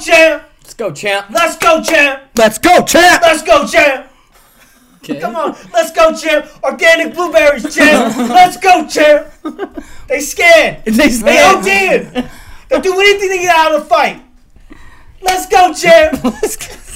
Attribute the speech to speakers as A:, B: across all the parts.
A: champ.
B: Let's go, champ.
A: Let's go, champ.
B: Let's go, champ.
A: Let's go, champ.
B: Okay.
A: Come on, let's go, champ. Organic blueberries, champ. let's go, champ. They scared.
B: They
A: They
B: scared.
A: OD'd. They'll do anything to get out of the fight. Let's go, champ.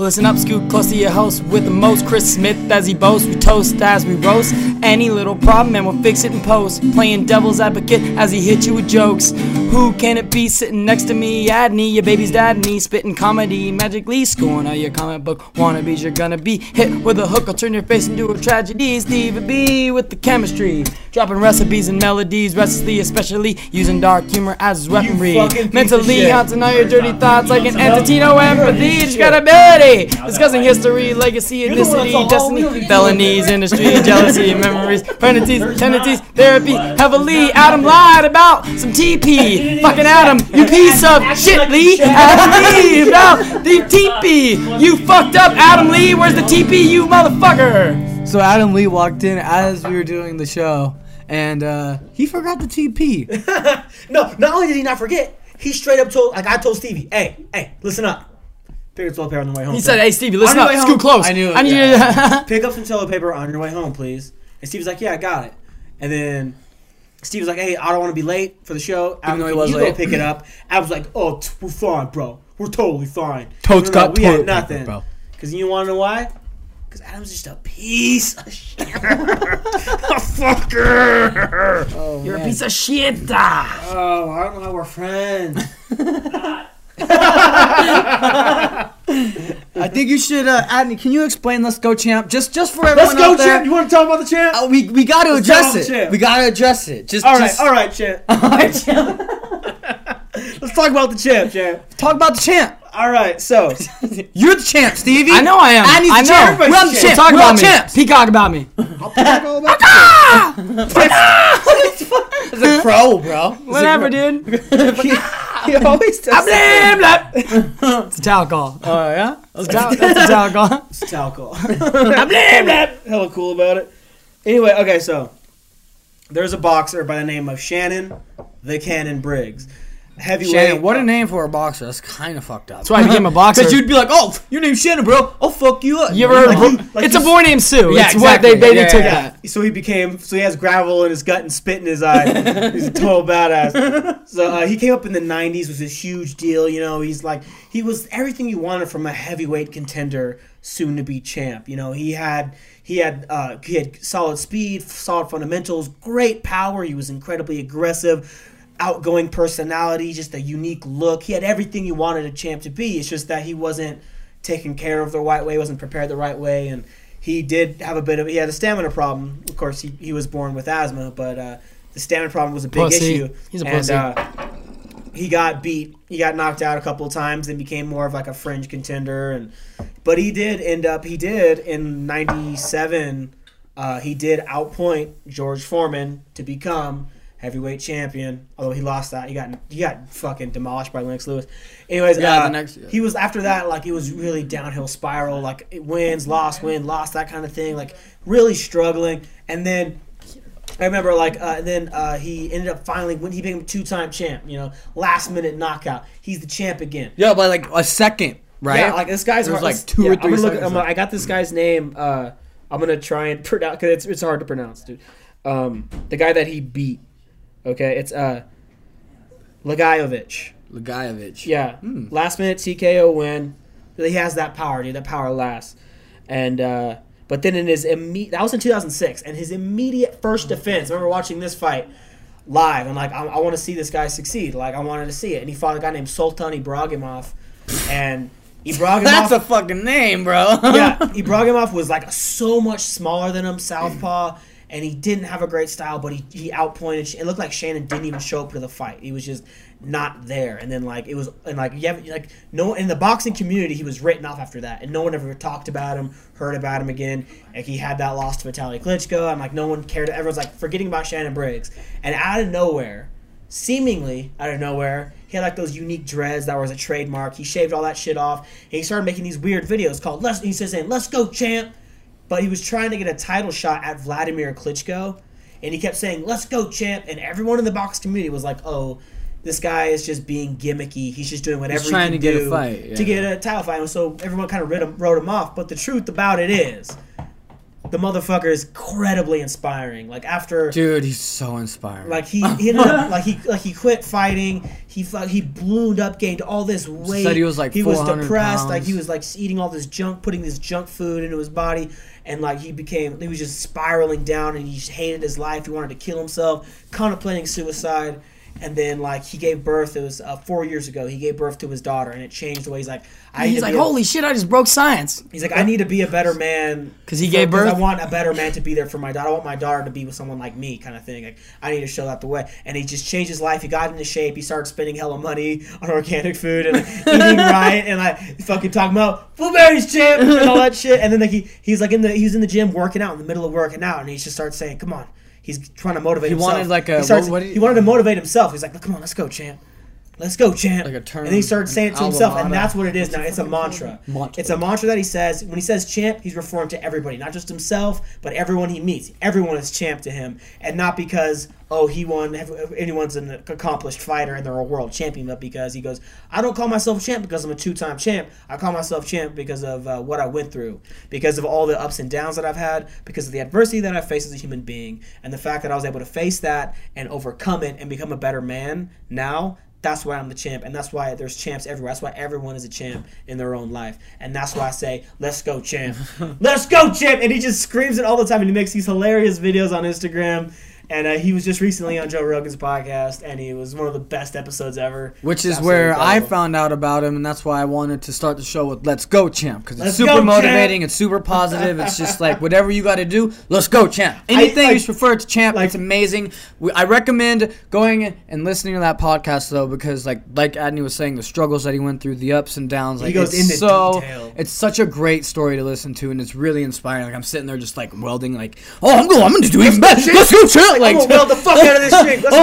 C: Well, listen up, scoot close to your host with the most. Chris Smith as he boasts. We toast as we roast. Any little problem, and we'll fix it in post. Playing devil's advocate as he hits you with jokes. Who can it be sitting next to me? Adney, your baby's dad, and he spitting comedy. Magically scoring all your comic book wannabes. You're gonna be hit with a hook. I'll turn your face into a tragedy. Stevie B with the chemistry. Dropping recipes and melodies restlessly, especially using dark humor as his weaponry.
A: fucking piece of
C: Mentally haunting all your dirty thoughts like an entity. No empathy. Just got ability. Discussing history, legacy,
A: the
C: ethnicity, destiny,
A: we don't need to
C: felonies, industry, jealousy, memories, tendencies, tendencies, therapy, heavily. Adam lied about some TP. Fucking Adam, you piece of shit, Lee. Adam Lee about the TP. You fucked up, Adam Lee. Where's the TP, you motherfucker?
B: So Adam Lee walked in as we were doing the show, and uh, he forgot the TP.
A: No, not only did he not forget, he straight up told, like I told Stevie, hey, hey, listen up. Pick up toilet paper on the way home.
C: He said, "Hey, Stevie, listen up.
A: your way
C: Scoot close.
B: I knew it,
C: I need
B: yeah.
C: you."
A: pick up some toilet paper on your way home, please. And Steve was like, yeah, I got it. And then Steve was like, hey, I don't want to be late for the show. Adam,
B: though he
A: can
B: was
A: you
B: late.
A: go pick it up. I was like, oh, t- we're fine, bro. We're totally fine.
B: Totes
A: No, no,
B: got
A: we had
B: toilet paper,
A: nothing,
B: bro.
A: Because you want to know why? Because Adam's just a piece of shit. a fucker.
B: Oh,
C: You're a piece of shit.
A: Oh, I don't know how we're friends.
B: I think you should, uh, Adney, can you explain "Let's Go, Champ"? Just, just for everyone
A: Let's go,
B: out there.
A: champ. You want to talk about the champ?
B: Uh, we we got to
A: Let's
B: address it.
A: champ.
B: We got to address it. Just,
A: all right,
B: just,
A: all right, champ.
B: all right, champ.
A: Let's talk about the champ, champ.
B: Talk about the champ.
A: All right, so
B: You're the champ, Stevie.
C: I know I am.
B: Adney's
C: I
B: the
C: know.
B: champ. We're the
A: Everybody's
B: champ.
C: Talk
B: We're
C: about me.
B: champs.
C: Peacock about me.
B: It's a crow, bro.
C: Whatever, dude.
B: he always does.
C: Blah, blah. It's a towel call.
B: Oh yeah.
C: That's a towel, that's a towel call.
A: it's talco. Hella cool about it. Anyway, okay, so there's a boxer by the name of Shannon the Cannon Briggs. Heavyweight.
B: Shannon, what a name for a boxer. That's kind of fucked up.
C: That's why I became a boxer.
B: Because you'd be like, oh, your name's Shannon, bro. I'll fuck you up.
C: You ever heard
A: Like
C: of
A: he- like
C: It's a boy named Sue.
B: Yeah,
C: it's what they,
B: exactly.
C: they, they
B: Yeah,
C: took
B: yeah.
C: that.
A: So he became. So he has gravel in his gut and spit in his eye. he's a total badass. So uh, he came up in the '90s. Was this huge deal. You know, he's like he was everything you wanted from a heavyweight contender, soon to be champ. You know, he had he had uh, he had solid speed, solid fundamentals, great power. He was incredibly aggressive. Outgoing personality, just a unique look. He had everything you wanted a champ to be. It's just that he wasn't taken care of the right way, wasn't prepared the right way, and he did have a bit of he had a stamina problem. Of course, he, he was born with asthma, but uh, the stamina problem was a big
C: Pussy.
A: issue.
C: He's a
A: and,
C: pussy.
A: Uh, he got beat. He got knocked out a couple of times and became more of like a fringe contender. And but he did end up. He did in '97. Uh, he did outpoint George Foreman to become heavyweight champion. Although he lost that, he got he got fucking demolished by Lennox Lewis. Anyways,
B: Yeah,
A: uh,
B: the next-
A: he was after that like it was really downhill spiral. Like it wins, lost, win, lost, that kind of thing. Like really struggling, and then I remember like uh, then uh, he ended up finally when he became two time champ. You know, last minute knockout. He's the champ again.
B: Yeah, by like a second, right?
A: Yeah, like this guy's
B: was,
A: hard-
B: like, two or
A: yeah, I'm
B: three
A: look, I got this guy's name. Uh, I'm gonna try and pronounce because it's it's hard to pronounce, dude. Um, the guy that he beat. Okay, it's uh, Lagajovich.
B: Lagajevich.
A: Yeah, last minute TKO win. He has that power, dude. That power lasts. And uh, but then in his immediate that was in 2006, and his immediate first defense. I remember watching this fight live. I'm like, I, I want to see this guy succeed. Like I wanted to see it, and he fought a guy named Sultan Ibrahimov, and Ibrahimov.
B: That's a fucking name, bro.
A: yeah, Ibrahimov was like so much smaller than him, southpaw, and he didn't have a great style, but he, he outpointed. It looked like Shannon didn't even show up to the fight. He was just not there. And then like it was, and like you have like no in the boxing community, he was written off after that, and no one ever talked about him, heard about him again. Like he had that loss to Vitaly Klitschko, and like no one cared. Everyone's like forgetting about Shannon Briggs, and out of nowhere seemingly out of nowhere, he had like those unique dreads that was a trademark. He shaved all that shit off. And he started making these weird videos called "Let's." He says "Let's go, champ," but he was trying to get a title shot at Vladimir Klitschko, and he kept saying "Let's go, champ," and everyone in the box community was like, "Oh." this guy is just being gimmicky. He's just doing whatever
D: trying
A: he
D: to
A: can
D: get a
A: do
D: fight, yeah.
A: to get a title fight. And so everyone kind of wrote him, wrote him off. But the truth about it is, the motherfucker is incredibly inspiring. Like after
D: Dude, he's so inspiring.
A: like he, he ended up like he like he quit fighting. He he ballooned up, gained all this weight.
D: Said he was, like,
A: he was
D: 400
A: depressed. Like he was like eating all this junk, putting this junk food into his body, and like he became he was just spiraling down, and he just hated his life. He wanted to kill himself, contemplating suicide. And then, like, he gave birth. It was uh, four years ago. He gave birth to his daughter, and it changed the way he's like. I
C: He's like,
A: be a-
C: holy shit, I just broke science.
A: He's like, I need to be a better man
C: because he
A: for-
C: gave birth?
A: I want a better man to be there for my daughter. I want my daughter to be with someone like me, kind of thing. Like, I need to show that the way. And he just changed his life. He got into shape. He started spending hella money on organic food and like, eating right, and like fucking talking about blueberries, champ, and all that shit. And then like he he's like in the he's in the gym working out in the middle of working out, and he just starts saying, "Come on." He's trying to motivate
D: He
A: himself.
D: wanted, like, a-
A: he, starts,
D: what- what
A: he,
D: he-
A: wanted to motivate himself. He's like, "Come on, let's go, champ." Let's go, champ.
D: Like a term,
A: and then he starts saying it to himself, and that's what it is now. It's a mantra.
D: Mantra.
A: It's a mantra that he says. When he says champ, he's referring to everybody, not just himself, but everyone he meets. Everyone is champ to him, and not because oh he won. Anyone's an accomplished fighter and they're a world champion, but because he goes, I don't call myself champ because I'm a two-time champ. I call myself champ because of uh, what I went through, because of all the ups and downs that I've had, because of the adversity that I faced as a human being, and the fact that I was able to face that and overcome it and become a better man now. That's why I'm the champ, and that's why there's champs everywhere. That's why everyone is a champ in their own life, and that's why I say, "Let's go, champ! Let's go, champ!" And he just screams it all the time, and he makes these hilarious videos on Instagram. And uh, he was just recently on Joe Rogan's podcast, and he was one of the best episodes ever.
D: Which is where
A: absolutely
D: I found out about him, and that's why I wanted to start the show with "Let's Go, Champ" because it's
A: Let's
D: super
A: go, champ.
D: motivating, it's super positive. It's just like whatever you got to do, let's go, Champ. Anything
A: like-
D: you refer to Champ,
A: like-
D: it's amazing. We, I recommend going and listening to that podcast though, because like like Adney was saying, the struggles that he went through, the ups and downs, like
A: goes
D: it's so
A: detail.
D: it's such a great story to listen to, and it's really inspiring. Like I'm sitting there just like welding, like oh I'm going, I'm gonna do even better. Let's go, Champ!
A: Like,
D: Like
A: I'm gonna weld the fuck out of this shit. Let's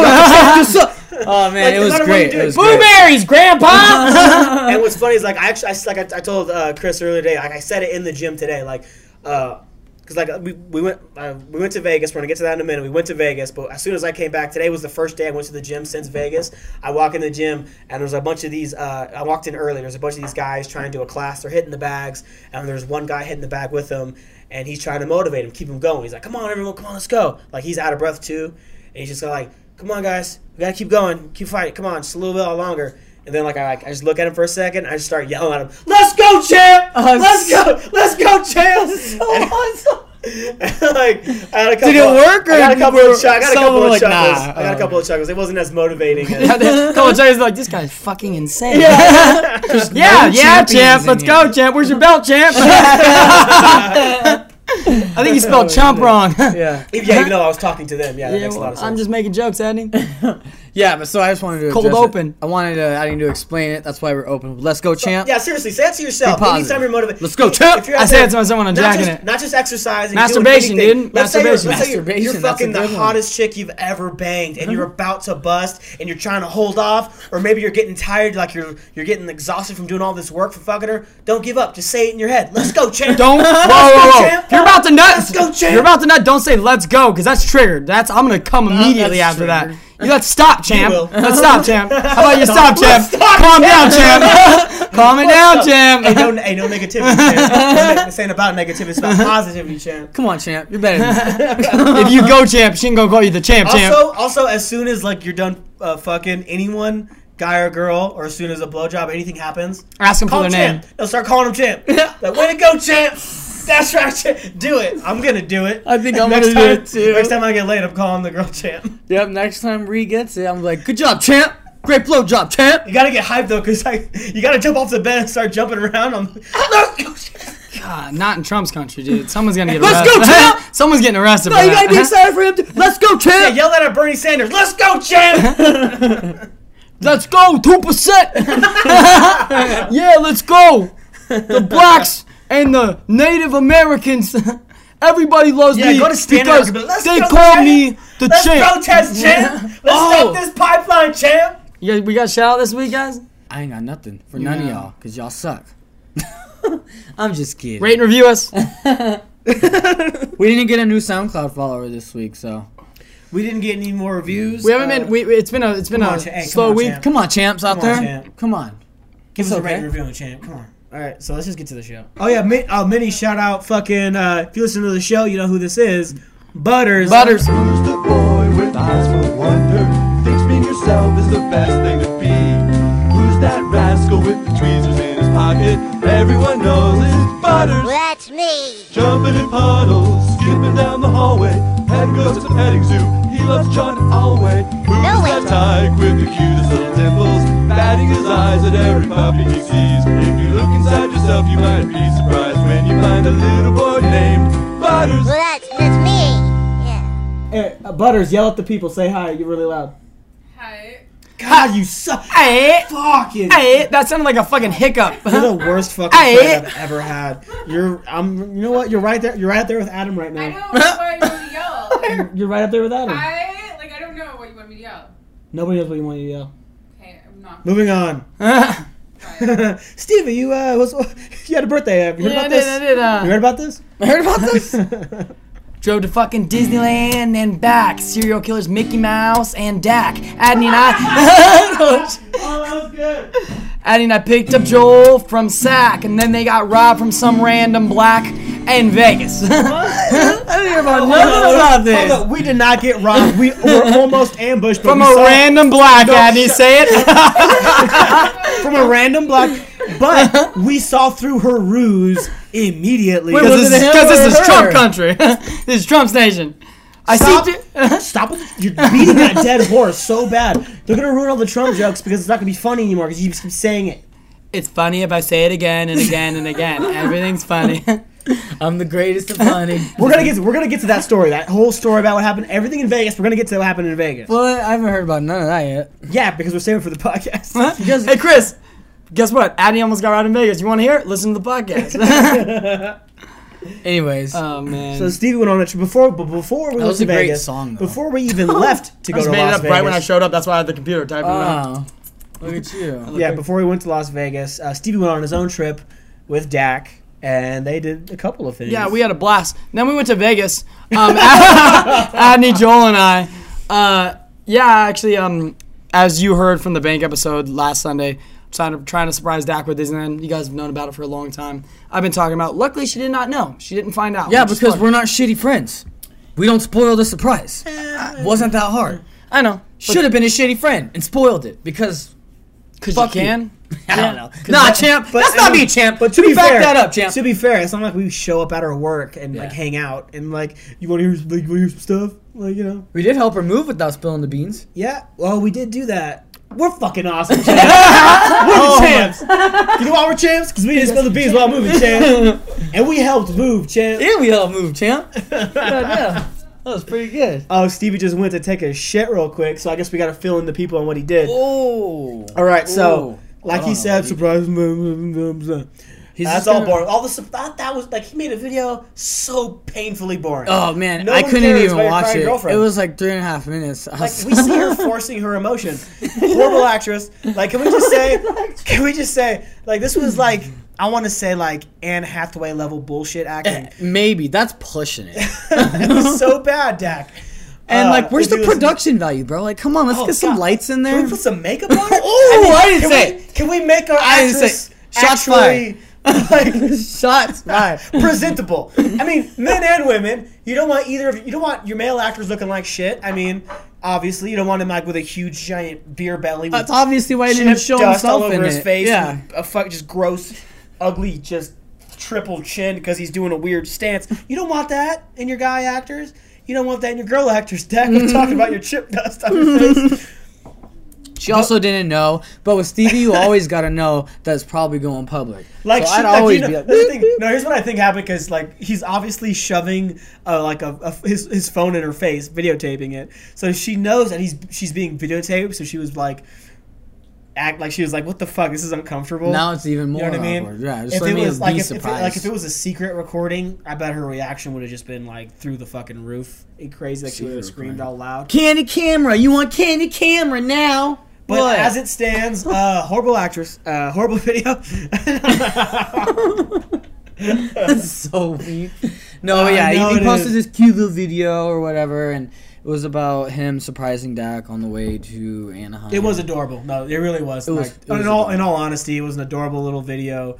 D: oh,
A: go.
D: oh man,
A: Like,
D: it
A: no
D: was great.
A: you do,
D: It was great.
C: Blueberries, Grandpa!
A: and what's funny is like I actually, I, like I, I told uh, Chris earlier today, like I said it in the gym today, like, uh, cause like we, we went uh, we went to Vegas. We're gonna get to that in a minute. We went to Vegas, but as soon as I came back, today was the first day I went to the gym since Vegas. I walk in the gym and there's a bunch of these. Uh, I walked in early. There's a bunch of these guys trying to do a class. They're hitting the bags, and there's one guy hitting the bag with them, and he's trying to motivate him, keep him going. He's like, "Come on, everyone, come on, let's go!" Like he's out of breath too, and he's just like, "Come on, guys, we gotta keep going, keep fighting. Come on, just a little bit longer." And then like I, like, I just look at him for a second. I just start yelling at him. Let's go, champ!
D: Oh,
A: Let's go! Let's go, champ! And- like I had a couple.
D: Did it work, or
A: I got a couple of chuck- I got a couple of
D: like,
A: chuckles.
D: nah.
A: I got a couple of chuckles. It wasn't as motivating.
C: Yeah,
A: As,
C: the- couple of times like this guy's fucking insane.
D: Yeah.
C: yeah,
D: no
C: yeah, champ. Let's
D: here.
C: go, champ. Where's your belt, champ? I think you spelled chump wrong.
D: yeah.
A: yeah, even though I was talking to them, yeah, that
C: Yeah,
A: makes a lot of sense.
C: I'm just making jokes, Adney.
D: Yeah, but so I just wanted to
C: Cold
D: address it.
C: open.
D: I wanted to. I need to explain it. That's why we're open. Let's go, champ.
A: yeah, seriously, say it to yourself.
D: Be positive.
A: Anytime you're motivated,
D: Let's go, champ.
A: if you're out
C: I say it to someone, I'm
A: not
C: jacking
A: just,
C: it.
A: Not just exercising.
C: Masturbation,
A: doing anything.
C: dude.
A: Let's say you're,
C: Masturbation.
A: let's say you're,
D: Masturbation,
A: you're
D: that's a
A: fucking the
D: good one.
A: hottest chick you've ever banged, and you're about to bust, and you're trying to hold off, or maybe you're getting tired, like you're you're getting exhausted from doing all this work for fucking her. Don't give up. Just say it in your head. Let's go, champ.
C: Don't. Whoa,
A: Let's
C: whoa, whoa.
A: champ.
C: You're about to nut,
A: Let's go, champ.
C: you're about to nut. Don't say "Let's go" because that's triggered. That's I'm gonna come immediately
A: that's
C: after that. You let's stop, champ. Let's stop, champ. How about you stop, champ?
A: stop,
C: Calm down,
A: champ.
C: champ. Calm it down,
A: Hey,
C: champ.
A: no, hey, no negativity, champ. This ain't about negativity. It's about positivity, champ.
D: Come on, champ. You're better than that.
C: if you go, champ, she ain't gonna call you the champ, champ.
A: Also, also, as soon as like you're done uh, fucking anyone, guy or girl, or as soon as a blowjob, anything happens,
C: Ask them for their
A: him
C: name.
A: champ. No, start calling him champ. like, way to go, champ. That's right. Do it. I'm gonna do it.
D: I think I'm
A: next
D: gonna do it, too.
A: Next time I get laid, I'm calling the girl champ.
D: yep. Next time Ree gets it, I'm like, good job, champ. Great blow job, champ.
A: You gotta get hyped though, cause like you gotta jump off the bed and start jumping around. I'm let's go, champ.
C: God, not in Trump's country, dude. Someone's gonna get
D: Let's
C: arrested.
D: go, champ!
C: Someone's getting arrested.
D: No, you
C: that.
D: gotta be excited for him. To, let's go, champ.
A: Yeah, yell that at Bernie Sanders. Let's go, champ.
C: Let's go, two percent. yeah, let's go. The blacks and the Native Americans. Everybody loves
A: Yeah,
C: me
A: go to stand
C: because
A: up,
C: they
A: go,
C: call
A: champ.
C: me the
A: Let's
C: champ.
A: protest, champ. Let's
C: Oh.
A: stop this pipeline, champ.
C: You guys, we got shout out this week, guys.
D: I ain't got nothing for none of y'all, cause y'all suck. I'm just kidding.
C: Rate and review us.
D: We didn't get a new SoundCloud follower this week, so
A: We didn't get any more reviews.
C: We haven't
A: Uh,
C: been. We, it's been a. It's been a
A: on, Cha- hey, come
C: slow
A: on,
C: week.
A: champ.
D: Come on, champs out
A: Come on,
D: there.
A: champ.
D: Come on.
A: Give us
D: It's
A: a rate
D: and
A: review on champ. Come on. All right, so let's just get to the show. Oh yeah, mi- uh, mini shout out, fucking. Uh, if you listen to the show, you know who this is. Butters.
C: Butters.
E: Who's the boy with eyes full of wonder? Who thinks being yourself is the best thing to be? Who's that rascal with the tweezers in his pocket? Everyone knows it's Butters.
F: That's me.
E: Jumping in puddles, skipping down the hallway. Head goes to the petting zoo. He loves John Elway. Who's
F: No way.
E: that tyke with the cutest little dimples? Batting his eyes at every puppy he sees. If you look inside yourself, you might be surprised when you find a little boy named Butters.
F: Well, that's that's me. Yeah.
A: Hey, uh, Butters, yell at the people. Say hi. You're really loud.
G: Hi.
A: God, you suck.
C: Hey,
A: Fucking.
C: hey, that sounded like a fucking hiccup.
A: You're the worst fucking
C: Hey.
A: friend I've ever had. You're, I'm. You know what? You're right there. You're right there with Adam right
G: I
A: now.
G: know what you want me to yell.
A: You're right up there with Adam.
G: I like. I don't know what you want me to yell.
A: Nobody knows what you want you to yell.
G: Okay, I'm not.
A: Moving on.
G: Fine.
A: Stevie, you uh, was you had a birthday. Have you heard
C: Yeah, I
A: about
C: did,
A: this?
C: I did, uh,
A: you heard about this?
D: I heard about this.
C: Drove to fucking Disneyland and back. Serial killers Mickey Mouse and Dak. Adney and I.
A: oh, that was good.
C: Adney and I picked up Joel from Sac, and then they got robbed from some random black in Vegas.
D: I didn't hear about
A: Hold
D: none
A: on,
D: about
A: hold
D: this.
A: on. We did not get robbed. We were almost ambushed
C: from a random black, Adney. Say it.
A: from a random black. But we saw through her ruse immediately.
C: Because this,
D: it him
C: because
D: or
C: this is
D: her?
C: Trump country. this is Trump's nation. I
A: Stop,
C: see. T-
A: stop with you're beating that dead horse so bad. They're gonna ruin all the Trump jokes because it's not gonna be funny anymore because you keep saying it.
C: it's funny if I say it again and again and again. Everything's funny.
D: I'm the greatest of funny.
A: We're gonna get to, we're gonna get to that story, that whole story about what happened, everything in Vegas. We're gonna get to what happened in Vegas.
D: well, I haven't heard about none of that yet.
A: Yeah, because we're saving it for the podcast.
C: hey, Chris. Guess what? Adney almost got robbed in Vegas. You want to hear it? Listen to the podcast.
D: Anyways,
C: oh man.
A: So Stevie went on a trip before, but before we
D: That
A: went
D: was
A: to
D: a great
A: Vegas,
D: song, though.
A: before we even left to
C: I
A: go
C: just
A: to
C: made
A: Las
C: it up
A: Vegas.
C: right when I showed up. That's why I had the computer typing it out.
D: oh, look at you.
A: yeah, before we went to Las Vegas, uh, Stevie went on his own trip with Dak, and they did a couple of things.
C: Yeah, we had a blast. Then we went to Vegas. Um, Adney, Joel, and I. Uh, yeah, actually, um, as you heard from the bank episode last Sunday, trying to trying to surprise Dak with Disneyland. You guys have known about it for a long time. I've been talking about. Luckily, she did not know. She didn't find out.
D: Yeah, because we're not shitty friends. We don't spoil the surprise. Wasn't that hard?
C: I know.
D: Should have been a shitty friend and spoiled it because
C: Because you
D: Fuck you.
C: can.
D: I don't
C: Yeah.
D: know. Nah, champ.
A: But,
D: That's
A: I
D: not
A: mean,
D: being champ.
A: But to be
D: back
A: fair,
D: that up, champ.
A: To be fair, it's not like we show up at our work and like hang out and like you want to hear like hear some stuff like you know.
D: We did help her move without spilling the beans.
A: Yeah, well, we did do that. We're fucking awesome, champs. we're the champs. You know why we're champs? Because we didn't spill the beans while moving, champ. And we helped move, champ.
D: Yeah, we helped move, champ. yeah, yeah. That was pretty good.
A: Oh, Stevie just went to take a shit real quick, so I guess we got to fill in the people on what he did.
D: Oh.
A: All right, so
D: Ooh.
A: like he said, surprise.
D: He's
A: That's all
D: gonna-
A: boring. All the that, that was like he made a video so painfully boring.
D: Oh man,
A: No
D: I
A: one
D: couldn't
A: cares
D: even
A: about your
D: watch
A: crying
D: it.
A: girlfriend.
D: It was like three and a half minutes. I
A: Like
D: was-
A: we see her forcing her emotion. Horrible actress. Like can we just say can we just say like this was like I want to say like Anne Hathaway level bullshit acting.
D: Maybe that's pushing it.
A: it was so bad, Dak.
D: And
A: Uh,
D: like, where's the
A: listen-
D: production value, bro? Like, come on, let's
A: Oh,
D: get some
A: God.
D: lights in there.
A: Can we put some makeup on it?
D: Oh, I didn't
A: can
D: say
A: we, Can we make our
D: I
A: actress
D: shots
A: actually like
D: Shots fired.
A: presentable? I mean, men and women. You don't want either of you don't want your male actors looking like shit. I mean, obviously, you don't want him like with a huge giant beer belly.
D: That's obviously why he didn't show
A: dust all over
D: in
A: his
D: it.
A: face.
D: Yeah.
A: a fuck just gross, ugly, just triple chin because he's doing a weird stance. You don't want that in your guy actors. You don't want that in your girl actors. Dak, we're talking about your chip dust on your face.
D: She also didn't know, but with Stevie, you always got to know that it's probably going public.
A: Like,
D: so
A: shit,
D: I'd
A: like,
D: always
A: you know,
D: be like,
A: thing. no. Here's what I think happened because like he's obviously shoving uh, like a, a his, his phone in her face, videotaping it. So she knows that he's she's being videotaped. So she was like, act like she was like, "What the fuck? This is uncomfortable."
D: now it's even more
A: You know what I mean?
D: Yeah, just
A: if it
D: me
A: was like if, if it, like if it was a secret recording, I bet her reaction would have just been like through the fucking roof, It crazy. Like she would have screamed out loud.
D: candy camera. You want candy camera now?
A: But
D: What?
A: as it stands, uh, horrible actress, uh, horrible video.
D: That's so weak. No,
A: I
D: yeah,
A: know
D: he, he posted
A: is.
D: this cute little video or whatever, and it
B: was about him surprising Dak on the way to Anaheim.
A: It was adorable. No, it really was.
B: It was-
A: like,
B: it was
A: in all
B: adorable.
A: in all honesty, it was an adorable little video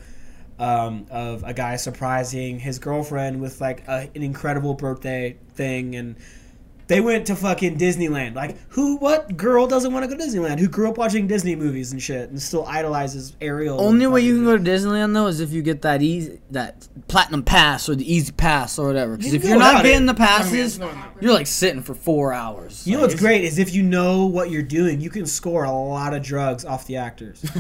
A: um, of a guy surprising his girlfriend with like a, an incredible birthday thing, and they went to fucking Disneyland. Like, who? What girl doesn't want to go to Disneyland? Who grew up watching Disney movies and shit, and still idolizes Ariel?
B: Only way you can go to Disneyland though is if you get that easy, that platinum pass or the easy pass or whatever. Because
A: You
B: if you're not getting
A: it.
B: the passes,
G: no, no.
B: you're like sitting for four hours.
A: You know what's great is if you know what you're doing, you can score a lot of drugs off the actors.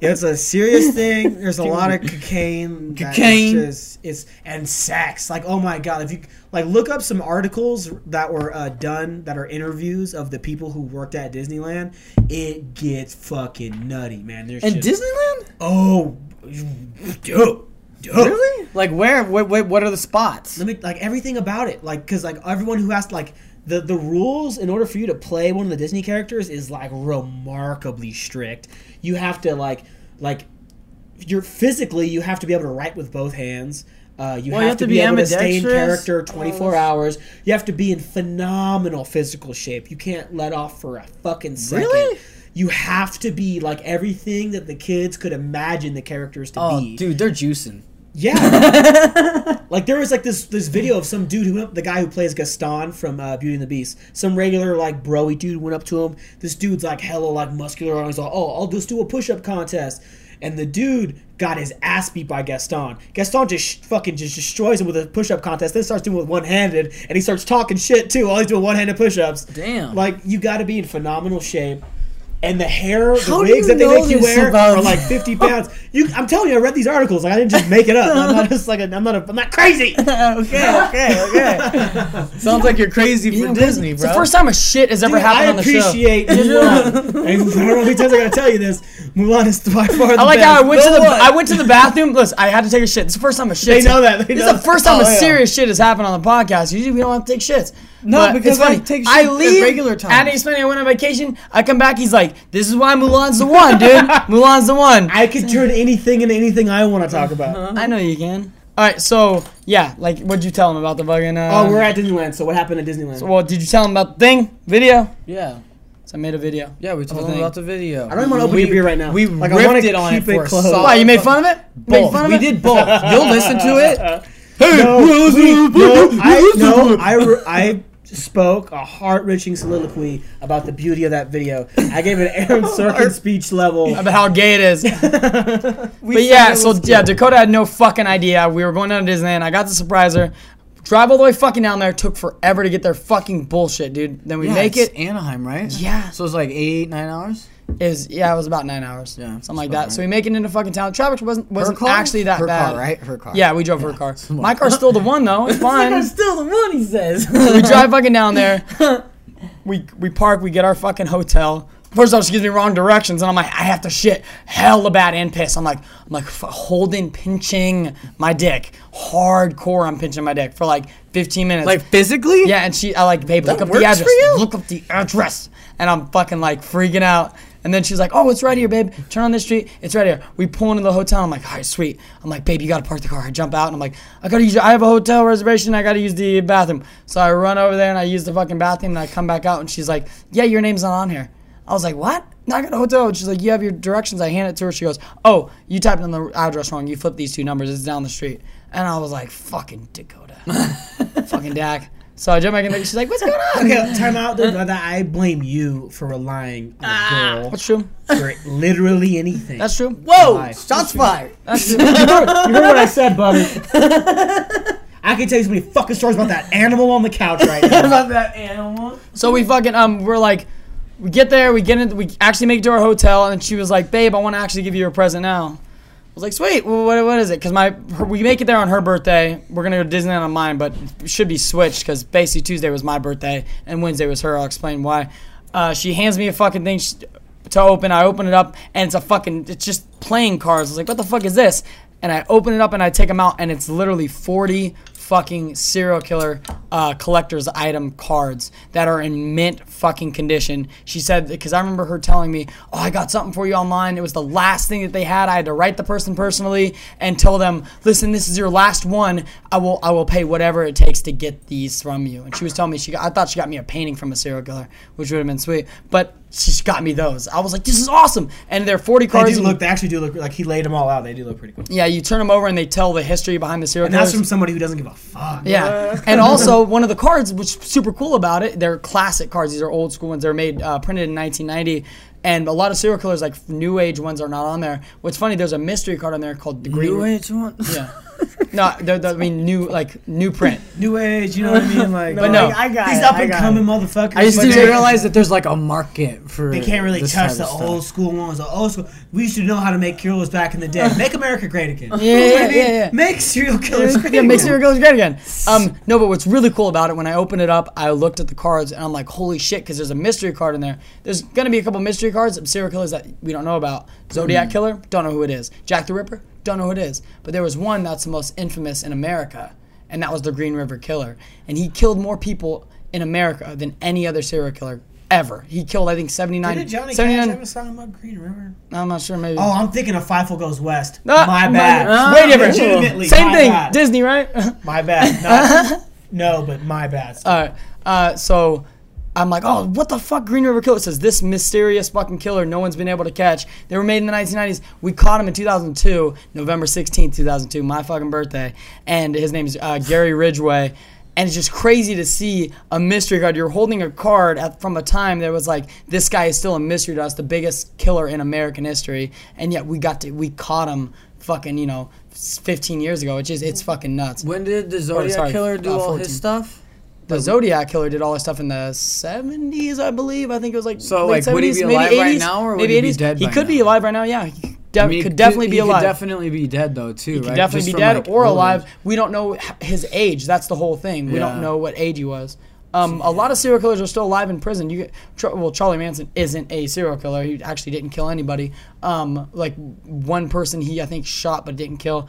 A: it's a serious thing. There's a lot of cocaine. that is
B: Cocaine.
A: just- it's and sex. Like oh my god, if you like look up some articles that were uh, done that are interviews of the people who worked at Disneyland, it gets fucking nutty, man. There's
B: And
A: just,
B: Disneyland?
A: oh, dope, dope.
B: Really? Like where? What, what? What are the spots?
A: Let me like everything about it, like because like everyone who has like the the rules in order for you to play one of the Disney characters is like remarkably strict. You have to like like you're physically you have to be able to write with both hands. Uh, you, have to, be, able to stay in character 24 hours. You have to be in phenomenal physical shape. You can't let off for a fucking second.
B: Really?
A: You have to be like everything that the kids could imagine the characters to
B: Oh,
A: be.
B: dude, they're juicing.
A: Yeah. like there was like this this video of some dude who went up, the guy who plays Gaston from uh, Beauty and the Beast. Some regular like broy dude went up to him. This dude's like hella like muscular and he's like, "Oh, I'll just do a push-up contest." And the dude got his ass beat by Gaston. Gaston just fucking just destroys him with a push-up contest. Then starts doing it with one-handed, and he starts talking shit too. While he's doing one-handed push-ups.
B: Damn.
A: Like you got to be in phenomenal shape. And the hair, the
B: How do
A: wigs that they make you wear
B: about-
A: are like 50 pounds. You, I'm telling you, I read these articles. Like I didn't just make it up. I'm not just like a, I'm not a, I'm not crazy.
B: okay, okay, okay. Sounds like you're crazy for
C: Yeah,
B: Disney, bro.
C: It's the first time a shit has ever
A: Dude,
C: happened
A: I
C: on the show.
A: I appreciate Mulan. I don't know how many times I gotta tell you this. Mulan is by far the
C: I like
A: best.
C: how I went to the
B: one.
C: I went to the bathroom. Listen, I had to take a shit. This is the first time a shit.
A: They know that. They
C: This
A: know
C: is the first time
B: Oh,
C: a
B: yeah.
C: serious shit has happened on the podcast. Usually we don't have to take shits.
B: No,
C: But
B: because
C: it's funny.
B: I take
C: I
B: shit at
C: leave
B: regular times.
C: Andy Spending, I went on vacation. I come back. He's like, "This is why Mulan's the one, dude. Mulan's the one."
A: I could turn anything into anything I want to talk about.
C: I know you can. All right, so yeah, like, what'd you tell him about the fucking? Uh,
A: Oh, we're at Disneyland. So what happened at Disneyland?
C: Well, did you tell him about the thing video?
B: yeah,
C: So I made a video.
B: yeah. We told
C: the
B: about the video.
A: I don't even want to open
B: We-
A: your beer right now.
B: We
A: like,
B: ripped
A: wanna
B: it on
A: keep
B: it for a
A: close.
B: solid-
C: Why you made fun of it? Made
B: both.
C: fun of
B: We
C: it?
B: did both. You'll listen to it.
A: No, we- no, I no, I, re- I spoke a heart-wrenching soliloquy about the beauty of that video. I gave it an Aaron Sorkin speech level.
C: About how gay it is. but yeah, so yeah, Dakota had no fucking idea. We were going down to Disneyland. I got to surprise her. Drive all the way fucking down there. Took forever to get their fucking bullshit, dude. Then we
B: Yeah,
C: make
B: it's
C: it.
B: Anaheim, right?
C: Yeah.
B: So it's like eight, nine hours.
C: Is yeah, it was about nine hours.
B: Yeah,
C: something like that. So we make it into fucking town. Traffic wasn't wasn't
B: car?
C: actually that
B: Her
C: bad.
B: car, right? Her car.
C: Yeah, we drove her car. My car's still the one though. It's fine.
B: My car's still the one, he says.
C: So we drive fucking down there. We we park. We get our fucking hotel. First off, she gives me wrong directions, and I'm like, I have to shit hella bad and piss. I'm like, I'm like f- holding, pinching my dick, hardcore. I'm pinching my dick for like 15 minutes.
B: like physically?
C: yeah, and she, I like, babe, look
B: That
C: up
B: works
C: the address. Look up the address, and I'm fucking like freaking out. And then she's like, "Oh, it's right here, babe. Turn on this street. It's right here." We pull into the hotel. I'm like, "All right, sweet." I'm like, "Babe, you gotta park the car." I jump out and I'm like, "I gotta use. I have a hotel reservation. I gotta use the bathroom." So I run over there and I use the fucking bathroom. And I come back out and she's like, "Yeah, your name's not on here." I was like, "What?" No, I got a hotel. And she's like, "You have your directions." I hand it to her. She goes, "Oh, you typed in the address wrong. You flipped these two numbers. It's down the street." And I was like, "Fucking Dakota, fucking Dak." So I jump back in there. She's like, "What's going on?"
A: Okay, time out. Dude, I blame you for relying on a girl
C: That's true.
A: for literally anything.
C: That's true.
B: Whoa!
A: Why?
B: Shots fired.
C: That's true.
A: you heard what I said, buddy. I can tell you so many fucking stories about that animal on the couch right now.
B: About that animal.
C: So we fucking um we're like we get there, we get in we actually make it to our hotel and she was like, "Babe, I want to actually give you a present now." I was like, "Sweet. Well, what, what is it?" Cuz my her, we make it there on her birthday. We're to go to Disneyland on mine, but it should be switched cuz basically Tuesday was my birthday and Wednesday was her. I'll explain why. Uh, she hands me a fucking thing to open. I open it up and it's a fucking it's just playing cards. I was like, "What the fuck is this?" And I open it up and I take them out and it's literally 40 fucking serial killer uh, collector's item cards that are in mint fucking condition. She said because I remember her telling me, "Oh, I got something for you online. It was the last thing that they had. I had to write the person personally and tell them, listen, this is your last one. I will I will pay whatever it takes to get these from you." And she was telling me she got, I thought she got me a painting from a serial killer, which would have been sweet, but she got me those. I was like, "This is awesome!" And they're forty
A: They
C: cards.
A: do look. They actually do look like he laid them all out. They do look pretty cool.
C: yeah, you turn them over and they tell the history behind the serial
A: And that's
C: killers.
A: from somebody who doesn't give a fuck.
C: Yeah, and also one of the cards, which is super cool about it, they're classic cards. These are old school ones. They're made uh, printed in 1990, and a lot of serial killers, like new age ones, are not on there. What's funny, there's a mystery card on there called the Green.
B: New age one.
C: Yeah, no, they're, they're- I mean new like new print.
A: New age. You know what I mean? Like,
C: But no,
B: I got
A: these
B: it,
A: up and coming motherfuckers.
B: I just didn't
A: they-
B: realize that there's like a market for.
A: They can't really touch the old school ones. The old school. We used to know how to make killers back in the day. Make America great again.
C: Yeah, yeah, yeah, yeah.
A: Make serial killers great
C: yeah,
A: again.
C: make serial killers great again. Um, no, but what's really cool about it, when I opened it up, I looked at the cards and I'm like, holy shit, because there's a mystery card in there. There's gonna be a couple mystery cards of serial killers that we don't know about. Zodiac killer, don't know who it is. Jack the Ripper, don't know who it is. But there was one that's the most infamous in America, and that was the Green River Killer. And he killed more people in America than any other serial killer ever. He killed, I think, 79.
A: Did Johnny Cash
C: 79
A: have a song about Green River?
C: I'm not sure, maybe.
A: Oh, I'm thinking of Fievel Goes West.
C: Ah,
A: my bad.
C: uh, way different.
A: Legitimately,
C: Same thing,
A: bad.
C: Disney, right?
A: My bad. Not- no, but my bad.
C: All right. Uh, so I'm like, oh, what the fuck? Green River Killer It says this mysterious fucking killer no one's been able to catch. They were made in the 1990s. We caught him in 2002, November 16th, 2002, my fucking birthday. And his name's uh, Gary Ridgway. And it's just crazy to see a mystery card. You're holding a card at, from a time that was like, this guy is still a mystery to us, the biggest killer in American history. And yet we got to, we caught him fucking, you know, 15 years ago. It's just, it's fucking nuts.
B: When did the Zodiac
C: sorry,
B: killer do
C: uh,
B: all his stuff?
C: The Zodiac Killer did all his stuff in the 70s, I believe. I think it was like
B: So,
C: late
B: like, would he
C: 70s,
B: be
C: maybe
B: alive right
C: 80s,
B: now, or would
C: maybe
B: he be
C: 80s.
B: dead
C: He could be alive right now. Yeah, he de-
B: I mean,
C: could definitely be
B: he
C: alive.
B: Could definitely be dead though too.
C: he could
B: right?
C: definitely
B: Just
C: be dead
B: like,
C: or alive.
B: age.
C: We don't know his age. That's the whole thing. We
B: Yeah.
C: don't know what age he was. Um, a lot of serial killers are still alive in prison. You well, Charlie Manson isn't a serial killer. He actually didn't kill anybody. Um, like one person he I think shot but didn't kill,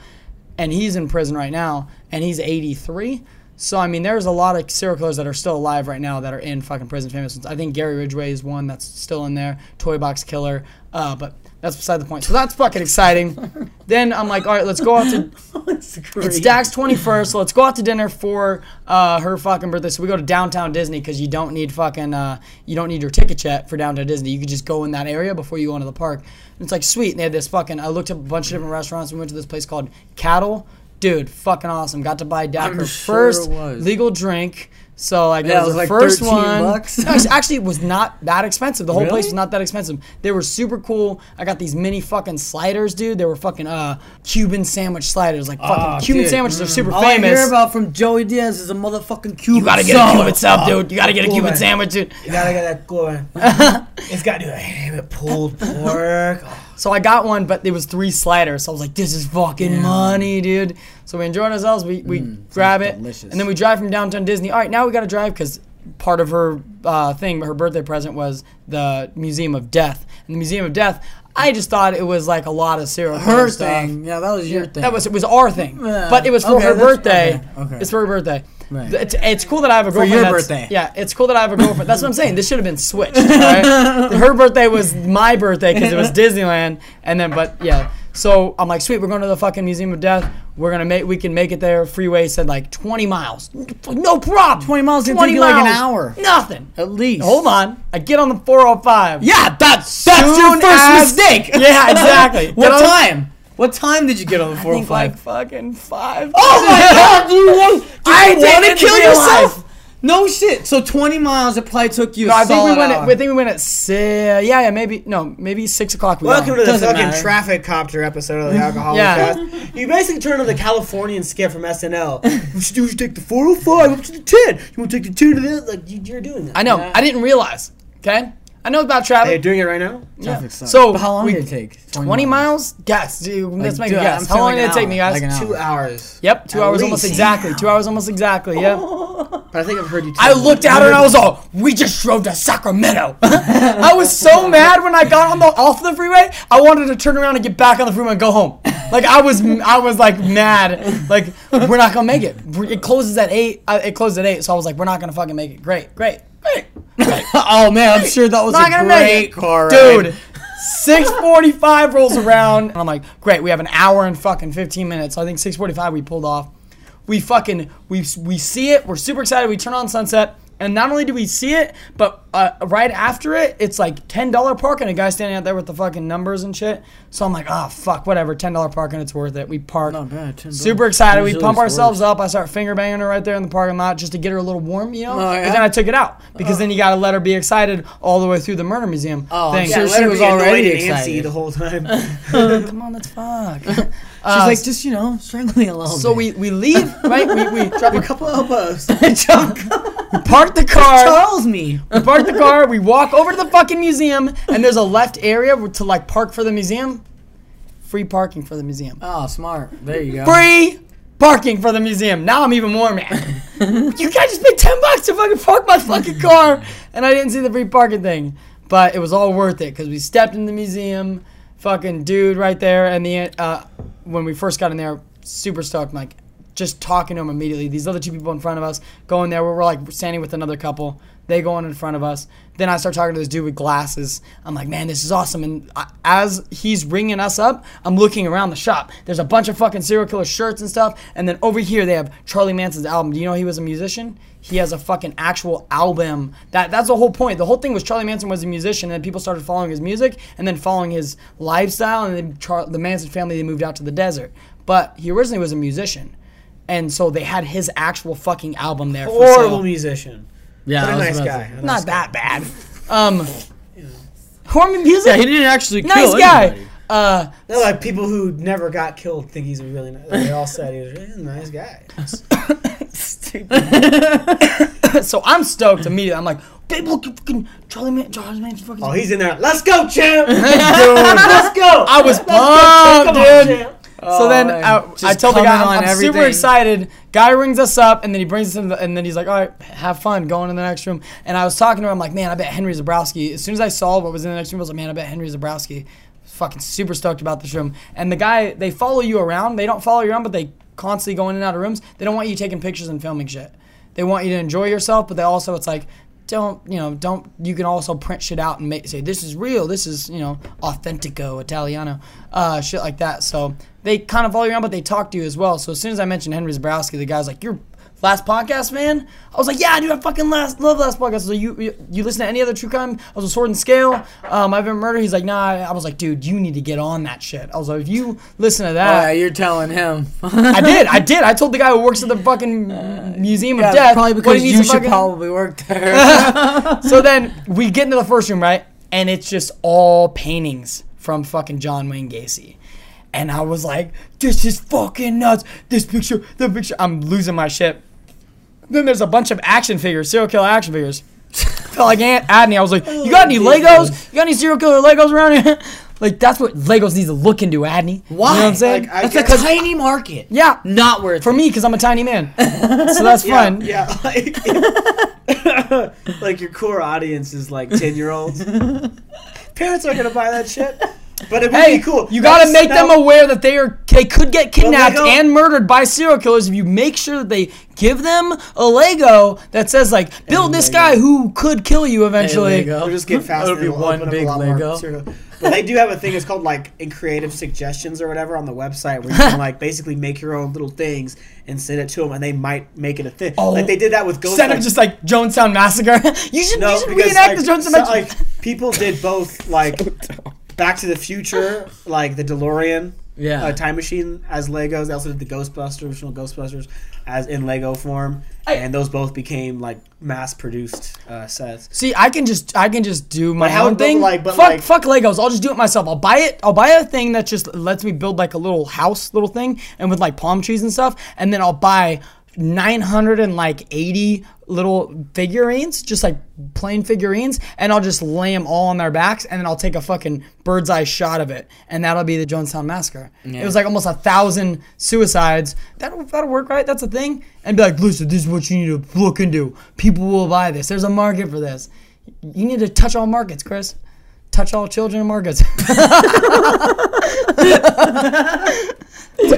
C: and he's in prison right now, and he's 83. So I mean, there's a lot of serial killers that are still alive right now that are in fucking prison. Famous ones. I think Gary Ridgway is one that's still in there. Toy Box Killer. Uh, but that's beside the point. So that's fucking exciting. then I'm like, all right, let's go out to it's Dak's 21st, so let's go out to dinner for uh, her fucking birthday. So we go to downtown Disney because you don't need fucking uh, you don't need your ticket yet for downtown Disney. You could just go in that area before you go into the park. And it's like sweet. And they had this fucking. I looked up a bunch of different restaurants. We went to this place called Catal. Dude, fucking awesome. Got to buy Dak her
B: sure
C: first legal drink. So like
B: Yeah,
C: that was,
B: was
C: the
B: like
C: first one.
B: bucks.
C: Actually, it was not that expensive. The whole place was not that expensive. They were super cool. I got these mini fucking sliders, dude. They were fucking uh Cuban sandwich sliders, like fucking
A: Oh,
C: Cuban
A: dude.
C: sandwiches are mm. super
B: All I hear about from Joey Diaz is a motherfucking Cuban.
C: you gotta get a. Cuban sub, dude. You gotta get a
A: ah,
C: Cuban
A: man.
C: sandwich, dude.
A: You gotta get that going. it's got to do a ham and pulled pork. Oh,
C: So I got one, but it was three sliders. So I was like, this is fucking money, dude. So we enjoyed ourselves. We, we grab it.
B: delicious.
C: And then we drive from downtown Disney. All right, now we got to drive because part of her uh, thing, her birthday present was the Museum of Death. And the Museum of Death, I just thought it was like a lot of serial
B: Her
C: stuff.
B: thing. Yeah, that was your thing.
C: That was it was our thing,
B: Yeah.
C: but it was for
B: Okay,
C: her birthday.
B: okay, okay.
C: It's for her birthday.
B: Right.
C: It's, it's cool that I have a girlfriend.
B: For
C: your
B: birthday.
C: Yeah, it's cool that I have a girlfriend. That's what I'm saying. This should have been switched. Right? her birthday was my birthday because it was Disneyland, and then but yeah. So I'm like, sweet, we're going to the fucking Museum of Death. We're gonna make, we can make it there. Freeway said like 20 miles, no problem.
B: 20 miles gonna take you like an hour.
C: Nothing.
B: At least.
C: Hold on, I get on the 405.
B: Yeah, that's that's your
C: Soon
B: first
C: as-
B: mistake.
C: Yeah, exactly.
B: what
C: on-
B: time? What time did you get on the
C: I think
B: 405?
C: like oh fucking five.
B: oh my god, do you want, do you
C: I
B: want to kill
C: realize-
B: yourself? No shit. So 20 miles, it probably took you.
C: No,
B: a
C: I think we
B: solid
C: went. At,
B: hour.
C: I think we went at six. Yeah, yeah, maybe no, maybe six o'clock. We
A: Welcome
C: got
A: to the
B: Doesn't
A: fucking
B: matter.
A: traffic copter episode of the Alcoholic
C: Yeah.
A: Cast. You basically turn on the Californian skit from SNL. you should, you should take the 405 up to the 10. You want to take the 10 to the like you, you're doing that.
C: I know. I didn't realize. Okay, I know about traffic.
A: Hey, you're doing it right now.
C: Yeah.
B: Traffic sucks.
C: So
B: But how long
C: we-
B: did it take?
C: 20 miles? Guess. Dude, let's make a guess.
B: I'm
C: How long
B: saying
C: did
B: like
C: it take
B: an
C: me, guys?
B: like.
A: Two hours.
C: Yep, two
A: At
C: hours almost exactly. Two hours almost exactly. Yeah.
A: But I think I've heard you.
C: I
A: tell me.
C: looked out and I was all, "We just drove to Sacramento." I was so mad when I got on the off the freeway. I wanted to turn around and get back on the freeway and go home. Like I was, I was like mad. Like we're not gonna make it. It closes at eight. Uh, it closes at eight. So I was like, we're not gonna fucking make it. Great, great, great.
B: oh man, I'm sure that was
C: Not
B: a great car
C: dude. 6:45 rolls around, and I'm like, great. We have an hour and fucking 15 minutes. I think 6:45 we pulled off. We fucking we we see it. We're super excited. We turn on sunset, and not only do we see it, but uh, right after it, it's like ten dollar parking. A guy standing out there with the fucking numbers and shit. So I'm like, oh fuck, whatever. Ten dollar parking, it's worth it. We park.
B: Not bad, 10.
C: Super excited. We pump ourselves
B: worse.
C: up. I start finger banging her right there in the parking lot just to get her a little warm, you know.
B: Oh, yeah?
C: But then I took it out because then you got to let her be excited all the way through the murder museum
B: Oh, I'm sure
A: let
B: she
A: her
B: was
A: be annoyed
B: already
A: and antsy
B: excited.
A: the whole time.
C: Come on, let's fuck.
B: She's uh, like, just you know, struggling a little.
C: so
B: bit.
C: we we leave right. We we,
A: Drop a couple elbows.
C: we park the car.
B: Charles me.
C: We park the car. We walk over to the fucking museum, and there's a left area to like park for the museum. Free parking for the museum.
B: Oh, smart. There you go.
C: Free parking for the museum. Now I'm even more mad. you guys just paid ten bucks to fucking park my fucking car, and I didn't see the free parking thing. But it was all worth it because we stepped in the museum. Fucking dude right there, and the uh, when we first got in there, super stoked. Like just talking to him immediately. These other two people in front of us go in there. We're, we're like standing with another couple. They go in in front of us. Then I start talking to this dude with glasses. I'm like, man, this is awesome. And I, as he's ringing us up, I'm looking around the shop. There's a bunch of fucking serial killer shirts and stuff. And then over here they have Charlie Manson's album. Do you know he was a musician? He has a fucking actual album. That that's the whole point. The whole thing was Charlie Manson was a musician, and then people started following his music and then following his lifestyle. And then Char- the Manson family they moved out to the desert. But he originally was a musician, and so they had his actual fucking album there. For
A: Horrible
C: sale.
A: musician.
B: Yeah,
A: But
B: I
A: a
B: was
A: nice
B: about to
A: guy.
B: say.
A: A nice
C: Not
A: guy.
C: that bad. Um, horrible music.
B: Yeah, he didn't actually kill.
C: nice
B: kill
C: guy.
B: anybody.
C: Uh,
A: No, like people who never got killed think he's a really nice. They all said he was really a nice guy.
C: so I'm stoked immediately. I'm like, babe, look, fucking Charlie Man, Charlie Manson, fucking.
A: Oh, he's in there. Let's go, champ. Let's go.
C: I was
A: Let's
C: pumped,
A: Come on,
C: dude.
A: champ.
C: So then. I, I told the guy,
B: on
C: I'm, I'm super excited. Guy rings us up, and then he brings us in, the, and then he's like, all right, have fun, going in the next room. And I was talking to him, I'm like, man, I bet Henry Zebrowski. As soon as I saw what was in the next room, I was like, man, I bet Henry Zebrowski. Fucking super stoked about this room. And the guy, they follow you around. They don't follow you around, but they constantly going in and out of rooms. They don't want you taking pictures and filming shit. They want you to enjoy yourself, but they also, it's like, don't you know don't you can also print shit out and make say this is real this is you know authentico italiano uh shit like that so they kind of follow you around but they talk to you as well so as soon as i mentioned henry zebrowski the guy's like you're last podcast fan i was like yeah dude i fucking last love last podcast so you you, you listen to any other true crime i was a sword and scale um i've been murder he's like nah i was like dude you need to get on that shit i was like if you listen to
B: Oh,
C: that
B: yeah, you're telling him.
C: i did i did i told the guy who works at the fucking museum of death
B: probably because you should
C: fucking-
B: probably work there.
C: so then we get into the first room, right? And it's just all paintings from fucking John Wayne Gacy. And I was like, this is fucking nuts. This picture, the picture. I'm losing my shit. Then there's a bunch of action figures, serial killer action figures. Felt like Aunt Adney. I was like, you got any oh, Legos? You got any serial killer Legos around here? like, that's what Legos needs to look into, Adney.
B: Why?
C: You know what I'm saying?
A: Like, I
B: That's
A: guess-
B: a tiny market.
C: yeah.
B: Not worth
C: For
B: it.
C: me, because I'm a tiny man. so that's
A: Yeah,
C: fun.
A: Yeah, like, like your core audience is like ten year olds. Parents aren't gonna buy that shit, but it would
C: Hey,
A: be cool.
C: you gotta make
A: now-
C: them aware that they are they could get kidnapped
A: Lego-
C: and murdered by serial killers if you make sure that they give them a Lego that says like build this
A: Lego.
C: guy who could kill you eventually.
B: Lego.
A: They'll just get faster.
B: It'll be
A: and
B: one
A: open up a
B: big
A: lot more
B: Lego.
A: serial- But they do have a thing. It's called like in creative suggestions or whatever on the website where you can like basically make your own little things and send it to them, and they might make it a thing.
C: Oh.
A: like they did that with Ghost.
C: Instead of just like Jonestown Massacre, you should,
A: no,
C: you should
A: because
C: reenact
A: like,
C: the Jonestown
A: so,
C: Massacre.
A: like people did both like Back to the Future, like the DeLorean.
B: Yeah.
A: uh, time machine as Legos. They also did the Ghostbusters, original Ghostbusters, as in Lego form,
C: I-
A: and those both became like mass-produced uh, sets.
C: See, I can just I can just do my
A: how-
C: own thing.
A: like- but
C: fuck,
A: like-
C: fuck Legos. I'll just do it myself. I'll buy it. I'll buy a thing that just lets me build like a little house, little thing, and with like palm trees and stuff. And then I'll buy nine hundred and like eighty little figurines, just like plain figurines, and I'll just lay them all on their backs, and then I'll take a fucking bird's eye shot of it, and that'll be the Jonestown Massacre. It was like almost a thousand suicides. That'll that'll work, right? That's a thing. And be like, listen, this is what you need to look into. People will buy this. There's a market for this. You need to touch all markets, Chris. Touch all children and markets.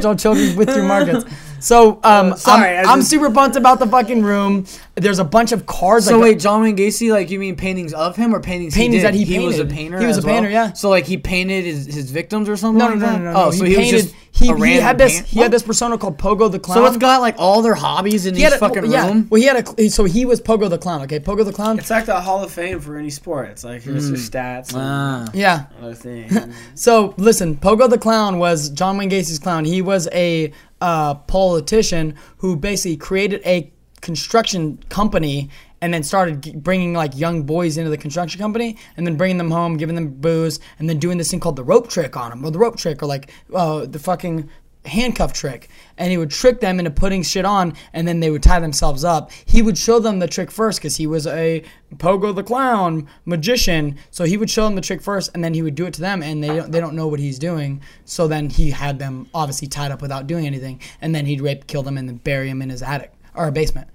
C: adult children with through markets. So um,
B: Uh, sorry,
C: I'm,
B: I
C: I'm super pumped about the fucking room. There's a bunch of cards.
B: So
C: like,
B: wait, John Wayne Gacy, like you mean paintings of him or paintings?
C: Paintings
B: he did?
C: that he
B: was a painter.
C: He was
B: as
C: a painter,
B: well?
C: yeah.
B: So like he painted his, his victims or something.
C: no, no,
B: like
C: no,
B: that?
C: no, no,
B: Oh,
C: no.
B: so
C: he,
B: he,
C: painted.
B: was just
C: he,
B: a
C: he
B: random
C: had this.
B: paint-
C: He had this persona called Pogo the Clown.
B: So it's got like all their hobbies in
C: he
B: each
C: had a,
B: fucking
C: yeah,
B: room.
C: Well, he had a. So he was Pogo the Clown. Okay, Pogo the Clown.
A: It's like the Hall of Fame for any sport. It's like here's your stats and
B: Ah.
C: Yeah.
A: other things.
C: So listen, Pogo the Clown was John Wayne Gacy's clown. He was a uh, politician who basically created a construction company and then started bringing like young boys into the construction company and then bringing them home, giving them booze, and then doing this thing called the rope trick on them, or the rope trick, or like uh, the fucking handcuff trick. And he would trick them into putting shit on, and then they would tie themselves up. He would show them the trick first because he was a Pogo the Clown magician. So he would show them the trick first, and then he would do it to them, and they don't, they don't know what he's doing. So then he had them obviously tied up without doing anything, and then he'd rape, kill them, and then bury them in his attic or basement.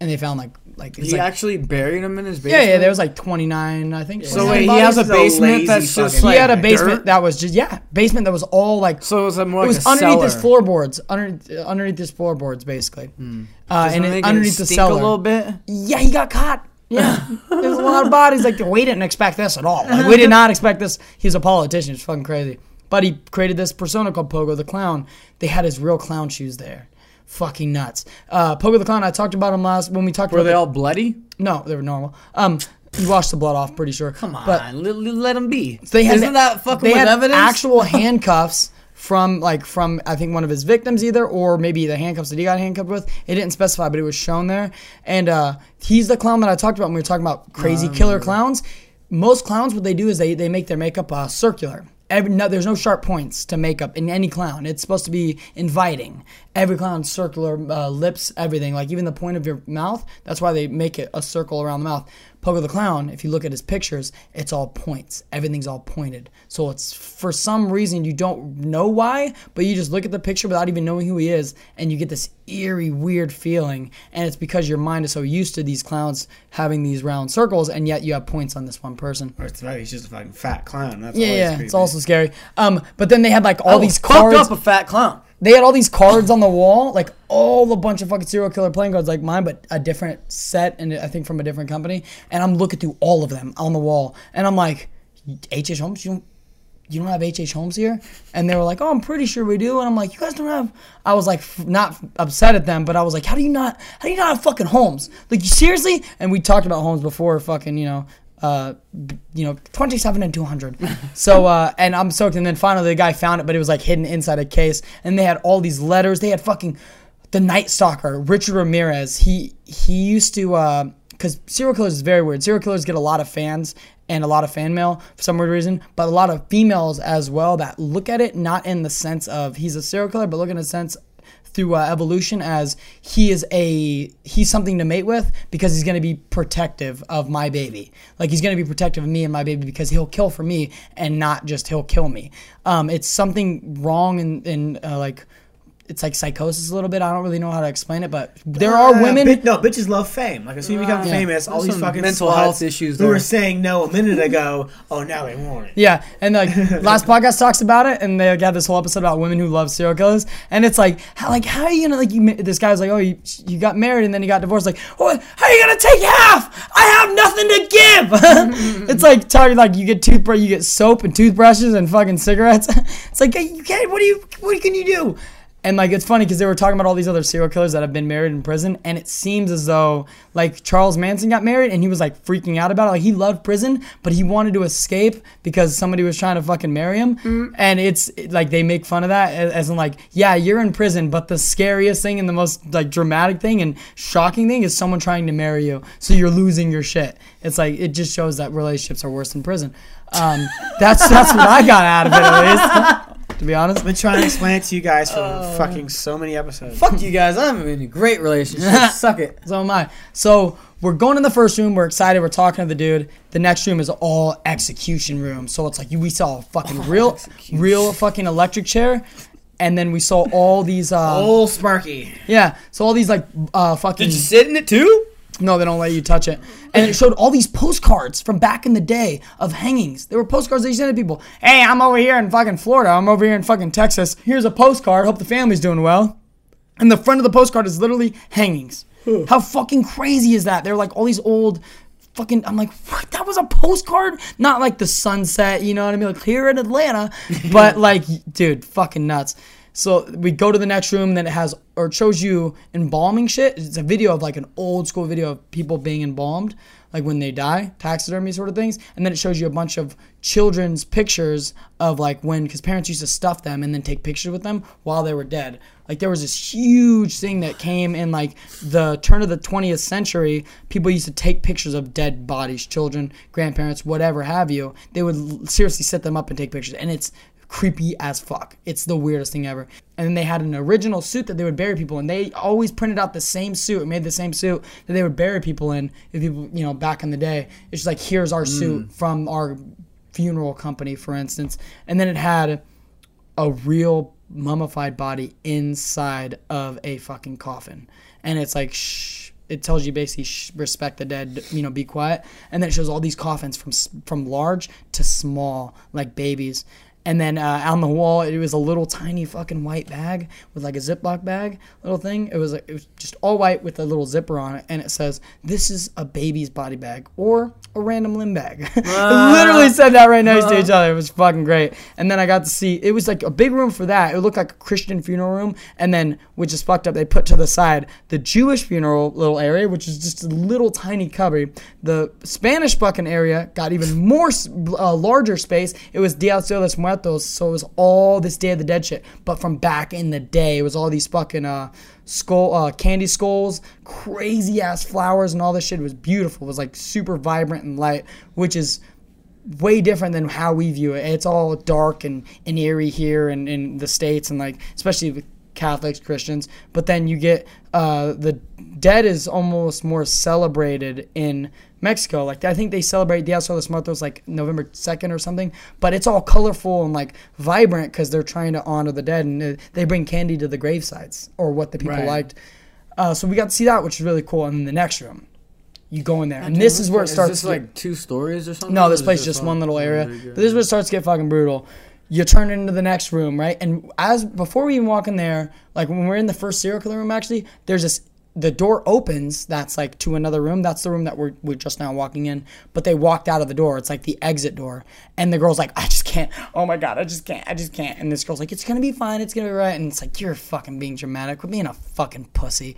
C: And they found like like it's
B: He
C: like,
B: actually buried him in his basement.
C: yeah yeah. there was like 29 I think.
B: So wait, he has a
A: He's a
B: basement that's just
A: fucking-
B: like
C: he had a basement
B: dirt?
C: that was just yeah basement that was all like
B: So it was a more
C: it
B: like
C: was
B: a
C: underneath his
B: cellar.
C: floorboards underneath underneath his floorboards basically uh, and
B: it
C: it,
B: make it
C: underneath the
B: stink
C: cellar
B: a little bit.
C: yeah he got caught yeah there's a lot of bodies like we didn't expect this at all like, we did not expect this he's a politician it's fucking crazy but he created this persona called Pogo the Clown they had his real clown shoes there fucking nuts uh, Pogo the Clown I talked about him last when we talked about
B: Were
C: about
B: they
C: the-
B: all bloody?
C: no they were normal um he washed the blood off pretty sure
B: Come on,
C: but
B: let, let him be.
C: they had
B: Isn't that fucking
C: they
B: with
C: had
B: evidence?
C: actual handcuffs from like from I think one of his victims either or maybe the handcuffs that he got handcuffed with. It didn't specify, but it was shown there. And uh, he's the clown that I talked about when we were talking about crazy killer clowns. Most clowns, what they do is they they make their makeup uh, circular. Every, no, there's no sharp points to makeup in any clown. It's supposed to be inviting. Every clown's circular, uh, lips, everything. Like even the point of your mouth. That's why they make it a circle around the mouth. Pogo the Clown, if you look at his pictures, it's all points. Everything's all pointed. So it's for some reason you don't know why, but you just look at the picture without even knowing who he is, and you get this eerie, weird feeling. And it's because your mind is so used to these clowns having these round circles, and yet you have points on this one person.
A: Or it's right, he's just a fucking fat clown. That's
C: Yeah, yeah,
A: creepy.
C: it's also scary. Um, but then they had like all
B: Oh,
C: these
B: fucked
C: cards.
B: up a fat clown.
C: They had all these cards on the wall, like all a bunch of fucking serial killer playing cards like mine, but a different set and I think from a different company. And I'm looking through all of them on the wall, and I'm like, H. H. Holmes, you don't, you don't have H. H. Holmes here? And they were like, Oh, I'm pretty sure we do. And I'm like, You guys don't have. I was like, not upset at them, but I was like, How do you not? How do you not have fucking Holmes? Like, seriously? And we talked about Holmes before, fucking, you know. Uh, you know, 27 and 200. so, uh, and I'm soaked. And then finally the guy found it, but it was like hidden inside a case. And they had all these letters. They had fucking the Night Stalker, Richard Ramirez. He he used to uh, because serial killers is very weird. Serial killers get a lot of fans and a lot of fan mail for some weird reason, but a lot of females as well that look at it not in the sense of he's a serial killer, but look in a sense through uh, evolution as he is a he's something to mate with because he's going to be protective of my baby. Like he's going to be protective of me and my baby because he'll kill for me and not just he'll kill me. Um, it's something wrong in, in uh, like it's like psychosis a little bit i don't really know how to explain it but there are
A: Uh,
C: women
A: bit- no, bitches love fame. Like as soon as you become
C: Yeah.
A: famous, all
B: There's
A: these fucking
B: mental health issues
A: who
B: there.
A: were saying no a minute ago. Oh, now they want it.
C: Yeah, and like last podcast talks about it, and they got this whole episode about women who love serial killers, and it's like, how like how are you gonna like you? This guy's like, oh, you, you got married and then you got divorced. Like, oh, how are you gonna take half? I have nothing to give. it's like talking like you get toothbrush, you get soap and toothbrushes and fucking cigarettes. it's like you can't. What do you? What can you do? And like it's funny because they were talking about all these other serial killers that have been married in prison, and it seems as though like Charles Manson got married and he was like freaking out about it. Like he loved prison, but he wanted to escape because somebody was trying to fucking marry him. And it's like they make fun of that as, as in like, yeah, you're in prison, but the scariest thing and the most like dramatic thing and shocking thing is someone trying to marry you, so you're losing your shit. It's like it just shows that relationships are worse in prison. Um, that's that's what I got out of it at least. To be honest.
A: I've been trying to explain it to you guys for
C: Oh.
A: fucking so many episodes.
B: Fuck you guys. I'm in a great relationship. Suck it.
C: So am I. So we're going in the first room. We're excited. We're talking to the dude. The next room is all execution room. So it's like we saw a fucking real, real fucking electric chair, and then we saw all these. Uh,
A: Old Sparky.
C: yeah. So all these like uh, fucking.
B: Did you sit in it too?
C: No, they don't let you touch it. And it showed all these postcards from back in the day of hangings. There were postcards that you sent to people. Hey, I'm over here in fucking Florida. I'm over here in fucking Texas. Here's a postcard. Hope the family's doing well. And the front of the postcard is literally hangings. How fucking crazy is that? They're like all these old fucking. I'm like, what? That was a postcard? Not like the sunset, you know what I mean? Like here in Atlanta. but like, dude, fucking nuts. So we go to the next room, then it has, or it shows you embalming shit. It's a video of like an old school video of people being embalmed, like when they die, taxidermy sort of things. And then it shows you a bunch of children's pictures of like when, because parents used to stuff them and then take pictures with them while they were dead. Like there was this huge thing that came in like the turn of the 20th century. People used to take pictures of dead bodies, children, grandparents, whatever have you. They would seriously set them up and take pictures. And it's creepy as fuck. It's the weirdest thing ever. And then they had an original suit that they would bury people in. They always printed out the same suit and made the same suit that they would bury people in. If people, you know, back in the day, it's just like here's our hmm. suit from our funeral company, for instance. And then it had a real mummified body inside of a fucking coffin. And it's like, shh. It tells you basically respect the dead, you know, be quiet. And then it shows all these coffins from from large to small, like babies. And then uh, on the wall, it was a little tiny fucking white bag with like a Ziploc bag, little thing. It was like, it was just all white with a little zipper on it, and it says, "This is a baby's body bag or a random limb bag." it literally said that right next to each other. It was fucking great. And then I got to see it was like a big room for that. It looked like a Christian funeral room, and then which is fucked up. They put to the side the Jewish funeral little area, which is just a little tiny cubby. The Spanish fucking area got even more uh, larger space. It was Dia de los Muertos, so it was all this Day of the Dead shit, but from back in the day. It was all these fucking uh, skull uh, candy skulls, crazy ass flowers, and all this shit. It was beautiful. It was like super vibrant and light, which is way different than how we view it. It's all dark and, and eerie here and in the States and like especially with Catholics, Christians. But then you get uh, the dead is almost more celebrated in Mexico. Like I think they celebrate Dia de los Muertos like November 2nd or something. But it's all colorful and like vibrant because they're trying to honor the dead and uh, they bring candy to the gravesites or what the people
B: Right.
C: liked. Uh, so we got to see that, which is really cool. And then the next room, you go in there, and this is where it starts.
B: Is
C: to
B: this
C: get-
B: like two stories or something?
C: no, this place is just one little area. But this is where it starts to get fucking brutal. You turn into the next room, right? And as before we even walk in there, like when we're in the first serial killer room, actually, there's this. The door opens. That's like to another room. That's the room that we're we're just now walking in. But they walked out of the door. It's like the exit door. And the girl's like, I just can't. Oh my god, I just can't. I just can't. And this girl's like, It's gonna be fine. It's gonna be right. And it's like, You're fucking being dramatic. Quit being a fucking pussy.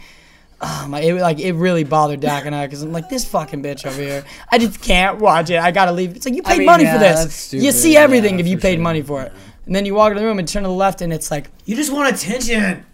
C: Oh my, it, like it really bothered Dak and I because I'm like this fucking bitch over here. I just can't watch it. I gotta leave. It's like you paid
B: mean,
C: money
B: yeah,
C: for this.
B: stupid.
C: You see everything
B: Yeah,
C: if you paid
B: sure.
C: money for it. And then you walk in the room and turn to the left and it's like
A: You just want attention.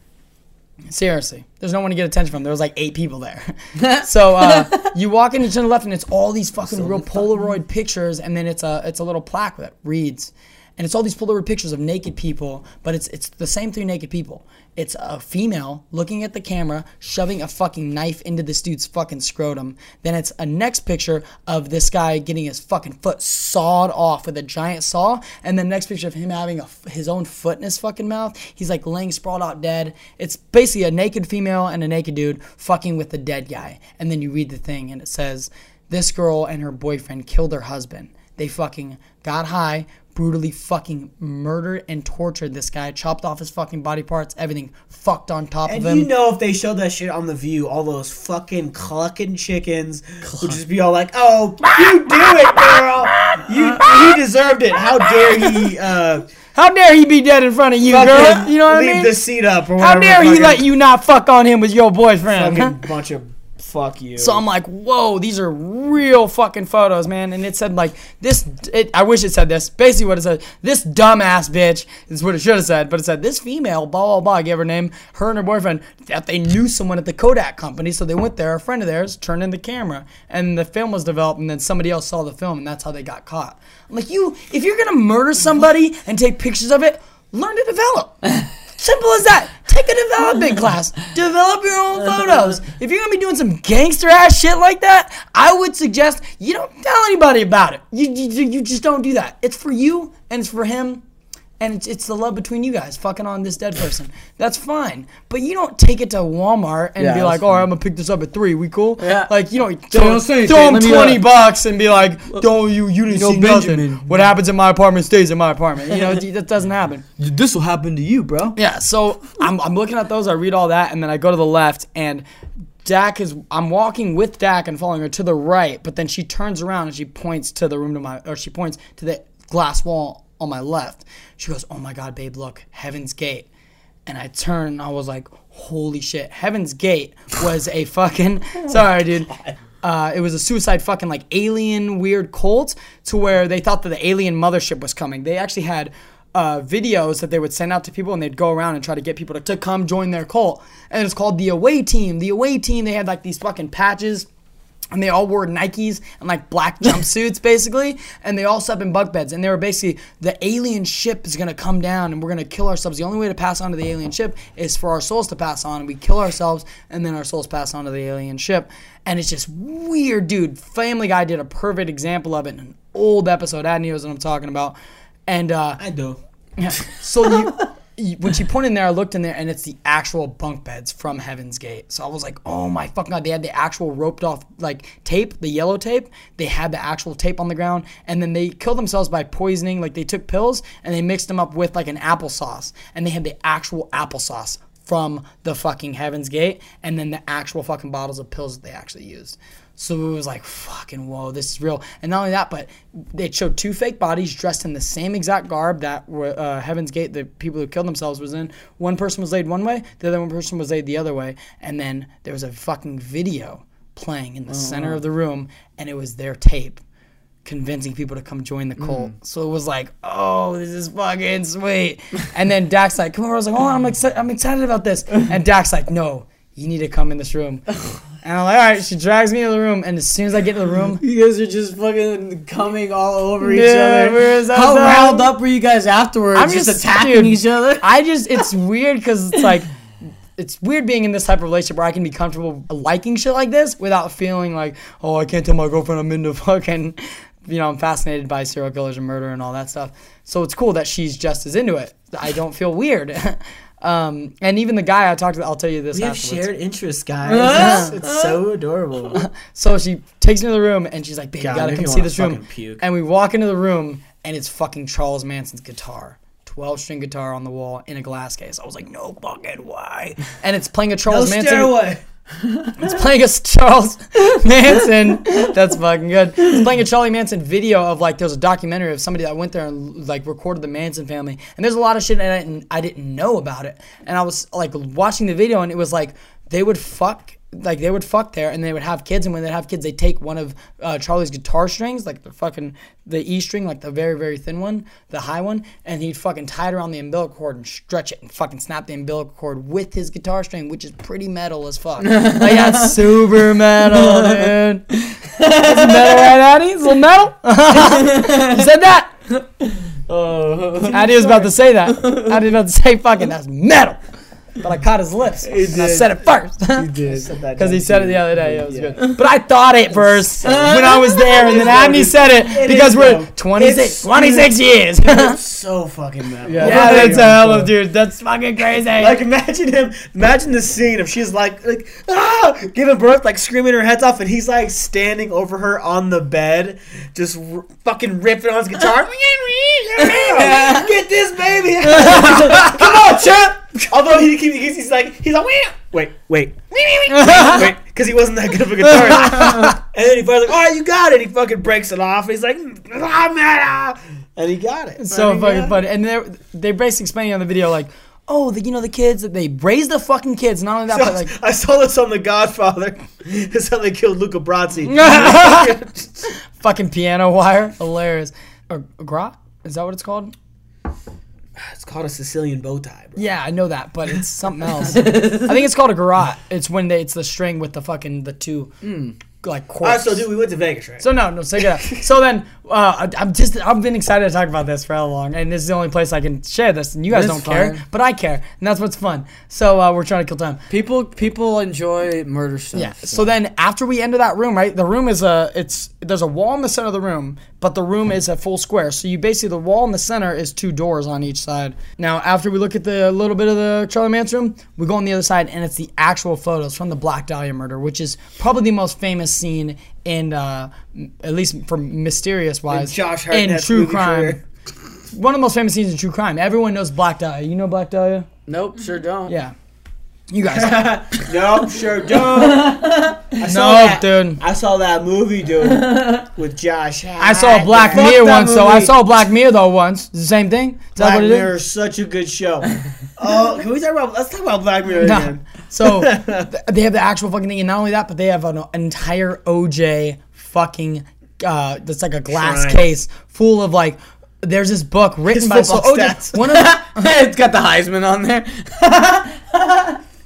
C: Seriously, there's no one to get attention from. There was like eight people there. so uh, you walk in and turn the left and it's all these fucking real Polaroid pictures and then it's a it's a little plaque that reads. And it's all these Polaroid pictures of naked people, but it's it's the same three naked people. It's a female looking at the camera, shoving a fucking knife into this dude's fucking scrotum. Then it's a next picture of this guy getting his fucking foot sawed off with a giant saw, and the next picture of him having a, his own foot in his fucking mouth. He's like laying sprawled out dead. It's basically a naked female and a naked dude fucking with the dead guy. And then you read the thing, and it says this girl and her boyfriend killed her husband. They fucking got high, brutally fucking murdered and tortured this guy, chopped off his fucking body parts, everything fucked on top
A: And
C: of him.
A: And you know if they showed that shit on the view, all those fucking clucking chickens would just be all like, "Oh, you do it, girl. You he deserved it. How dare he uh
C: How dare he be dead in front of you, girl? You know what I mean?
A: leave the seat up or
C: How dare he let you not fuck on him with your boyfriend?
A: fucking bunch of fuck you.
C: So I'm like, whoa, these are real fucking photos, man. And it said like this. It, I wish it said this. Basically, what it said, this dumbass bitch is what it should have said. But it said this female, blah blah blah. I gave her name, her and her boyfriend. That they knew someone at the Kodak company, so they went there. A friend of theirs turned in the camera, and the film was developed. And then somebody else saw the film, and that's how they got caught. I'm like, you, if you're gonna murder somebody and take pictures of it, learn to develop. Simple as that. Take a development class. Develop your own photos. If you're gonna be doing some gangster ass shit like that, I would suggest you don't tell anybody about it. You, you, you just don't do that. It's for you and it's for him. And it's, it's the love between you guys fucking on this dead person. That's fine, but you don't take it to Walmart and
B: Yeah,
C: be
B: that's
C: like, "All right, I'm gonna pick this up at three. We cool?"
B: Yeah.
C: Like you don't throw,
B: don't say
C: throw
B: anything.
C: him
B: Let me,
C: twenty
B: uh,
C: bucks and be like, "Don't you you didn't
B: No
C: see
B: Benjamin.
C: nothing. What happens in my apartment stays in my apartment." You know that doesn't happen.
B: This will happen to you, bro.
C: Yeah, so I'm, I'm looking at those. I read all that, and then I go to the left, and Dak is. I'm walking with Dak and following her to the right, but then she turns around and she points to the room to my, or she points to the glass wall on my left. She goes, "Oh my God, babe, look, Heaven's Gate." And I turned, and I was like, "Holy shit!" Heaven's Gate was a fucking. sorry, dude. Uh, it was a suicide fucking like alien weird cult to where they thought that the alien mothership was coming. They actually had uh, videos that they would send out to people and they'd go around and try to get people to, to come join their cult. And it's called the Away Team. The Away Team, they had like these fucking patches and they all wore Nikes and like black jumpsuits basically, and they all slept in bunk beds. And they were basically the alien ship is gonna come down and we're gonna kill ourselves. The only way to pass on to the alien ship is for our souls to pass on. And we kill ourselves, and then our souls pass on to the alien ship. And it's just weird, dude. Family Guy did a perfect example of it in an old episode. Ad knows what I'm talking about. And uh,
A: I do.
C: yeah. So you, you, when she pointed in there, I looked in there, and it's the actual bunk beds from Heaven's Gate. So I was like, oh my fucking god! They had the actual roped off like tape, the yellow tape. They had the actual tape on the ground, and then they killed themselves by poisoning. Like they took pills and they mixed them up with like an applesauce, and they had the actual applesauce from the fucking Heaven's Gate, and then the actual fucking bottles of pills that they actually used. So it was like, fucking whoa, this is real. And not only that, but they showed two fake bodies dressed in the same exact garb that were, uh, Heaven's Gate, the people who killed themselves, was in. One person was laid one way, the other one person was laid the other way. And then there was a fucking video playing in the center of the room, and it was their tape convincing people to come join the cult. So it was like, oh, this is fucking sweet. and then Dak's like, come over. I was like, oh, I'm excited. I'm excited about this. And Dak's like, no, you need to come in this room. And I'm like, all right. She drags me into the room, and as soon as I get in the room,
B: You guys are just fucking coming all over each
C: Yeah,
B: other. How riled up were you guys afterwards?
C: I'm
B: just,
C: just-
B: attacking
C: dude,
B: each other.
C: I just it's weird because it's like it's weird being in this type of relationship where I can be comfortable liking shit like this without feeling like oh I can't tell my girlfriend I'm into fucking you know I'm fascinated by serial killers and murder and all that stuff. So it's cool that she's just as into it. I don't feel weird. um, and even the guy I talked to, I'll tell you this.
A: We have shared interests, guys. it's, it's so adorable.
C: So she takes me to the room and she's like, "Babe,
A: God,
C: you gotta come
A: me
C: see this room."
A: puke.
C: And we walk into the room and it's fucking Charles Manson's guitar. 12 string guitar on the wall in a glass case. I was like, no fucking way. And it's playing a
A: no
C: Charles Manson.
A: stairway.
C: It's playing a Charles Manson. That's fucking good. It's playing a Charlie Manson video of like there's a documentary of somebody that went there and like recorded the Manson family. And there's a lot of shit didn't I didn't know about it. And I was like watching the video and it was like they would fuck like they would fuck there and they would have kids and when they'd have kids they take one of uh, Charlie's guitar strings like the fucking the E string like the very very thin one the high one and he'd fucking tie it around the umbilical cord and stretch it and fucking snap the umbilical cord with his guitar string which is pretty metal as fuck. Like that's super metal dude. It's metal right Addy? It's a little metal? You said that.
B: Oh,
C: Addy was about to say that. Addy was about to say fucking that's metal but I caught his lips He and I said it first he
B: did.
C: because he said it the other day. Yeah, it was good. But I thought it first when I was there, and then Abney said it, because
A: is,
C: we're
A: though.
C: 26, 26 years.
A: It's so fucking metal.
C: yeah, that's a hell of dude. That's fucking crazy.
A: Like imagine him. Imagine the scene if she's like like ah giving birth, like screaming her heads off, and he's like standing over her on the bed, just r- fucking ripping on his guitar. Get this baby! Come on, champ! Although he keep he's, he's like he's like wait wait wait wait because he wasn't that good of a guitarist. and then he finally like all right you got it. He fucking breaks it off. And he's like man, and he got it.
C: so
A: I
C: fucking
A: yeah.
C: funny. And they're they're basically explaining on the video like, oh, the, you know the kids that they raise the fucking kids. Not only that, but like.
A: I saw this on The Godfather. That's how they killed Luca Brasi.
C: fucking piano wire, hilarious. Or grat? Is that what it's called?
A: It's called a Sicilian bow tie, bro.
C: Yeah, I know that, but it's something else. I think it's called a garrote. It's when they, it's the string with the fucking the two. Hmm. like
A: All right, so dude, we went to Vegas, right?
C: So no, no, so yeah. so then, uh, I'm just, I've been excited to talk about this for how long, and this is the only place I can share this, and you guys don't care,
B: fine.
C: but I care, and that's what's fun. So uh, we're trying to kill time.
B: People people enjoy murder stuff.
C: Yeah. So then after we enter that room, right? The room is a it's there's a wall in the center of the room, but the room is a full square. So you basically the wall in the center is two doors on each side. Now after we look at the little bit of the Charlie Manson room, we go on the other side and it's the actual photos from the Black Dahlia murder, which is probably the most famous scene in uh at least for mysterious wise
A: Josh
C: in
A: Hartnett's
C: true
A: movie
C: crime.
A: career.
C: One of the most famous scenes in true crime. Everyone knows Black Dahlia. You know Black Dahlia?
B: Nope, sure don't.
C: Yeah. You guys.
A: nope, sure don't. I saw
C: no,
A: that,
C: dude.
A: I saw that movie, dude, with Josh.
C: I saw Black
A: Fuck
C: Mirror once, though. I saw Black Mirror though once. It's the same thing. Is
A: Black
C: what
A: Mirror
C: is?
A: such a good show. oh, can we talk about? Let's talk about Black Mirror
C: Nah.
A: again.
C: So they have the actual fucking thing, and not only that, but they have an, entire OJ fucking. Uh, that's like a glass case full of like. There's this book written
A: His
C: by so OJ. One of the,
B: it's got the Heisman on there.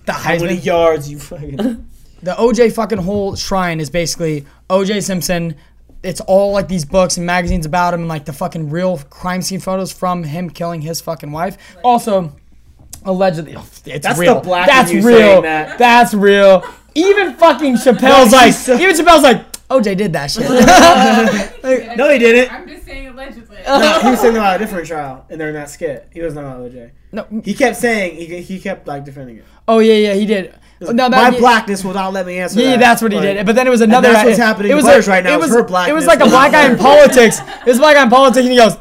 C: The
A: How many
C: Heisman.
A: yards you fucking?
C: The OJ fucking whole shrine is basically OJ Simpson. It's all like these books and magazines about him, and like the fucking real crime scene photos from him killing his fucking wife. Also, allegedly, oh, it's
A: That's
C: real.
A: the black
C: That's
A: you
C: real.
A: saying that.
C: That's real. Even fucking Chappelle's like, even Chappelle's like, OJ did that shit.
A: No, he didn't.
G: I'm just saying allegedly.
A: No, he was saying about a different trial, and they're in that skit. He wasn't about OJ.
C: no,
A: He kept saying he, he kept like defending it.
C: oh yeah, yeah, he did. No, that-
A: My
C: yeah,
A: blackness will not let me answer.
C: Yeah,
A: that.
C: that's what he
A: Like,
C: did. But then it was another.
A: that's what's happening
C: It was
A: Butters
C: like,
A: right now
C: It was,
A: her blackness.
C: it was like a black guy in politics. It was a black guy in politics, and he goes,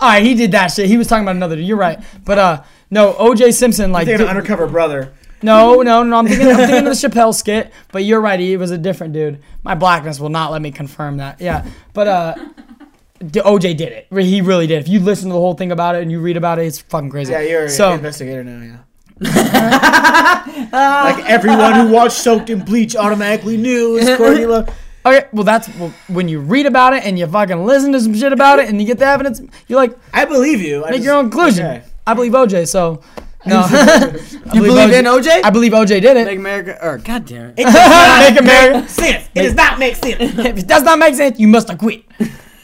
C: "All right, he did that shit. He was talking about another dude. You're right." But uh, no, O.J. Simpson, like,
A: Thinking
C: dude-
A: of undercover brother.
C: No, no, no. I'm thinking, I'm thinking of the Chappelle skit. But you're right. He was a different dude. My blackness will not let me confirm that. Yeah, but uh. OJ did it. He really did. If you listen to the whole thing about it and you read about it, it's fucking crazy.
A: Yeah, you're
C: so
A: an investigator now. Yeah. like everyone who watched Soaked in Bleach automatically knew it was Courtney Love.
C: okay. Well, that's well, when you read about it and you fucking listen to some shit about it and you get the evidence. You're like,
A: I believe you. I
C: make
A: just-
C: your own conclusion.
A: okay.
C: I believe OJ. So no,
B: You believe in OJ?
C: I believe OJ did it.
B: Make America. Or God damn it.
A: It does not
C: Make America.
A: sense. It does not make sense.
C: if it does not make sense, you must acquit.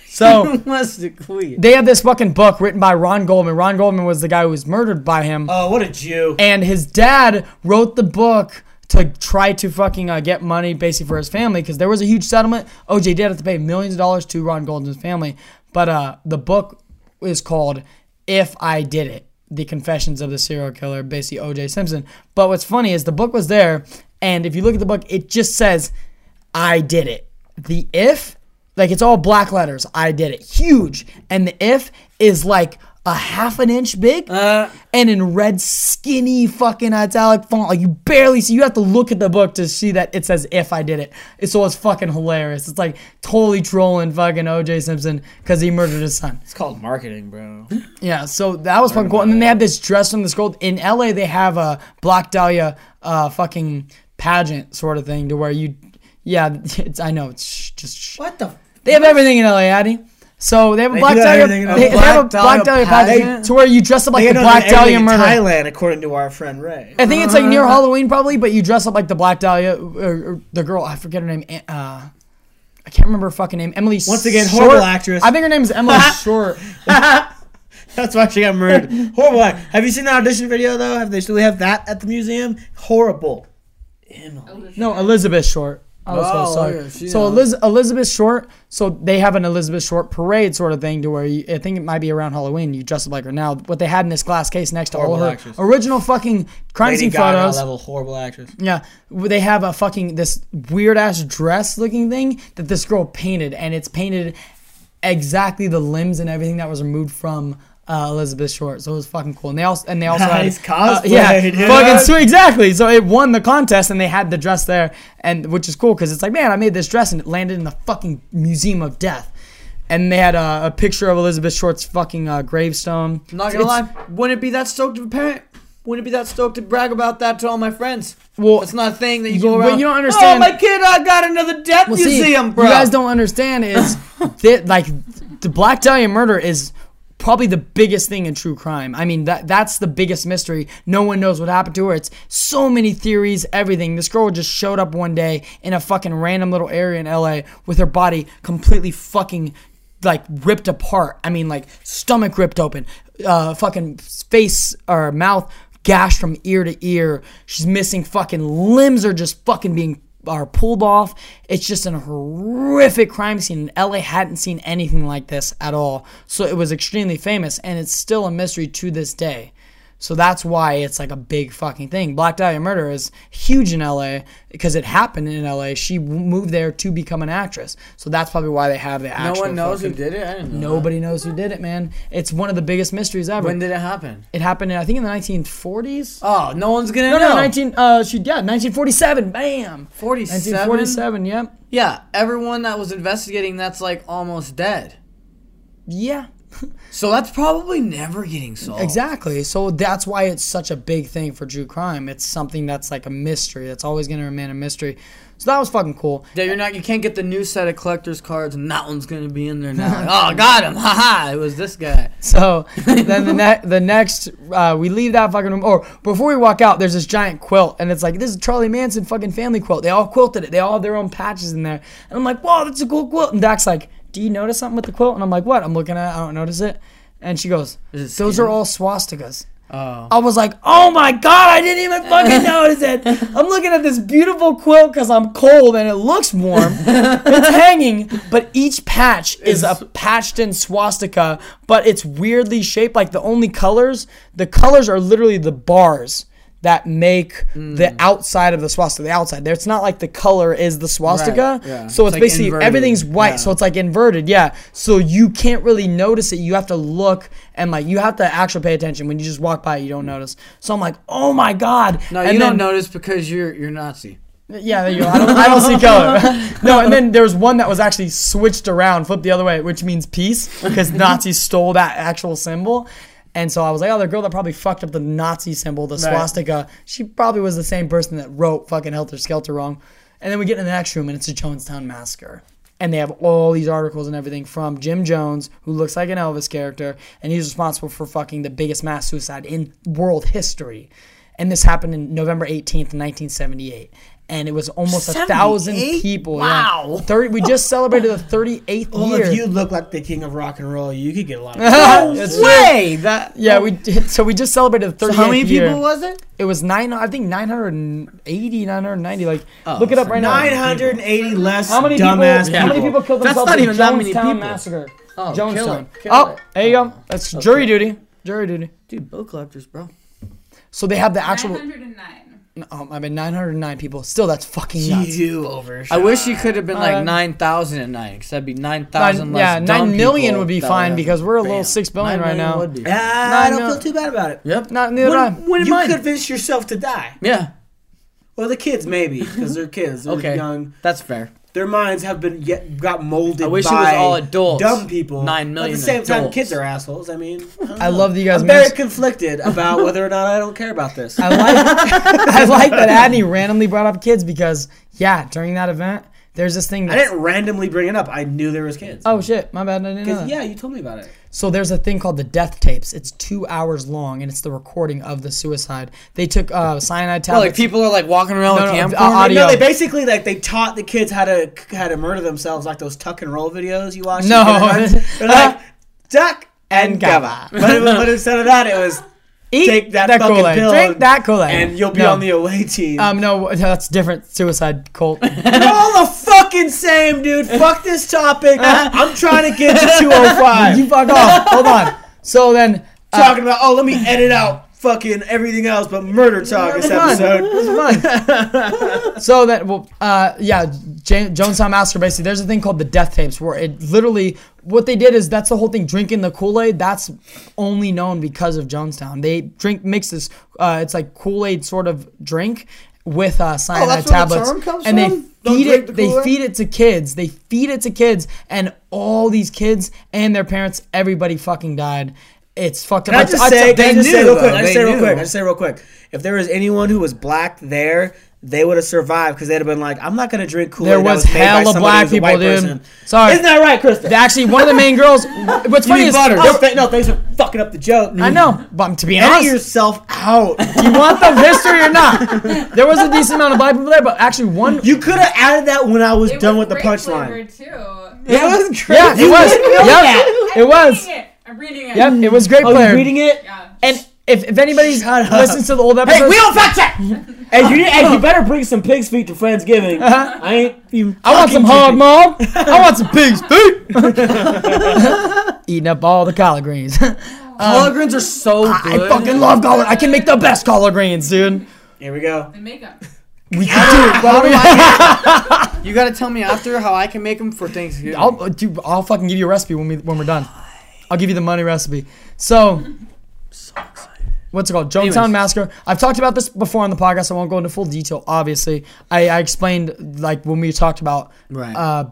C: So
B: Must have quit.
C: they have this fucking book written by Ron Goldman. Ron Goldman was the guy who was murdered by him.
A: Oh, what a Jew.
C: and his dad wrote the book to try to fucking uh, get money basically for his family because there was a huge settlement. OJ did have to pay millions of dollars to Ron Goldman's family, but uh, the book is called "If I Did It: The Confessions of the Serial Killer," basically OJ Simpson. But what's funny is the book was there, and if you look at the book, it just says I did it. The if, like it's all black letters. I did it. Huge. And the if is like a half an inch big
B: Uh,
C: and in red skinny fucking italic font. Like you barely see you have to look at the book to see that it says if I did it. It's so it's fucking hilarious. It's like totally trolling fucking OJ Simpson because he murdered his son.
A: It's called marketing, bro.
C: Yeah, so that was fucking cool. And then they had this dress from this gold. In LA, they have a Black Dahlia uh, fucking pageant sort of thing to where you, yeah, it's, I know it's just.
A: What the?
C: they have everything in LA, Addy. So they have a
A: They
C: Black Dahlia. They, they have a
B: Black
C: Black
B: Dahlia
C: Dahlia pageant
B: pageant?
C: to where you dress up like
A: They
C: the Black
A: everything
C: Dahlia
A: in
C: murder.
A: Thailand, according to our friend Ray.
C: I think it's like near Halloween probably, but you dress up like the Black Dahlia or, or the girl. I forget her name. Uh, I can't remember her fucking name. Emily.
A: Once again,
C: Short.
A: horrible actress.
C: I think her name is Emily Short.
A: That's why she got murdered. Horrible. act. Have you seen the audition video though? Have they still have that at the museum? Horrible. Emily.
C: No, Elizabeth Short. I was
B: Oh,
C: so sorry.
B: yeah, she
C: so
B: knows.
C: Eliz- Elizabeth Short. So they have an Elizabeth Short parade sort of thing to where you, I think it might be around Halloween. You dress up like her. Now, what they had in this glass case next to all
A: Horrible
C: her
A: actress.
C: original fucking crime
A: Lady
C: scene
A: Gaga
C: photos.
A: level horrible actress.
C: Yeah, they have a fucking this weird ass dress looking thing that this girl painted, and it's painted exactly the limbs and everything that was removed from uh, Elizabeth Short. So it was fucking cool. And they also and they also
A: Nice
C: had uh, yeah,
A: dude.
C: fucking sweet, exactly. So it won the contest, and they had the dress there, and which is cool because it's like, man, I made this dress, and it landed in the fucking Museum of Death. And they had a, a picture of Elizabeth Short's fucking uh, gravestone.
B: I'm not gonna
C: It's-
B: lie. Wouldn't it be that stoked to a parent? Wouldn't it be that stoked to brag about that to all my friends?
C: Well,
B: It's not a thing that you
C: you-
B: go
C: but
B: around.
C: you don't understand-
B: Oh, my kid, I got another death
C: Well, see,
B: museum, bro.
C: You guys don't understand is that like the Black Dahlia murder is probably the biggest thing in true crime. I mean, that that's the biggest mystery. No one knows what happened to her. It's so many theories, everything. This girl just showed up one day in a fucking random little area in LA with her body completely fucking like ripped apart. I mean, like stomach ripped open, uh, fucking face or mouth gashed from ear to ear. She's missing fucking limbs are just fucking being are pulled off. It's just an horrific crime scene. And LA hadn't seen anything like this at all. So it was extremely famous and it's still a mystery to this day. So that's why it's like a big fucking thing. Black Dahlia Murder is huge in LA because it happened in LA. She moved there to become an actress. So that's probably why they have the
B: No one knows who did it. I didn't know.
C: Nobody knows who did it, man. It's one of the biggest mysteries ever.
B: When did it happen?
C: it happened, in, I think, in the 1940s.
B: Oh, no one's gonna
C: no,
B: know.
C: no, 19. Uh, she yeah, 1947. Bam.
B: 47?
C: 1947. Yep.
B: Yeah, everyone that was investigating that's like almost dead.
C: Yeah.
B: So that's probably never getting solved.
C: Exactly. So that's why it's such a big thing for true crime. It's something that's like a mystery. That's always going to remain a mystery. So that was fucking cool.
B: Yeah, you're not. You can't get the new set of collector's cards, and that one's gonna be in there now. Like, oh, got him! Ha ha! It was this guy.
C: So then the ne- the next uh, we leave that fucking room. Or before we walk out, there's this giant quilt, and it's like this is Charlie Manson fucking family quilt. They all quilted it. They all have their own patches in there. And I'm like, whoa, that's a cool quilt. And Doc's like, do you notice something with the quilt? And I'm like, what? I'm looking at. it. I don't notice it. And she goes, those are all swastikas.
B: Oh.
C: I was like, oh my god, I didn't even fucking notice it. I'm looking at this beautiful quilt because I'm cold and it looks warm. it's hanging, but each patch is a patched in swastika, but it's weirdly shaped. Like the only colors, the colors are literally the bars that make the mm. outside of the swastika the outside there. It's not like the color is the swastika.
B: Right, yeah.
C: So
B: It's
C: it's,
B: like
C: basically
B: inverted,
C: everything's white.
B: yeah.
C: So it's like inverted, yeah. So you can't really notice it. You have to look and like you have to actually pay attention. When you just walk by, you don't notice. So I'm like, oh my god.
B: No,
C: and
B: you
C: then,
B: don't notice because you're you're Nazi.
C: Yeah, there you go. I don't, I don't see color. no, and then there was one that was actually switched around, flipped the other way, which means peace, because Nazis stole that actual symbol. And so I was like, oh, the girl that probably fucked up the Nazi symbol, the swastika, she probably was the same person that wrote fucking Helter Skelter wrong. And then we get in the next room, and it's a Jonestown massacre. And they have all these articles and everything from Jim Jones, who looks like an Elvis character, and he's responsible for fucking the biggest mass suicide in world history. And this happened in November 18th, 1978. And it was almost a thousand people.
B: Wow.
C: Yeah. 30, we just celebrated the 38th
A: Well,
C: year.
A: if you look like the king of rock and roll, you could get a lot of.
C: That's true.
B: Way that.
C: Yeah, we did. So we just celebrated the 38th
B: So how many
C: year.
B: people was it?
C: It was nine. I think 980, 990. Like,
B: Oh,
C: look it up
B: so
C: right now.
A: 980 less
C: How many
A: dumbass
C: people? How many people killed
B: That's
C: themselves
B: not
C: in
B: even that many
C: Jonestown
B: people.
C: massacre?
B: Oh, kill
C: Jonestown.
B: it, kill
C: oh,
B: it.
C: there you go. That's jury duty. Jury duty.
B: Dude, bill collectors, bro.
C: So they have the actual.
G: 909.
C: Um, I mean, 909 people. Still, that's fucking nuts.
A: You over.
B: I wish you could have been like
C: Uh,
B: nine thousand and nine, because that'd be
C: 9,000
B: less.
C: yeah,
B: dumb
C: nine million would be fine
B: would-
C: because we're a
B: Bam.
C: little six billion
B: Nine
C: right now.
B: would be.
A: Yeah, I don't
C: Nine
A: feel too bad about it.
B: Yep.
C: Not neither do I.
B: When- when
A: you
B: mine-
A: convince yourself to die.
B: Yeah.
A: Well, the kids maybe because they're kids. They're
B: Okay.
A: young.
B: That's fair.
A: Their minds have been yet got molded.
B: I wish it
A: by
B: was all adults.
A: Dumb people.
B: Nine
A: But At the same time, kids are assholes. I mean, I,
C: I love that you guys
A: I'm very conflicted about whether or not I don't care about this.
C: I like I like that Adney randomly brought up kids because yeah, during that event, there's this thing.
A: I didn't randomly bring it up. I knew there was kids.
C: oh shit, my bad. I didn't know. That.
A: yeah, you told me about it.
C: So there's a thing called the death tapes. It's two hours long, and it's the recording of the suicide. They took uh, cyanide
B: Well, like people are like walking around
C: No,
B: with
C: no,
B: camcorder.
C: uh, audio.
A: No, they basically like they taught the kids how to how to murder themselves, like those tuck and roll videos you watch.
C: No.
A: they're like duck and cover. But, but instead of that, it was
C: Eat
A: take that, fucking
C: Kool-Aid.
A: pill
C: Drink
A: and-
C: that Kool-Aid.
A: and you'll be
C: No.
A: on the away team.
C: Um, no, that's different. Suicide cult.
A: They're all the fucking same, dude. Fuck this topic. I'm trying to get to 205.
C: you fuck off. Hold on. So then, uh,
A: talking about oh, let me edit out fucking everything else but murder talk this episode.
C: This is fun. so that well, uh, yeah, Jan- Jonestown Massacre. Basically, there's a thing called the death tapes where it literally what they did is that's the whole thing. Drinking the Kool Aid that's only known because of Jonestown. They drink mix this. Uh, it's like Kool Aid sort of drink with uh, cyanide
B: Oh, that's where the
C: tablets,
B: term comes
C: and they
B: from? Don't
C: feed it.
B: the
C: They feed it to kids. They feed it to kids, and all these kids and their parents, everybody fucking died. It's fucked up.
A: Can I just say,
C: they
A: can I just
C: knew,
A: say real quick? I just say real quick. I just say real quick. If there was anyone who was black there, they would have survived because they'd have been like, I'm not gonna drink Kool Aid.
C: There was hella black people, dude. Sorry.
A: Isn't that right, Krista?
C: Actually, one of the main girls. What's funny is
A: Oh, th- no, thanks for fucking up the joke.
C: I know, but to be
A: Edit
C: honest,
A: yourself out.
C: you want the history or not? There was a decent amount of black people there, but actually one.
A: You could have added that when I was
G: It
A: done
G: was
A: with the punchline.
G: Too.
A: It was great.
C: Yeah, it was. Yep,
G: I'm
C: it was.
G: Reading it. I'm reading it.
C: Yep, it was great
A: Oh,
C: player.
A: you reading it?
G: Yeah.
C: And if, if anybody listens to the old episodes,
A: Hey, we don't fact check. hey, you, hey, you better bring some pig's feet to Friendsgiving. I ain't even.
C: Uh-huh. I want some hog maw. I want some pig's feet. Eating up all the collard greens.
D: Collard greens are so good.
C: I fucking love collard. I can make the best collard greens, dude.
A: Here we go.
G: And makeup.
C: We can do.
D: How do I- you gotta tell me after how I can make them for Thanksgiving.
C: I'll dude, I'll fucking give you a recipe when we when we're done. I'll give you the money recipe. So, what's it called? Jonestown
D: Anyways.
C: Massacre. I've talked about this before on the podcast. I won't go into full detail. Obviously, I, I explained like when we talked about
D: Right.
C: uh,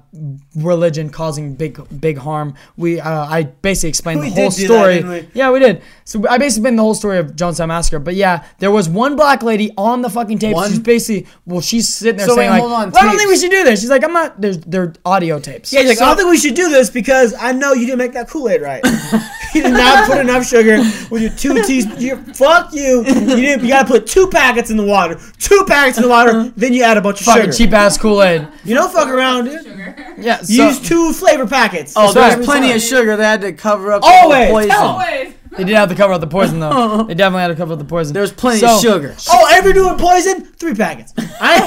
C: religion causing big big harm. We uh, I basically explained
A: We
C: the whole
A: that,
C: story.
A: didn't we?
C: Yeah, we did. So I basically explained the whole story of Jonestown Massacre. But yeah, there was one black lady on the fucking tape.
D: One?
C: She's basically well, she's sitting there
D: So
C: saying
D: wait,
C: like,
D: hold on,
C: "Well, I don't think we should do this." She's like, "I'm not." There's they're audio tapes.
A: Yeah, like, I don't think we should do this because I know you didn't make that Kool Aid right. you did not put enough sugar with your two teaspoons. You, fuck you. You didn't. You gotta put two packets in the water. Two packets in the water. Then you add a bunch of
C: fucking
A: sugar.
C: cheap ass Kool Aid.
A: You don't fuck around, dude.
G: Sugar.
C: Yeah, so,
A: Use two flavor packets.
D: oh,
C: That's
D: there's
C: right.
D: plenty of sugar. They had to cover up the
A: Always.
D: whole poison.
G: Always.
C: they did not have to cover up the poison though. They definitely had to cover up the poison.
D: There's plenty
C: So-
D: of sugar.
A: Oh, ever doing poison? Three packets. I ain't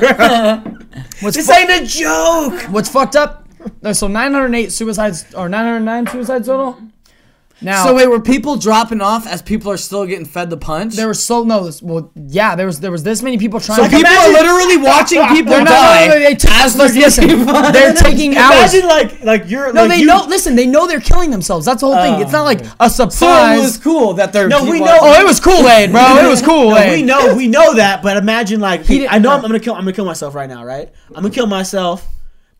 A: fucking around.
C: What's
A: This
C: fu-
A: ain't a joke.
C: What's fucked up? No, so 908 suicides or 909 suicides total. Now,
D: So wait, were people dropping off as people are still getting fed the punch?
C: there were so no. this- Well, yeah, there was there was this many people trying.
A: So
C: to
A: people
D: people
A: Imagine-
D: are literally watching people
C: They're not.
D: die.
C: no, no, they t-
D: as they're
C: listen, they're taking hours.
A: Imagine like like you're
C: No,
A: like
C: they
A: you,
C: know. Listen, they know they're killing themselves. That's the whole thing. It's not like a
D: So
C: surprise.
D: it was cool that they're.
A: No, we know-
C: oh, it was Kool Aid, bro. It was Kool
A: No, we know we know that, but imagine like
C: He
A: I know I'm, I'm gonna kill I'm gonna kill myself right now, right? I'm gonna kill myself.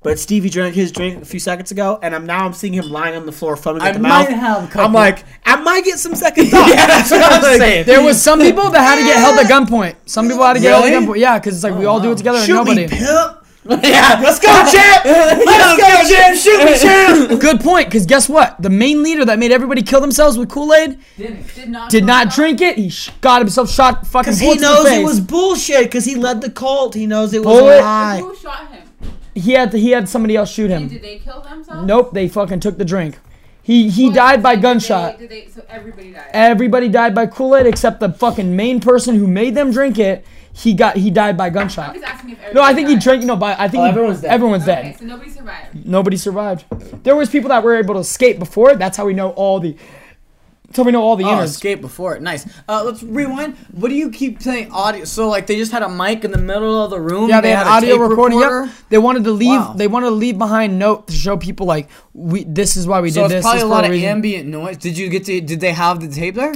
A: But Stevie drank his drink a few seconds ago, and I'm now I'm seeing him lying on the floor, foaming at
D: I
A: the
D: might
A: mouth.
D: have a couple-
A: I'm like, I might get some second thoughts. yeah, that's what I'm saying.
C: There was some people that had to get held at gunpoint. Some people had to get held at gunpoint. Yeah, because it's like we all do it oh, together and nobody.
A: me, pimp.
D: yeah,
A: Let's go, champ. Let's go, champ. Shoot me, champ.
C: Good point, because guess what? The main leader that made everybody kill themselves with Kool Aid
G: Did, did not.
C: did not drink it. He sh- got himself shot fucking
A: Because he
C: bullets in the
A: knows it was bullshit. Because he led the cult. He knows it was
C: Bullet.
A: a lie.
G: Who shot him?
C: He had to, he had somebody else shoot
G: And
C: him.
G: did they kill themselves?
C: Nope, they fucking took the drink. He he
G: Well,
C: died by
G: did
C: gunshot.
G: They, did they, so everybody died.
C: Everybody died by Kool Aid except the fucking main person who made them drink it. He got he died by
G: I'm
C: gunshot.
G: just asking if everybody
C: No, I think he drank. No, but I think
A: Oh,
C: he-
A: everyone's dead.
C: Everyone's
G: Okay,
C: dead.
G: so nobody survived.
C: Nobody survived. There was people that were able to escape before. That's how we know all the. How we know all the
D: Oh,
C: innards.
D: escape before it. Nice. Uh, let's rewind. What do you keep saying? Audio. So like they just had a mic in the middle of the room.
C: Yeah, they, had,
D: a
C: audio recording.
D: recorder?
C: Yep. They wanted to leave.
D: Wow.
C: They wanted to leave behind note to show people like we. This is why we
D: So
C: did
D: it's
C: this.
D: probably
C: this
D: a lot of
C: reason.
D: ambient noise. Did you get to? Did they have the tape there?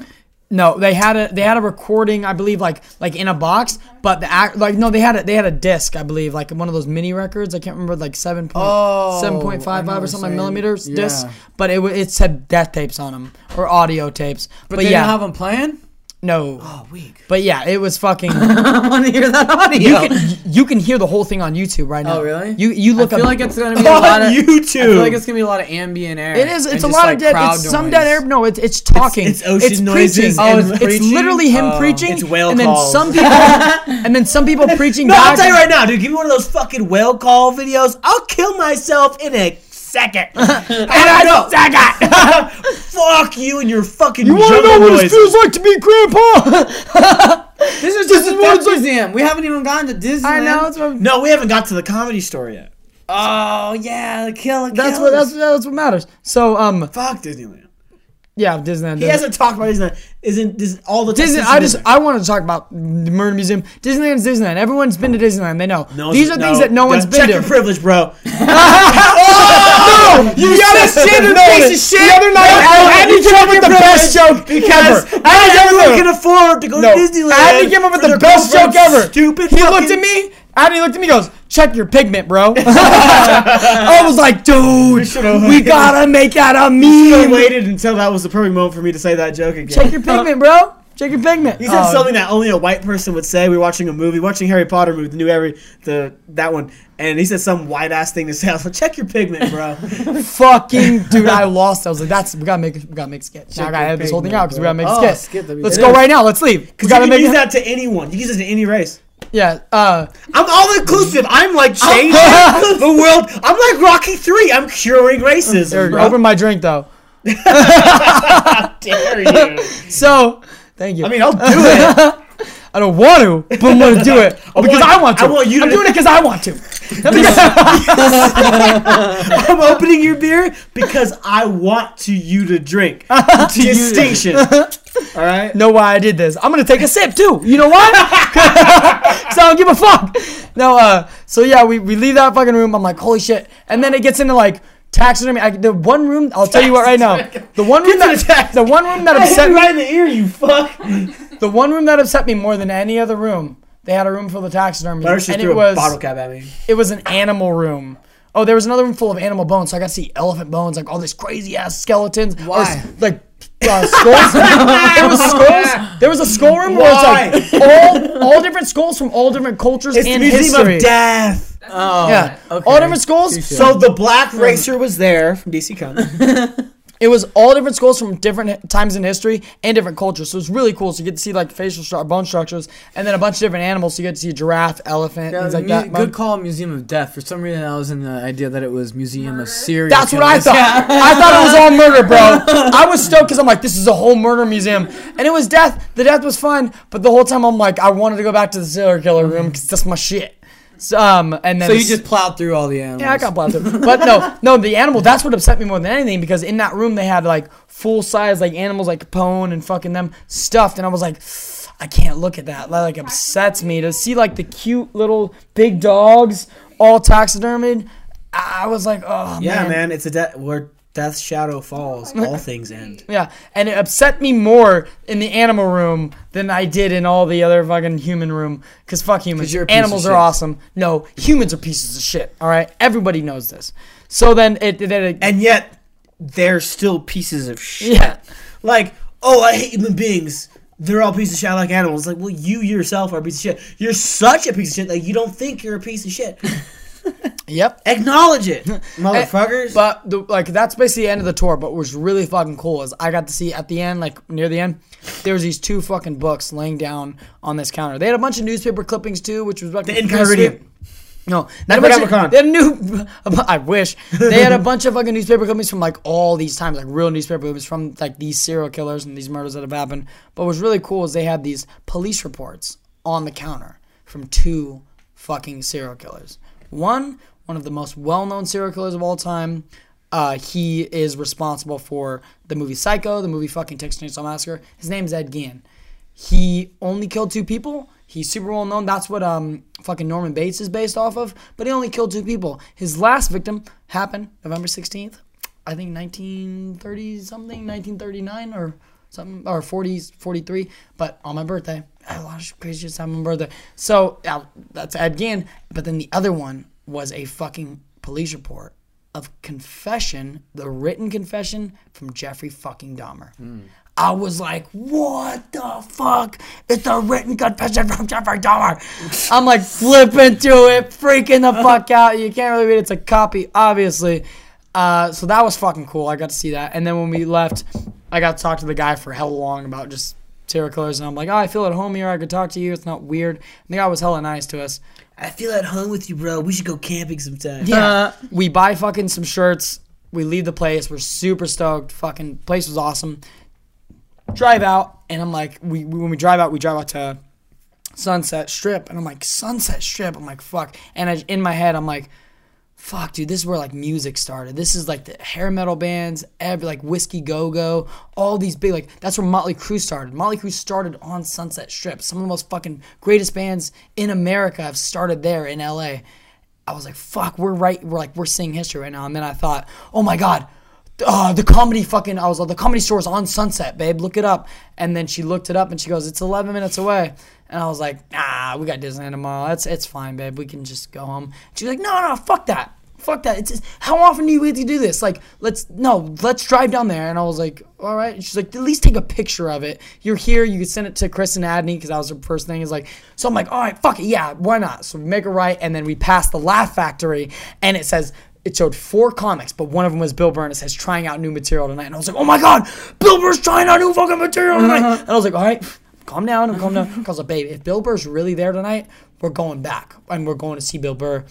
C: No, they had a they had a recording, I believe, like like in a box. But the act like no, they had a they had a disc, I believe, like one of those mini records. I can't remember, like seven point
D: Oh,
C: seven point five five or something
D: saying.
C: millimeters
D: Yeah.
C: disc. But it it said death tapes on them or audio tapes. But,
D: But, they
C: yeah,
D: didn't have them playing.
C: No.
D: Oh, weak.
C: But yeah, it was fucking.
D: I want to hear that audio.
C: You can you can hear the whole thing on YouTube right oh, now.
D: Oh, really?
C: You you
D: I
C: look
D: feel
C: up.
D: like it's gonna be a lot of.
A: YouTube.
D: I feel like it's gonna be a lot of ambient air.
C: it is. It's a lot
D: like,
C: of dead.
D: crowd
C: It's some dead air. No, it's it's talking.
A: it's ocean
C: preaching.
A: noises
C: Oh,
A: and
C: it's, it's
A: preaching?
C: literally him
D: Oh.
C: preaching.
A: It's whale
C: and then
A: calls.
C: some people, and then some people preaching.
A: No, I'll tell you right now, dude. Give me one of those fucking whale call videos. I'll kill myself in a second. and I know. Second. Fuck you and your fucking.
C: You want to know
A: jungle
C: what it feels like to be grandpa?
D: This is just a what museum. We haven't even gotten to Disney.
C: I know. That's what,
A: No, we haven't got to the comedy store yet.
D: Oh yeah, the kill.
C: that's what that's, that's what matters. So um
A: Fuck Disneyland.
C: yeah, Disneyland.
A: He hasn't talked about Disneyland. Isn't this all the
C: Disney. I just I want to talk about the Murder Museum. Disneyland's Disneyland. Everyone's been to Disneyland. They know.
A: there?
C: These are things that no one's been
A: check
C: to.
A: your privilege, bro.
C: Oh, you got
A: son of a piece of shit.
C: The other night, I had to come up with the best joke
A: Because
C: ever.
A: not everyone can afford to go
C: No,
A: to Disneyland.
C: I had to come up with the best joke ever.
A: Stupid.
C: He looked at me. And he looked at me. Goes, check your pigment, bro. I was like, dude,
A: should've
C: we gotta make that a
A: I
C: meme.
A: He waited until that was the perfect moment for me to say that joke again.
C: Check your pigment, bro. Check your pigment.
A: He said
C: Oh,
A: something that only a white person would say. We were watching a movie, watching Harry Potter movie, the new every the that one, and he said some white ass thing to say. I was like, check your pigment, bro.
C: Fucking dude, I lost. I was like, "That's we gotta make we gotta make a sketch." Now I gotta this whole thing out because we gotta make a
D: Oh,
C: sketch.
D: skit, that'd
C: Let's go
A: is.
C: right now. Let's leave. We
A: Because you can
C: make
A: use that to anyone. You can use it to any race.
C: Yeah. Uh,
A: I'm all inclusive. I'm like changing the world. I'm like Rocky Three. I'm curing racism.
C: open my drink though.
A: How dare you?
C: So, thank you.
A: I mean, I'll do it.
C: I don't want to, but I'm gonna do it because
A: want-
C: I want to.
A: I want you To I'm
C: doing it because I want to.
A: I'm opening your beer because I want to you to drink. Distinction. All right.
C: know why I did this. I'm gonna take a sip too. You know why? so I don't give a fuck. No, uh, so yeah, we, we leave that fucking room. I'm like, holy shit. And then it gets into like taxidermy. I, the one room, I'll tell you what right now. The one room
A: Get to the
C: that the one room that upset me,
A: right in the ear, you fuck.
C: the one room that upset me more than any other room. They had a room full of taxidermy, and it was
A: bottle cap at me.
C: it was an animal room. Oh, there was another room full of animal bones. So I got to see elephant bones, like all these crazy ass skeletons.
D: Why?
C: s- like uh, skulls. there was skulls. There was a skull room where it's like all all different skulls from all different cultures
A: It's the Museum
C: history.
A: of Death.
D: Oh,
C: Yeah,
D: okay.
C: all different skulls.
A: So the black racer was there from DC Comics.
C: It was all different schools from different times in history and different cultures. So it was really cool. So you get to see like facial stru- bone structures, and then a bunch of different animals. So you get to see giraffe, elephant,
D: Yeah,
C: things like
D: mu-
C: that.
D: Good call, Museum of Death. For some reason, I was in the idea that it was Museum of Serial.
C: That's what I
D: Killers.
C: thought. I thought it was all murder, bro. I was stoked because I'm like, this is a whole murder museum, and it was death. The death was fun, but the whole time I'm like, I wanted to go back to the serial killer room because that's my shit. So, um, and then
D: So you just plowed through all the animals.
C: yeah, I got blasted. But no, no, the animal. That's what upset me more than anything because in that room they had like full size like animals like Capone and fucking them stuffed, and I was like. I can't look at that. That like upsets me to see like the cute little big dogs all taxidermied. I I was like, oh
A: yeah,
C: man.
A: man, it's a death where death's shadow falls. Oh all things end.
C: Yeah, and it upset me more in the animal room than I did in all the other fucking human room. Cause fuck humans.
D: 'Cause you're a piece
C: Animals are
D: shit.
C: awesome. No, humans are pieces of shit. All right, everybody knows this. So then it, it, it
A: And yet, they're still pieces of shit.
C: yeah.
A: Like, oh, I hate human beings. They're all pieces of shit I like animals. Like, well, you yourself are a piece of shit. You're such a piece of shit that you don't think you're a piece of shit.
C: Yep.
A: Acknowledge it, motherfuckers.
C: But the, like that's basically the end of the tour. But what was really fucking cool is I got to see at the end, like near the end, there was these two fucking books laying down on this counter. They had a bunch of newspaper clippings too, which was like
A: the Enchiridion.
C: No, not a bunch
A: got
C: of, they had a new. I wish they had a bunch of fucking newspaper clippings from like all these times, like real newspaper clippings from like these serial killers and these murders that have happened. But what was really cool is they had these police reports on the counter from two fucking serial killers. One, one of the most well-known serial killers of all time. Uh, he is responsible for the movie Psycho, the movie fucking Texas Chainsaw Massacre. His name is Ed Gein. He only killed two people. He's super well known. That's what um fucking Norman Bates is based off of. But he only killed two people. His last victim happened November 16th, I think 1930 something, 1939 or something, or 40s, 43. But on my birthday, I had a lot of crazy shit happened on my birthday. So that's Ed Gein. But then the other one was a fucking police report of confession, the written confession from Jeffrey fucking Dahmer. I was like, what the fuck? It's a written confession from Jeffrey Dahmer. I'm like flipping through it, freaking the fuck out. You can't really read it. It's a copy, obviously. Uh, so that was fucking cool. I got to see that. And then when we left, I got to talk to the guy for hella long about just serial killers. And I'm like, oh, I feel at home here. I could talk to you. It's not weird. And the guy was hella nice to us.
A: I feel at home with you, bro. We should go camping sometime.
C: Yeah. we buy fucking some shirts. We leave the place. We're super stoked. Fucking place was awesome. Drive out, and I'm like, we we- when we drive out, we drive out to Sunset Strip, and I'm like, Sunset Strip. I'm like, fuck. And I, in my head, I'm like, fuck, dude, this is where like music started. This is like the hair metal bands, every like Whiskey Go Go, all these big like that's where Motley Crue started. Motley Crue started on Sunset Strip. Some of the most fucking greatest bands in America have started there in LA. I was like, fuck, we're right, we're like we're seeing history right now. And then I thought, oh my god. Uh, the comedy fucking I was like the comedy store is on Sunset, babe. Look it up. And then she looked it up and she goes, It's eleven minutes away. And I was like, Ah, we got Disneyland tomorrow. That's it's fine, babe. We can just go home. She's like, No, no, fuck that. fuck that. It's just, how often do you get to do this? Like, let's no, let's drive down there. And I was like, all right. And she's like, at least take a picture of it. You're here. You can send it to Chris and Adney because that was her first thing. Is like, so I'm like, all right, fuck it, yeah, why not? So we make a right, and then we pass the Laugh Factory, and it says. It showed four comics, but one of them was Bill Burr, and it says trying out new material tonight. And I was like, oh my god, Bill Burr's trying out new fucking material tonight. And I was like, all right, calm down and calm down. Because I was like, babe, if Bill Burr's really there tonight, we're going back and we're going to see Bill Burr.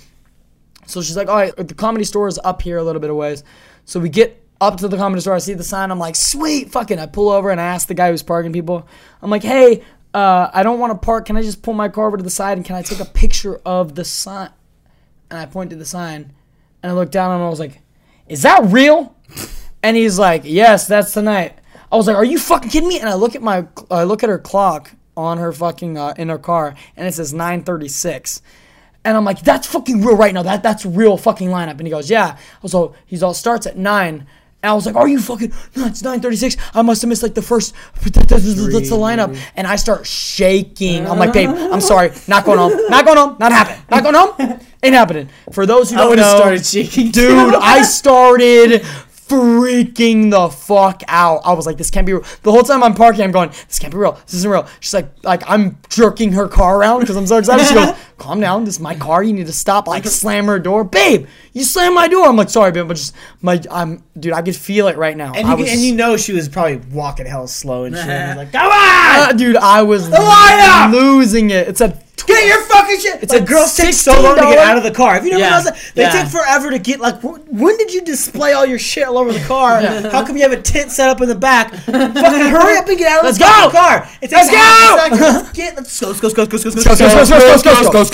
C: So she's like, all right, the comedy store is up here a little bit of ways. So we get up to the comedy store. I see the sign. I'm like, sweet, fucking. I pull over and I ask the guy who's parking people. I'm like, hey, uh, I don't want to park. Can I just pull my car over to the side and can I take a picture of the sign? And I point to the sign and I look down and I was like, is that real? And he's like, yes, that's tonight. I was like, are you fucking kidding me? And I look at my, I look at her clock on her fucking uh, in her car and it says 9:36. And I'm like, that's fucking real right now. That that's real fucking lineup. And he goes, yeah. So he's all starts at nine. And I was like, are you fucking? No, it's 9:36. I must have missed like the first. That's the lineup. And I start shaking. I'm like, babe, I'm sorry. Not going home. Not going home. Not happening. Not going home. Ain't happening. For those who
D: oh,
C: don't
D: would
C: know,
D: started shaking,
C: dude, I started freaking the fuck out. I was like, this can't be real. The whole time I'm parking, I'm going, this can't be real. This isn't real. She's like, like I'm jerking her car around because I'm so excited. She goes, calm down. This is my car. You need to stop. I like slam her door, babe. You slam my door. I'm like, sorry, babe, but just my, I'm, dude, I could feel it right now.
A: And
C: I
A: you,
C: was,
A: and you know she was probably walking hell slow and shit. and like, come on!
C: uh, dude, I was
A: lineup!
C: losing it. It said,
A: Get your fucking shit! It's like
C: like
A: girls take so long to get out of the car. If you never
D: Yeah.
A: noticed that, they
D: Yeah.
A: take forever to get like. wh- When did you display all your shit all over the car? How come you have a tent set up in the back? fucking hurry up and get out of
C: Let's
A: the fucking
C: go!
A: car. It takes
C: Let's
A: half
C: go!
A: a second. Let's get. Let's go. Let's go. Let's go. Let's go.
C: Go,
A: Let's go.
C: go,
A: Let's
C: go,
A: go.
C: go, go, go, go, go, go, go, go.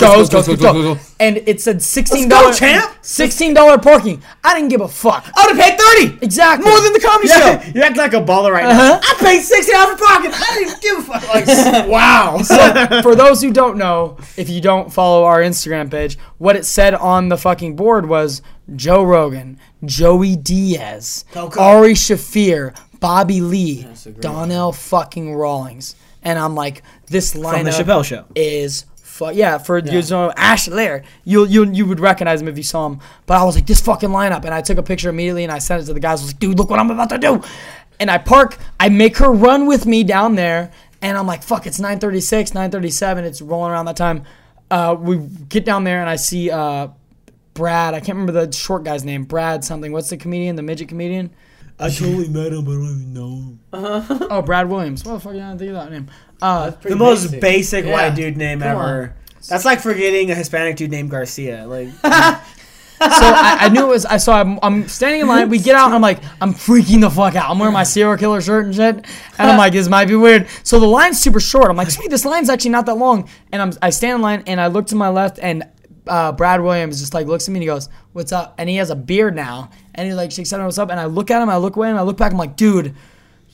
C: And it said sixteen
A: Let's go,
C: dollars.
A: champ!
C: Sixteen dollar parking. I didn't give a fuck.
A: I would have paid thirty.
C: Exactly.
A: More than the comedy
C: Yeah.
A: show. You act like a baller right
C: Uh-huh.
A: now. I paid sixty dollars for parking. I didn't give a fuck. Like, wow.
C: So, for those who don't know, if you don't follow our Instagram page, what it said on the fucking board was Joe Rogan, Joey Diaz,
A: Coco.
C: Ari Shaffir, Bobby Lee, Donnell fucking Rawlings. And I'm like, this lineup
A: From the Chappelle show.
C: is fu- yeah for you know Ash Lair. You you you would recognize him if you saw him. But I was like this fucking lineup, and I took a picture immediately and I sent it to the guys. I was like, dude, look what I'm about to do. And I park. I make her run with me down there, and I'm like, fuck, it's 9:36, 9:37. It's rolling around that time. Uh, we get down there and I see uh, Brad. I can't remember the short guy's name. Brad something. What's the comedian? The midget comedian?
A: I totally met him, but I don't even know him.
C: Oh, Brad Williams. What the fuk? I didn't think of that name. Uh,
A: The most basic
D: Yeah.
A: white dude name
D: Come
A: ever. That's like forgetting a Hispanic dude named Garcia. Like,
C: so I, I knew it was. I saw. I'm, I'm standing in line. We get out. and I'm like, I'm freaking the fuck out. I'm wearing my serial killer shirt and shit. And I'm like, this might be weird. So the line's super short. I'm like, sweet, this line's actually not that long. And I'm, I stand in line and I look to my left and uh, Brad Williams just like looks at me and he goes, "What's up?" And he has a beard now. And he like shakes out, "What's up?" And I look at him. I look away and I look back. I'm like, dude.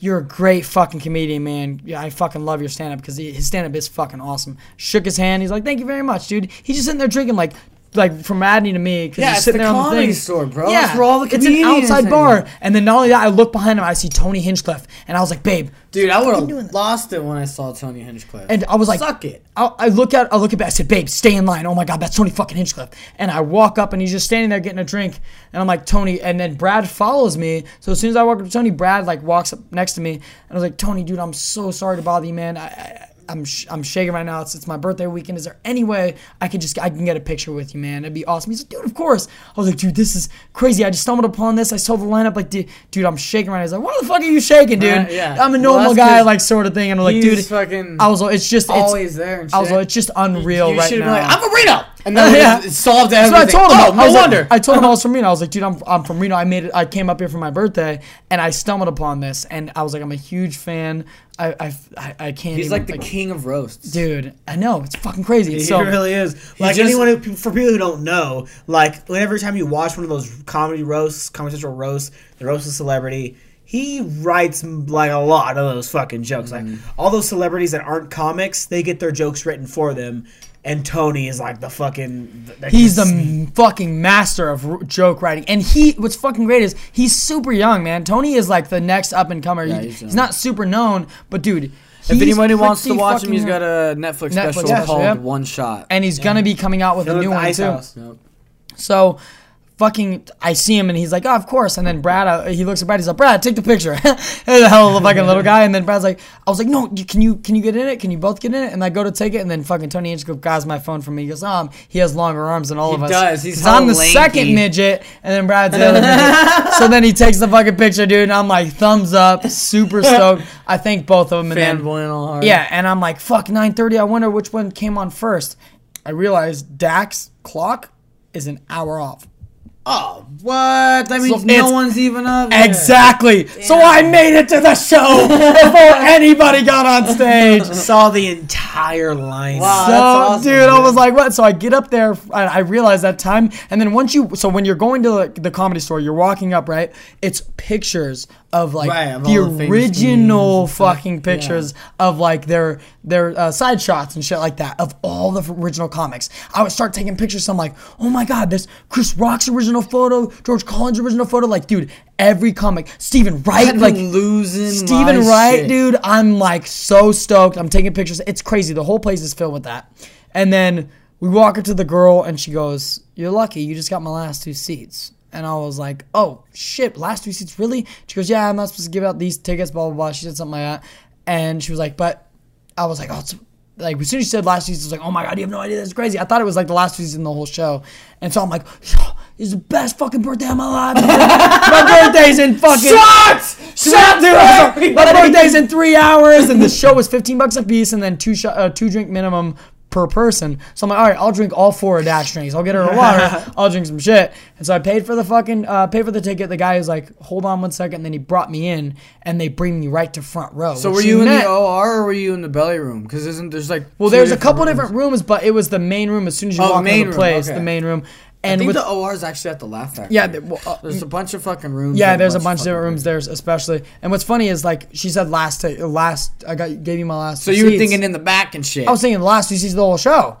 C: You're a great fucking comedian, man. Yeah, I fucking love your stand up because his stand up is fucking awesome. Shook his hand. He's like, thank you very much, dude. He's just sitting there drinking like, like from Adney to me. 'cause
D: Yeah,
C: he's
D: it's
C: sitting
D: the
C: there on the thing.
D: store, bro.
C: Yeah,
D: That's where all the
C: it's an outside bar. And then not only that, I look behind him. I see Tony Hinchcliffe, and I was like, babe.
D: Dude, I would have lost it when I saw Tony Hinchcliffe.
C: And I was like,
D: suck it.
C: I, I look at, I look at, I said, babe, stay in line. Oh my god, that's Tony fucking Hinchcliffe. And I walk up, and he's just standing there getting a drink, and I'm like, Tony. And then Brad follows me. So as soon as I walk up to Tony, Brad like walks up next to me, and I was like, Tony, dude, I'm so sorry to bother you, man. I, I I'm sh- I'm shaking right now. It's, it's my birthday weekend. Is there any way I could just I can get a picture with you, man? It'd be awesome. He's like, dude, of course. I was like, dude, this is crazy. I just stumbled upon this. I saw the lineup. Like, dude, dude I'm shaking right now. He's like, why the fuck are you shaking, dude?
D: Right, yeah.
C: I'm a normal
D: that's
C: guy, like sort of thing. And I'm like, dude,
D: fucking
C: I was like, it's just it's,
D: always there.
C: I was like, it's just unreal
D: you
C: right now.
D: be like, I'm from Reno, and then
C: Yeah.
D: it, it solved
C: That's what I
D: everything.
C: told him.
D: Oh,
C: I
D: no
C: was like-
D: wonder.
C: I told him I was from Reno. I was like, dude, I'm, I'm from Reno. I made it. I came up here for my birthday, and I stumbled upon this, and I was like, I'm a huge fan. I I, I, I can't.
D: He's
C: even,
D: like the king of roasts.
C: dude. I know it's fucking crazy.
A: He
C: so
A: really is. Like
D: just-
A: anyone who, for people who don't know, like whenever time you watch one of those comedy roasts, Comedy Central roasts, the roast of celebrity, he writes like a lot of those fucking jokes. Like mm-hmm. all those celebrities that aren't comics, they get their jokes written for them. And Tony is like the fucking. that
C: He's the m- fucking master of r- joke writing, and he. What's fucking great is he's super young, man. Tony is like the next up and comer.
D: Yeah,
C: He-
D: he's
C: he's, not super known, but dude,
D: If
C: he's
D: anybody wants to watch him, he's got a Netflix,
C: Netflix
D: special
C: special,
D: called
C: yep.
D: One Shot.
C: and he's gonna be coming out with
A: He
C: a new
A: the
C: one
A: Ice
C: too.
A: House.
D: Yep.
C: So, fucking I see him and he's like, oh, of course. And then Brad, uh, he looks at Brad. He's like, Brad, take the picture. the hell of a fucking little guy. And then Brad's like, I was like, no, you, can you can you get in it? Can you both get in it? And I go to take it, and then fucking Tony Hinchcliffe grabs my phone from me. He goes, um, he has longer arms than all
D: He
C: of us.
D: He does. He's
C: I'm the
D: lanky.
C: second midget, and then Brad's the other midget. So then he takes the fucking picture, dude, and I'm like, thumbs up, super stoked. I thank both of them. And
D: Fanboying all hard.
C: yeah, and I'm like, fuck, 9:30. I wonder which one came on first. I realized Dak's clock is an hour off.
D: Oh, what? That means
C: it's-
D: no one's even up. there.
C: Exactly. So I made it to the show before anybody got on stage.
A: Saw the entire line.
D: Wow.
C: So,
D: that's awesome,
C: dude, I was like, what? So I get up there, I, I realize that time, and then once you, so when you're going to the, the comedy store, you're walking up, right? It's pictures of like
D: Right, of
C: the original fucking pictures of like their their uh, side shots and shit like that of all the original comics. I would start taking pictures. So I'm like, oh my god, this Chris Rock's original photo, George Carlin's original photo. Like, dude, every comic, Steven Wright, like
D: losing Steven
C: Wright,
D: shit.
C: dude, I'm like so stoked. I'm taking pictures. It's crazy. The whole place is filled with that. And then we walk up to the girl and she goes, You're lucky. You just got my last two seats. And I was like, Oh, shit, last two seats, really? She goes, Yeah, I'm not supposed to give out these tickets, blah, blah, blah. She said something like that. And she was like, But I was like, Oh, it's like as soon as she said last season, I was like, oh my god, you have no idea, that's crazy. I thought it was like the last season the whole show, and so I'm like, "Yo, this is the best fucking birthday of my life. my birthday's in fucking
D: Shots!
C: Shut dude, My birthday's in three hours, and the show was fifteen bucks a piece, and then two shot, uh, two drink minimum per person. So I'm like, all right, I'll drink all four of Dash drinks. I'll get her a water. I'll drink some shit. And so I paid for the fucking, uh, paid for the ticket. The guy was like, hold on one second. And then he brought me in, and they bring me right to front row.
D: So were you in
C: meant-
D: the OR or were you in the belly room? Because isn't there's like
C: Well, there's a couple
D: rooms.
C: different rooms, but it was the main room as soon as you
D: Oh,
C: walk
D: main
C: into the place,
D: okay.
C: the main room.
D: I
C: And
D: think
C: with
D: the OR is actually at the Laugh Factory.
C: yeah, the, well, uh,
D: there's a bunch of fucking rooms.
C: Yeah, there's a bunch of different rooms there, especially. And what's funny is like she said last ta- last I got gave you my last.
D: So you were thinking in the back and shit.
C: I was thinking the last two seats of the whole show,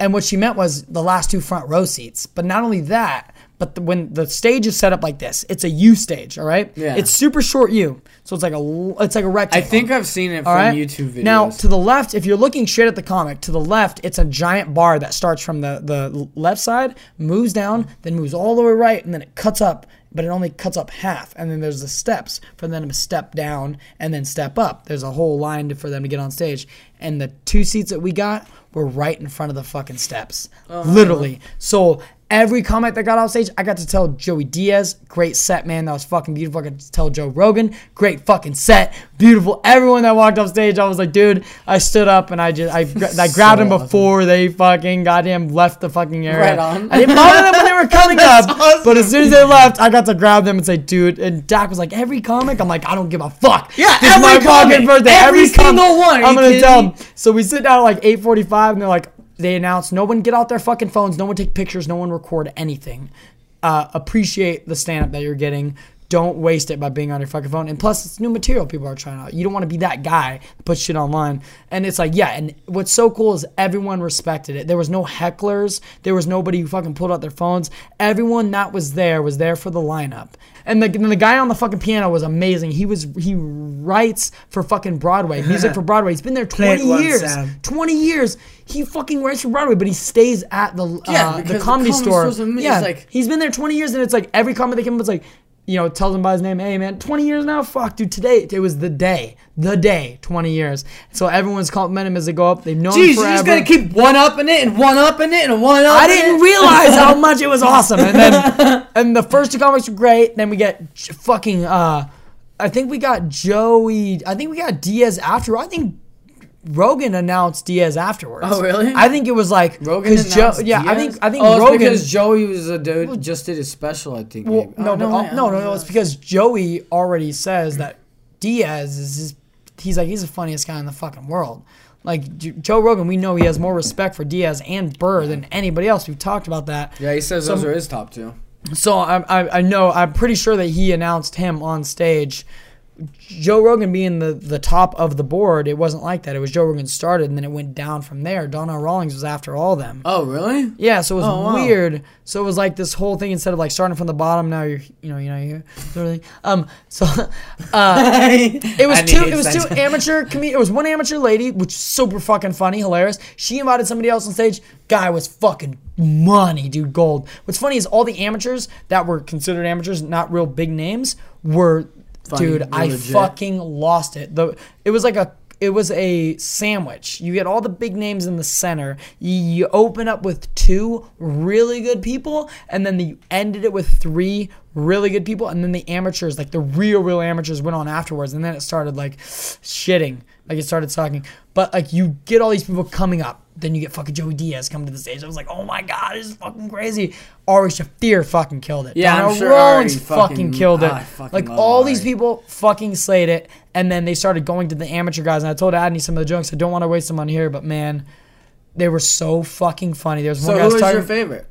C: and what she meant was the last two front row seats. But not only that, but the, when the stage is set up like this, it's a U stage. All right.
D: Yeah.
C: It's super short U, so it's like a it's like a rectangle.
D: I think I've seen it from
C: right.
D: YouTube videos.
C: Now to the left, if you're looking straight at the comic, to the left, it's a giant bar that starts from the the left side, moves down, then moves all the way right, and then it cuts up. But it only cuts up half, and then there's the steps for them to step down and then step up. There's a whole line for them to get on stage, and the two seats that we got were right in front of the fucking steps, oh, literally. So every comic that got off stage, I got to tell Joey Diaz, great set, man. That was fucking beautiful. I got to tell Joe Rogan, great fucking set, beautiful. Everyone that walked off stage, I was like, dude, I stood up and I just, I, I grabbed them before they fucking goddamn left the fucking area.
D: Right on.
C: I didn't bother them when they were coming up, but as soon as they left, I got to grab them and say, dude. And Dak was like, every comic. I'm like, I don't give a fuck.
D: Yeah,
C: This is my
D: every
C: fucking
D: comic.
C: birthday.
D: Every
C: com-
D: single one.
C: I'm gonna tell them. So we sit down at like 8:45, and they're like, they announce, no one get out their fucking phones, no one take pictures, no one record anything. Uh, appreciate the stand up that you're getting. Don't waste it by being on your fucking phone. And plus, it's new material people are trying out. You don't want to be that guy that puts shit online. And it's like, yeah. And what's so cool is everyone respected it. There was no hecklers. There was nobody who fucking pulled out their phones. Everyone that was there was there for the lineup. And the, and the guy on the fucking piano was amazing. He was he writes for fucking Broadway, music for Broadway. He's been there
A: Play it
C: 20
A: once,
C: years.
A: Sam.
C: 20 years. He fucking writes for Broadway, but he stays at the
D: Yeah,
C: uh,
D: because
C: the
D: the
C: comedy
D: comedy
C: store. yeah,
D: like-
C: he's been there 20 years, and it's like every comment that came up was like, you know, tells him by his name. Hey man, 20 years now. Fuck, dude. Today it was the day, the day. 20 years. So everyone's complimenting him as they go up. They've known him
D: Jeez,
C: forever.
D: you're just gonna keep one upping it and one upping it and one up.
C: I didn't realize how much it was awesome. And then and the first two comics were great. Then we get fucking uh I think we got Joey I think we got Diaz after. I think Rogan announced Diaz afterwards.
D: Oh, really?
C: I think it was like
D: Rogan
C: Joe,
D: announced
C: yeah, I think I think
D: oh,
C: Rogan
D: because Joey was a dude just did his special. I think.
C: well, no,
D: Oh, wait,
C: no, no,
D: oh,
C: no, it's because Joey already says that Diaz is his, he's like he's the funniest guy in the fucking world. Like J- Joe Rogan, we know he has more respect for Diaz and Burr than anybody else. We've talked about that.
D: Yeah, he says
C: Some-
D: those are his top two.
C: So I, I, I know I'm pretty sure that he announced him on stage Joe Rogan being the, the top of the board, it wasn't like that. It was Joe Rogan started and then it went down from there. Donnell Rawlings was after all of them.
D: Oh, really?
C: Yeah, so it was
D: Oh, wow.
C: weird. So it was like this whole thing instead of like starting from the bottom. Now you're, you know, you know, you're thing. Um, so uh, it was two. It was two amateur. It was one amateur lady, which is super fucking funny, hilarious. She invited somebody else on stage. Guy was fucking money, dude, gold. What's funny is all the amateurs that were considered amateurs, not real big names, were. Dude, I
D: legit.
C: fucking lost it. The it was like a it was a sandwich. You get all the big names in the center. You, you open up with two really good people, and then you ended it with three really good people, and then the amateurs, like the real, real amateurs, went on afterwards, and then it started like shitting. Like it started sucking. But like you get all these people coming up. Then you get fucking Joey Diaz coming to the stage. I was like, oh my god, this is fucking crazy. Ari Shaffir fucking killed it.
D: Yeah, I'm sure
C: Rawlings
D: Ari
C: fucking,
D: fucking-
C: killed it.
D: I fucking
C: like
D: love
C: all these people fucking slayed it, and then they started going to the amateur guys. And I told Adney some of the jokes. I don't want to waste them on here, but man, they were so fucking funny. There's
D: So
C: one
D: who
C: guy was
D: was
C: talking.
D: your favorite?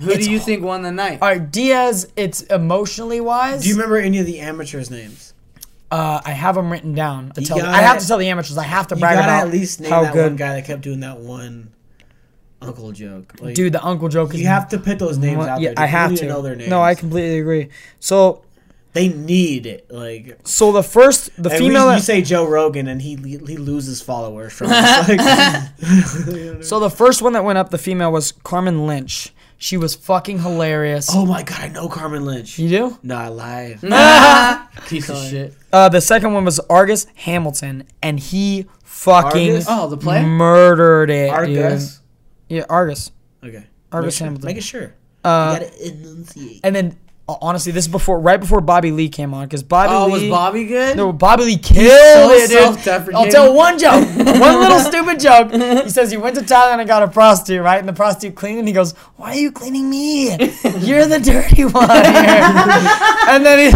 D: Who
C: It's
D: do you
C: h-
D: think won the night?
C: all right, Diaz. It's emotionally wise.
A: Do you remember any of the amateurs' names?
C: Uh, I have them written down. To tell,
A: gotta-
C: I have to tell the amateurs. I have to brag about
A: at least name
C: how
A: that
C: good.
A: one guy that kept doing that one uncle joke. Like,
C: Dude, the uncle joke is.
A: you have to put those names out
C: yeah,
A: there.
C: I have to
A: know their names.
C: No, I completely agree. So,
A: They need it. Like
C: so the first, the female.
A: you say Joe Rogan, and he he loses followers from. Like,
C: so the first one that went up, the female was Carmen Lynch. She was fucking hilarious.
A: oh my god, I know Carmen Lynch.
C: You do?
A: No, I lied.
D: Piece of shit.
C: Uh, the second one was Argus Hamilton, and he fucking
A: Argus?
D: Oh, the play?
C: murdered it.
A: Argus.
C: Dude. Yeah, Argus.
A: Okay.
C: Argus
A: Make sure,
C: Hamilton.
A: Make it sure.
C: Uh,
A: you gotta enunciate.
C: and then Uh, honestly, this is before, right before Bobby Lee came on, because Bobby
D: oh,
C: Lee. Oh, Lee.
D: was Bobby good?
C: No, Bobby Lee killed
D: so
C: it, dude. I'll tell one joke, one little stupid joke. He says he went to Thailand and got a prostitute, right? And the prostitute cleaned, and he goes, "Why are you cleaning me? You're the dirty one." here." and then he,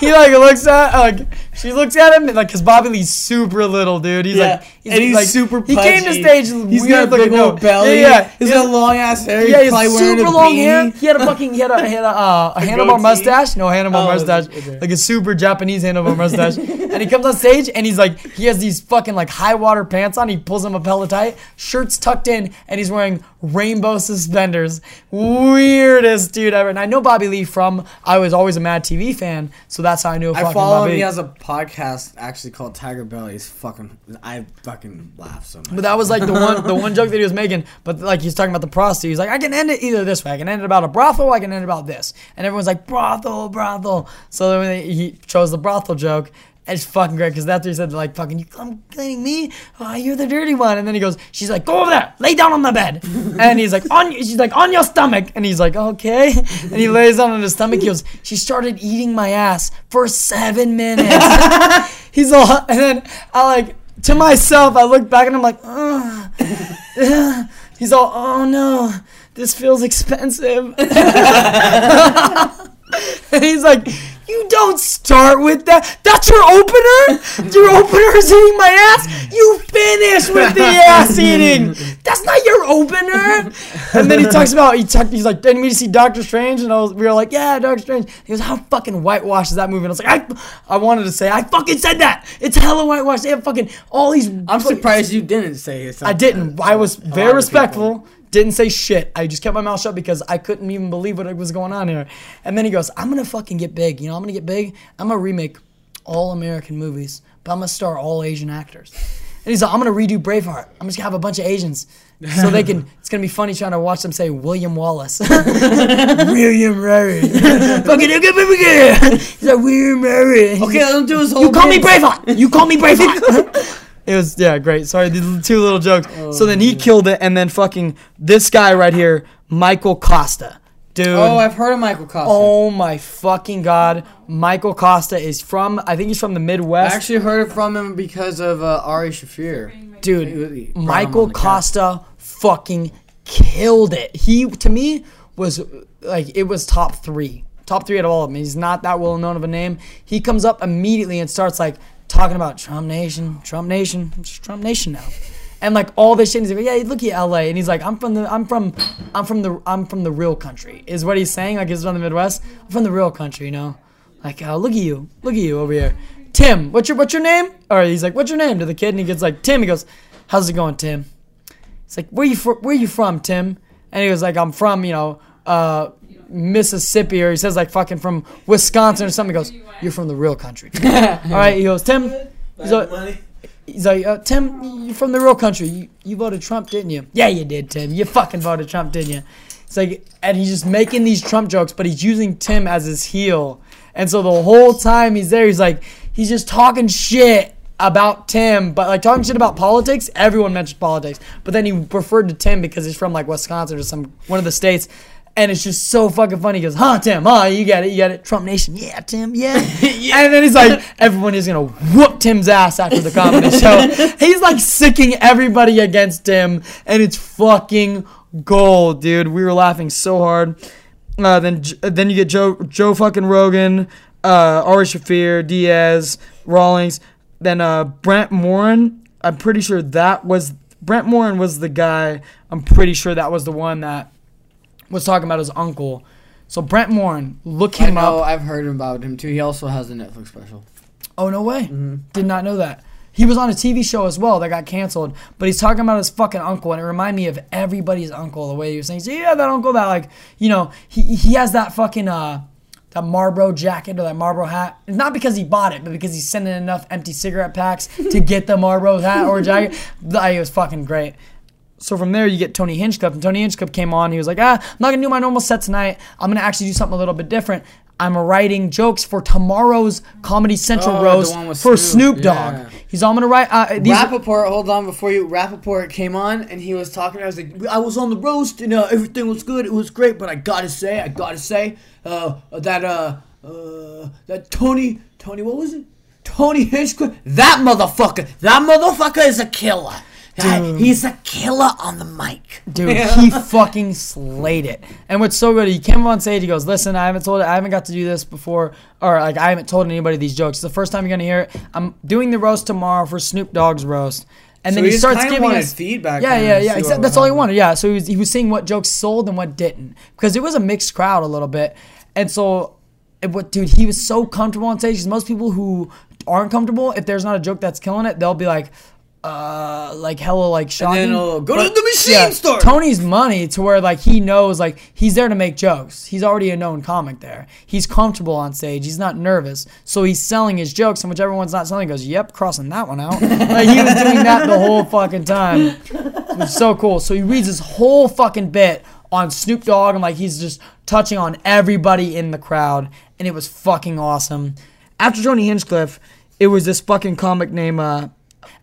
C: he like looks at like she looks at him like because Bobby Lee's super little, dude. He's
D: Yeah,
C: like
D: and he's
C: like,
D: super Pudgy.
C: He came to stage.
D: He's
C: weird
D: got a big
C: looking, no.
D: old belly.
C: Yeah, yeah.
D: He's
C: He
D: got long ass hair.
C: yeah,
D: He's
C: he's
D: wearing
C: super
D: a
C: long
D: beanie.
C: hair. He had a fucking he had a he had a, uh, a handlebar
A: goatee?
C: mustache. No handlebar
A: Oh,
C: mustache,
A: okay.
C: like a super Japanese handlebar mustache. and he comes on stage and he's like he has these fucking like high water pants on. He pulls them up hella tight, shirt's tucked in, and he's wearing rainbow suspenders. Weirdest dude ever. And I know Bobby Lee from I was always a Mad TV fan, so that's how I knew.
D: I
C: fucking
D: follow
C: Bobby
D: him. He has a podcast actually called Tiger Belly. He's fucking. I fucking laugh so much.
C: But that was like the one the one joke that he was making. But like he's talking about the prostitute. He's like, I can end it either this way. I can end it about a brothel. I can end it about this. And everyone's like, brothel, brothel. So then he chose the brothel joke. It's fucking great because that's what he said. Like fucking, you come cleaning me. Oh, you're the dirty one. And then he goes, she's like, go over there, lay down on the bed. And he's like, on. She's like, on your stomach. And he's like, okay. And he lays down on his stomach. He goes, she started eating my ass for seven minutes. he's all, and then I like to myself. I look back and I'm like, Ugh. Ugh. he's all, oh no, this feels expensive. and he's like, you don't start with that. That's your opener. Your opener is eating my ass. You finish with the ass eating. That's not your opener. And then he talks about he talk, he's like, didn't we see Doctor Strange? And I was, we were like, yeah, Doctor Strange. He goes, how fucking whitewashed is that movie? And I was like, I, I wanted to say, I fucking said that. It's hella whitewashed. They have fucking all these.
D: I'm surprised you didn't say it.
C: I didn't. I was very respectful. Didn't say shit. I just kept my mouth shut because I couldn't even believe what was going on here. And then he goes, "I'm gonna fucking get big. You know, I'm gonna get big. I'm gonna remake all American movies, but I'm gonna star all Asian actors." And he's like, "I'm gonna redo Braveheart. I'm just gonna have a bunch of Asians." So they can. It's gonna be funny trying to watch them say William Wallace, William Murray. Fucking He's like William Murray.
D: Okay, let him do his whole.
C: You call me. Braveheart. You call me Braveheart. It was yeah, great. Sorry, these two little jokes. so then he killed it, and then fucking this guy right here, Michael Costa, dude.
D: Oh, I've heard of Michael Costa.
C: Oh my fucking god, Michael Costa is from. I think he's from the Midwest.
D: I actually heard it from him because of uh, Ari Shaffir.
C: dude,
D: He- he brought him
C: Michael
D: the.
C: Costa fucking killed it. He to me was like it was top three, top three out of all of them. He's not that well known of a name. He comes up immediately and starts like talking about Trump Nation, Trump Nation, it's Trump Nation now. And like all this shit, he's like, "Yeah, look at LA," and he's like, "I'm from the, I'm from, I'm from the, I'm from the real country," is what he's saying. Like he's from the Midwest. I'm from the real country, you know. Like, uh, look at you, look at you over here. Tim, what's your what's your name? Or he's like, what's your name to the kid, and he gets like Tim. He goes, how's it going, Tim? He's like, where you fr- where you from, Tim? And he was like, I'm from you know uh, Mississippi, or he says like fucking from Wisconsin or something. He goes, you're from the real country. All right. He goes, Tim. He's like. He's like, uh, Tim, you're from the real country. You, you voted Trump, didn't you? Yeah, you did, Tim. You fucking voted Trump, didn't you? It's like, and he's just making these Trump jokes, but he's using Tim as his heel. And so the whole time he's there, he's like, he's just talking shit about Tim, but like talking shit about politics. Everyone mentioned politics, but then he referred to Tim because he's from like Wisconsin or some one of the states. And it's just so fucking funny. He goes, huh, Tim, huh, you get it, you get it. Trump Nation, yeah, Tim, yeah. And then he's like, everyone is going to whoop Tim's ass after the comedy show. He's like sicking everybody against Tim, and it's fucking gold, dude. We were laughing so hard. Uh, then then you get Joe Joe fucking Rogan, uh, Ari Shaffir, Diaz, Rawlings. Then uh, Brent Morin. I'm pretty sure that was Brent Morin was the guy. I'm pretty sure that was the one that was talking about his uncle. So Brent Morin, look
D: I
C: him
D: know.
C: up.
D: I've heard about him too. He also has a Netflix special.
C: Oh no way! Did not know that. He was on a TV show as well that got canceled, but he's talking about his fucking uncle, and it reminded me of everybody's uncle. The way he was saying, so yeah, that uncle that like, you know, he he has that fucking uh that Marlboro jacket or that Marlboro hat. It's not because he bought it, but because he's sending enough empty cigarette packs to get the Marlboro hat or jacket. Like, it was fucking great. So from there, you get Tony Hinchcliffe, and Tony Hinchcliffe came on. He was like, "Ah, I'm not gonna do my normal set tonight. I'm gonna actually do something a little bit different. I'm writing jokes for tomorrow's Comedy Central
D: Oh,
C: roast for
D: Snoop,
C: Snoop Dogg.
D: yeah.
C: He's all gonna write. Uh, these
D: Rapaport, hold on before you. Rapaport came on and he was talking. I was like, I was on the roast and uh, everything was good. It was great, but I gotta say, I gotta say, uh, that uh, uh, that Tony, Tony, what was it? Tony Hinchcliffe, that motherfucker, that motherfucker is a killer.
C: Dude.
D: He's a killer on the mic.
C: Dude, he fucking slayed it. And what's so good, he came on stage. He goes, "Listen, I haven't told, it, I haven't got to do this before, or like I haven't told anybody these jokes. It's the first time you're gonna hear it. I'm doing the roast tomorrow for Snoop Dogg's roast." And
D: So
C: then
D: he
C: he starts giving
D: wanted
C: us
D: feedback
C: Yeah, yeah, yeah.
D: see
C: Exactly. That's all he wanted. Yeah. So he was he was seeing what jokes sold and what didn't, because it was a mixed crowd a little bit. And so, it, what, dude, he was so comfortable on stage. 'cause most people who aren't comfortable, if there's not a joke that's killing it, they'll be like. Uh, like hella like shocking.
D: then he'll go to the machine store.
C: Tony's money to where like he knows like he's there to make jokes. He's already a known comic there. He's comfortable on stage. He's not nervous. So he's selling his jokes, and whichever one's not selling, goes, "Yep, crossing that one out." like he was doing that the whole fucking time. It was so cool. So he reads his whole fucking bit on Snoop Dogg, and like he's just touching on everybody in the crowd, and it was fucking awesome. After Tony Hinchcliffe, it was this fucking comic named uh,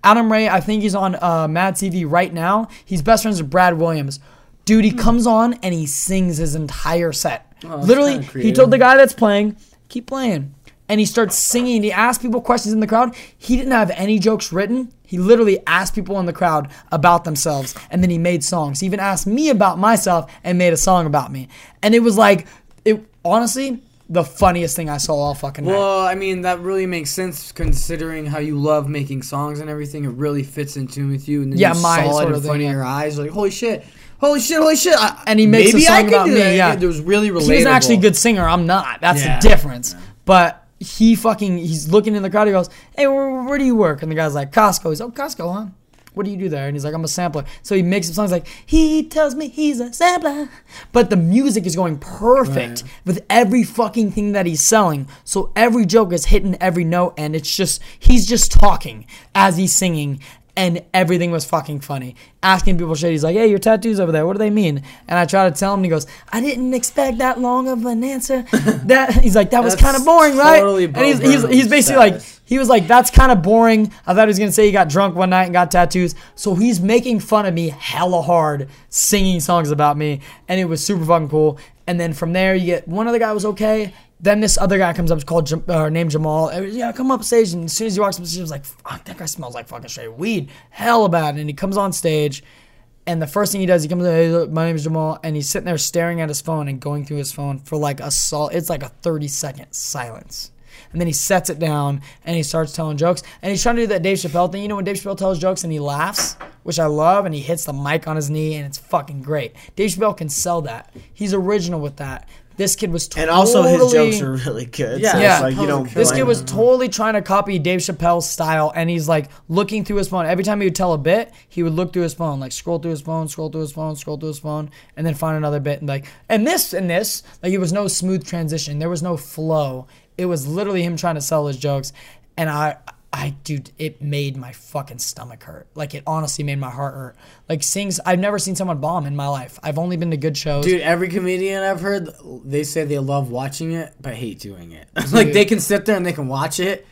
C: Adam Ray. I think he's on uh, Mad TV right now. He's best friends with Brad Williams. Dude, he comes on and he sings his entire set. Literally, he told the guy that's playing, keep playing. And he starts singing. He asked people questions in the crowd. He didn't have any jokes written. He literally asked people in the crowd about themselves. And then he made songs. He even asked me about myself and made a song about me. And it was like, it honestly, the funniest thing I saw all fucking night.
D: Well, I mean, that really makes sense considering how you love making songs and everything. It really fits in tune with you. And then
C: Yeah,
D: you
C: my
D: saw it
C: sort
D: in
C: of
D: front of your eyes. Like, holy shit. Holy shit, holy shit. I,
C: and he makes
D: maybe
C: a song
D: I
C: about me.
D: that.
C: Yeah,
D: It was really relatable.
C: He's actually a good singer. I'm not. That's
D: Yeah.
C: the difference. But he fucking he's looking in the crowd. He goes, "Hey, where, where do you work?" And the guy's like, "Costco." He's, "Oh, Costco, huh?" What do you do there? And he's like, I'm a sampler. So he makes some songs like, he tells me he's a sampler. But the music is going perfect with every fucking thing that he's selling. So every joke is hitting every note and it's just, he's just talking as he's singing. And everything was fucking funny. Asking people shit. He's like, hey, your tattoos over there, what do they mean? And I try to tell him, and he goes, I didn't expect that long of an answer. That He's like, that was kind of boring, right?
D: totally
C: and he's, he's, he's basically like,
D: status.
C: He was like, that's kind of boring. I thought he was going to say he got drunk one night and got tattoos. So he's making fun of me hella hard, singing songs about me. And it was super fucking cool. And then from there, you get one other guy was okay. Then this other guy comes up, it's called uh, named Jamal. Was, yeah, come up stage. And as soon as he walks up stage, was like, fuck, that guy smells like fucking straight weed. Hella bad. And he comes on stage. And the first thing he does, he comes in, hey, look, my name is Jamal, and he's sitting there staring at his phone and going through his phone for like a sol It's like a 30 second silence. And then he sets it down and he starts telling jokes. And he's trying to do that Dave Chappelle thing. You know when Dave Chappelle tells jokes and he laughs, which I love, and he hits the mic on his knee and it's fucking great. Dave Chappelle can sell that. He's original with that. this kid was totally
A: And also, his jokes are really good.
D: Yeah.
A: so
C: Yeah.
A: it's like you don't.
C: This kid was totally trying to copy Dave Chappelle's style, and he's like looking through his phone. Every time he would tell a bit, he would look through his phone, like scroll through his phone, scroll through his phone, scroll through his phone, and then find another bit. And like, and this and this, like it was no smooth transition. There was no flow. It was literally him trying to sell his jokes, and I. I dude, it made my fucking stomach hurt. Like it honestly made my heart hurt. Like seeing, I've never seen someone bomb in my life. I've only been to good shows.
D: Dude, every comedian I've heard, they say they love watching it, but hate doing it. like they can sit there and they can watch it,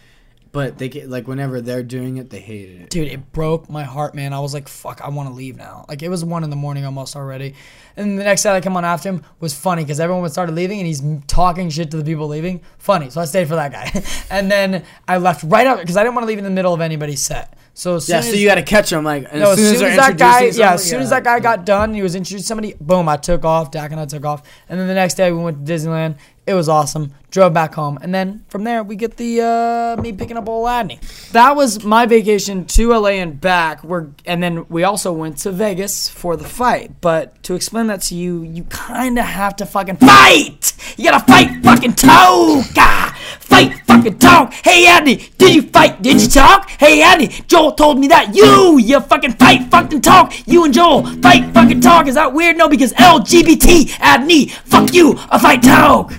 D: but they get like whenever they're doing it, they hate it.
C: dude, it broke my heart, man. I was like, fuck, I want to leave now. Like, it was one in the morning almost already. And the next guy that come on after him was funny because everyone started leaving and he's talking shit to the people leaving. Funny. So I stayed for that guy. and then I left right out because I didn't want to leave in the middle of anybody's set. So as soon
D: Yeah, so you got to catch them like
C: no, as soon as,
D: they're
C: that guy, yeah, as soon as that guy got done, he was introducing somebody. Boom, I took off. Dak and I took off, and then the next day we went to Disneyland. It was awesome. Drove back home, and then from there we get the uh, me picking up old Adney. That was my vacation to LA and back. We're and then we also went to Vegas for the fight. But to explain that to you, you kind of have to fucking fight. You gotta fight, fucking Toka. Fight, fucking talk. Hey Adney, did you fight? Did you talk? Hey Adney, Joel told me that you, you fucking fight, fucking talk. You and Joel fight, fucking talk. Is that weird? No, because LGBT Adney, fuck you, a fight talk.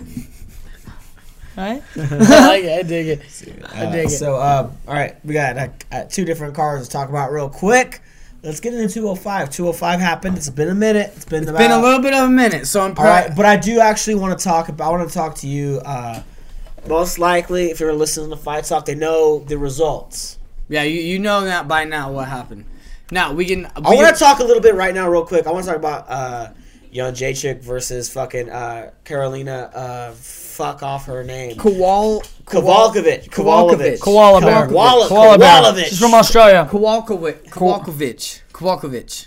C: Right?
D: I like it. I dig it. I dig it.
A: So, uh, all right, we got uh, uh, two different cars to talk about real quick. Let's get into 205. 205 happened. It's been a minute. It's been about.
D: Been a little bit of a minute, so I'm
A: All
D: proud.
A: right, but I do actually want to talk about. I want to talk to you. Uh, most likely, if you're listening to Fight Talk, they know the results.
D: Yeah, you, you know that by now what happened. Now we can.
A: I
D: we
A: want to talk a little bit right now, real quick. I want to talk about uh, Young Jacek versus fucking uh, Karolina. Uh, fuck off her name.
D: Kowal
A: Kovalkovich.
D: Kowalkiewicz.
A: Kovalkovich.
C: Koala bear.
A: Koala-
C: Koala bear.
A: Kovalovich.
C: She's from Australia.
D: Kowalkiewicz. Kowalkiewicz. Kowalkiewicz.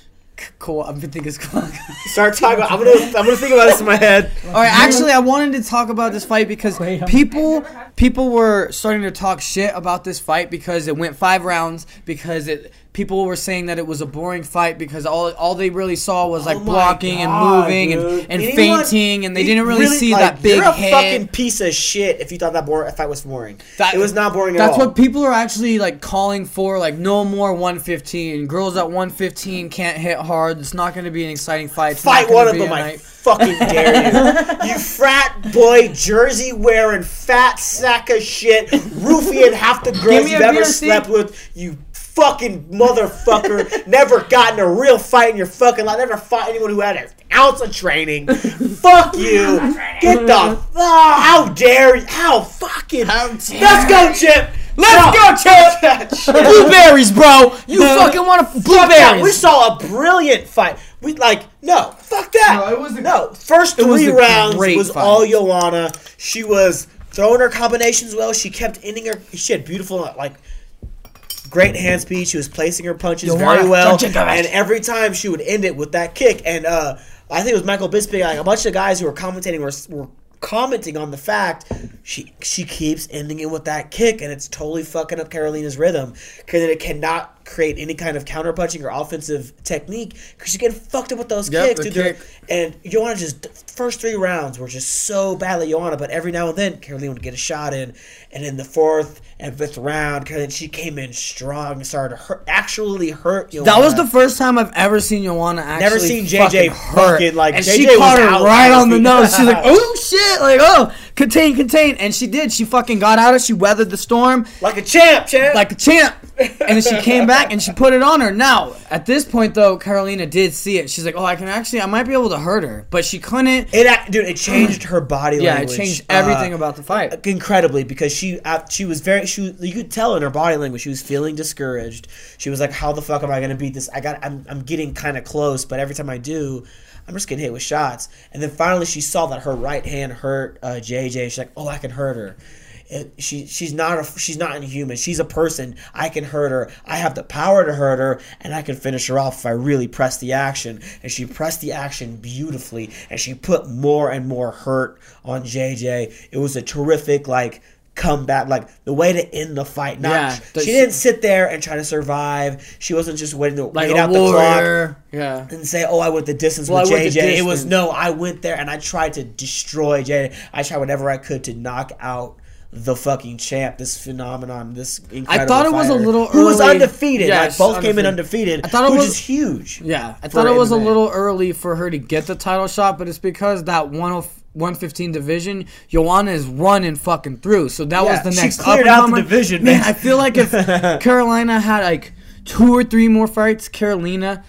D: Kowal- I'm thinking it's Kowalkiewicz.
A: Start talking. About, I'm gonna. I'm gonna think about this in my head.
D: All right, actually, I wanted to talk about this fight because people people were starting to talk shit about this fight because it went five rounds because it people were saying that it was a boring fight because all all they really saw was like
A: Oh
D: blocking and moving
A: dude.
D: and, and
A: Anyone-
D: fainting and they didn't really, see
A: like,
D: that big
A: You're a
D: head.
A: fucking piece of shit if you thought that boring, fight was boring.
D: That-
A: it was not boring at
D: That's
A: all.
D: what people are actually like calling for. Like no more 115. Girls at 115 can't hit hard. It's not going to be an exciting fight. It's
A: Fight one of them, I fucking dare you. you frat boy, jersey wearing, fat sack of shit, roofie and half the girls you've ever slept with. You fucking motherfucker. never gotten a real fight in your fucking life. Never fought anyone who had an ounce of training. Fuck you. Get the. Oh, how dare you. How fucking. Let's go, Chip.
C: Let's go, Chip. Blueberries, bro. You fucking want to
A: Fuck. We saw a brilliant fight. We like no, fuck that.
D: No, it was a-
A: no. First three
D: a
A: rounds
D: great
A: was
D: fight.
A: all Joanna. She was throwing her combinations well. She kept ending her. She had beautiful like. Great hand speed. She was placing her punches
C: Joanna
A: very well, and every time she would end it with that kick. And uh, I think it was Michael Bisping. Like a bunch of guys who were commentating were, were commenting on the fact she she keeps ending it with that kick, and it's totally fucking up Karolina's rhythm because it cannot create any kind of counter punching or offensive technique because she's getting fucked up with those
D: Yep,
A: kicks. dude.
D: Kick.
A: And Joanna just first three rounds were just so badly Joanna, but every now and then Karolina would get a shot in, and in the fourth and fifth round, Karolina she came in strong and started to hurt, actually hurt Joanna.
D: That was the first time I've ever seen Joanna actually
A: Never seen JJ
D: fucking hurt.
A: fucking, like,
D: and
A: JJ
D: she caught her right on the nose. She's like, oh shit, like oh, contain, contain, and she did. She fucking got out of. She weathered the storm
A: like a champ, champ.
D: like a champ. And then she came back and she put it on her. Now, at this point though, Karolina did see it. She's like, oh, I can actually, I might be able to hurt her, but she couldn't.
A: it, dude, it changed her body language.
D: Yeah, it changed everything
A: uh,
D: about the fight.
A: incredibly because she uh, she was very she was, you could tell in her body language she was feeling discouraged. She was like, "How the fuck am I gonna beat this? I got I'm I'm getting kind of close, but every time I do." I'm just getting hit with shots, and then finally she saw that her right hand hurt uh, JJ. She's like, "Oh, I can hurt her." She she's not a she's not inhuman. She's a person. I can hurt her. I have the power to hurt her, and I can finish her off if I really press the action. And she pressed the action beautifully, and she put more and more hurt on JJ. It was a terrific like come back, like the way to end the fight. Not
D: Yeah,
A: she didn't sit there and try to survive. She wasn't just waiting to
D: Like
A: wait out the clock.
D: Yeah.
A: and say, "Oh, I went the distance
D: Well,
A: with
D: I
A: JJ." It was no, I went there and I tried to destroy JJ. I tried whatever I could to knock out the fucking champ. This phenomenon, this incredible.
D: I thought it was a little
A: who was undefeated.
D: Yes,
A: like both came in
D: undefeated.
A: undefeated.
D: I thought it was-
A: huge.
D: Yeah, I thought it was a little early for her to get the title shot, but it's because that 10 115 division, Joanna is running fucking through. So that
A: Yeah,
D: was the
A: she
D: next
A: cleared
D: up and
A: out the division,
D: Man,
A: man.
D: I feel like if Karolina had like two or three more fights, Karolina,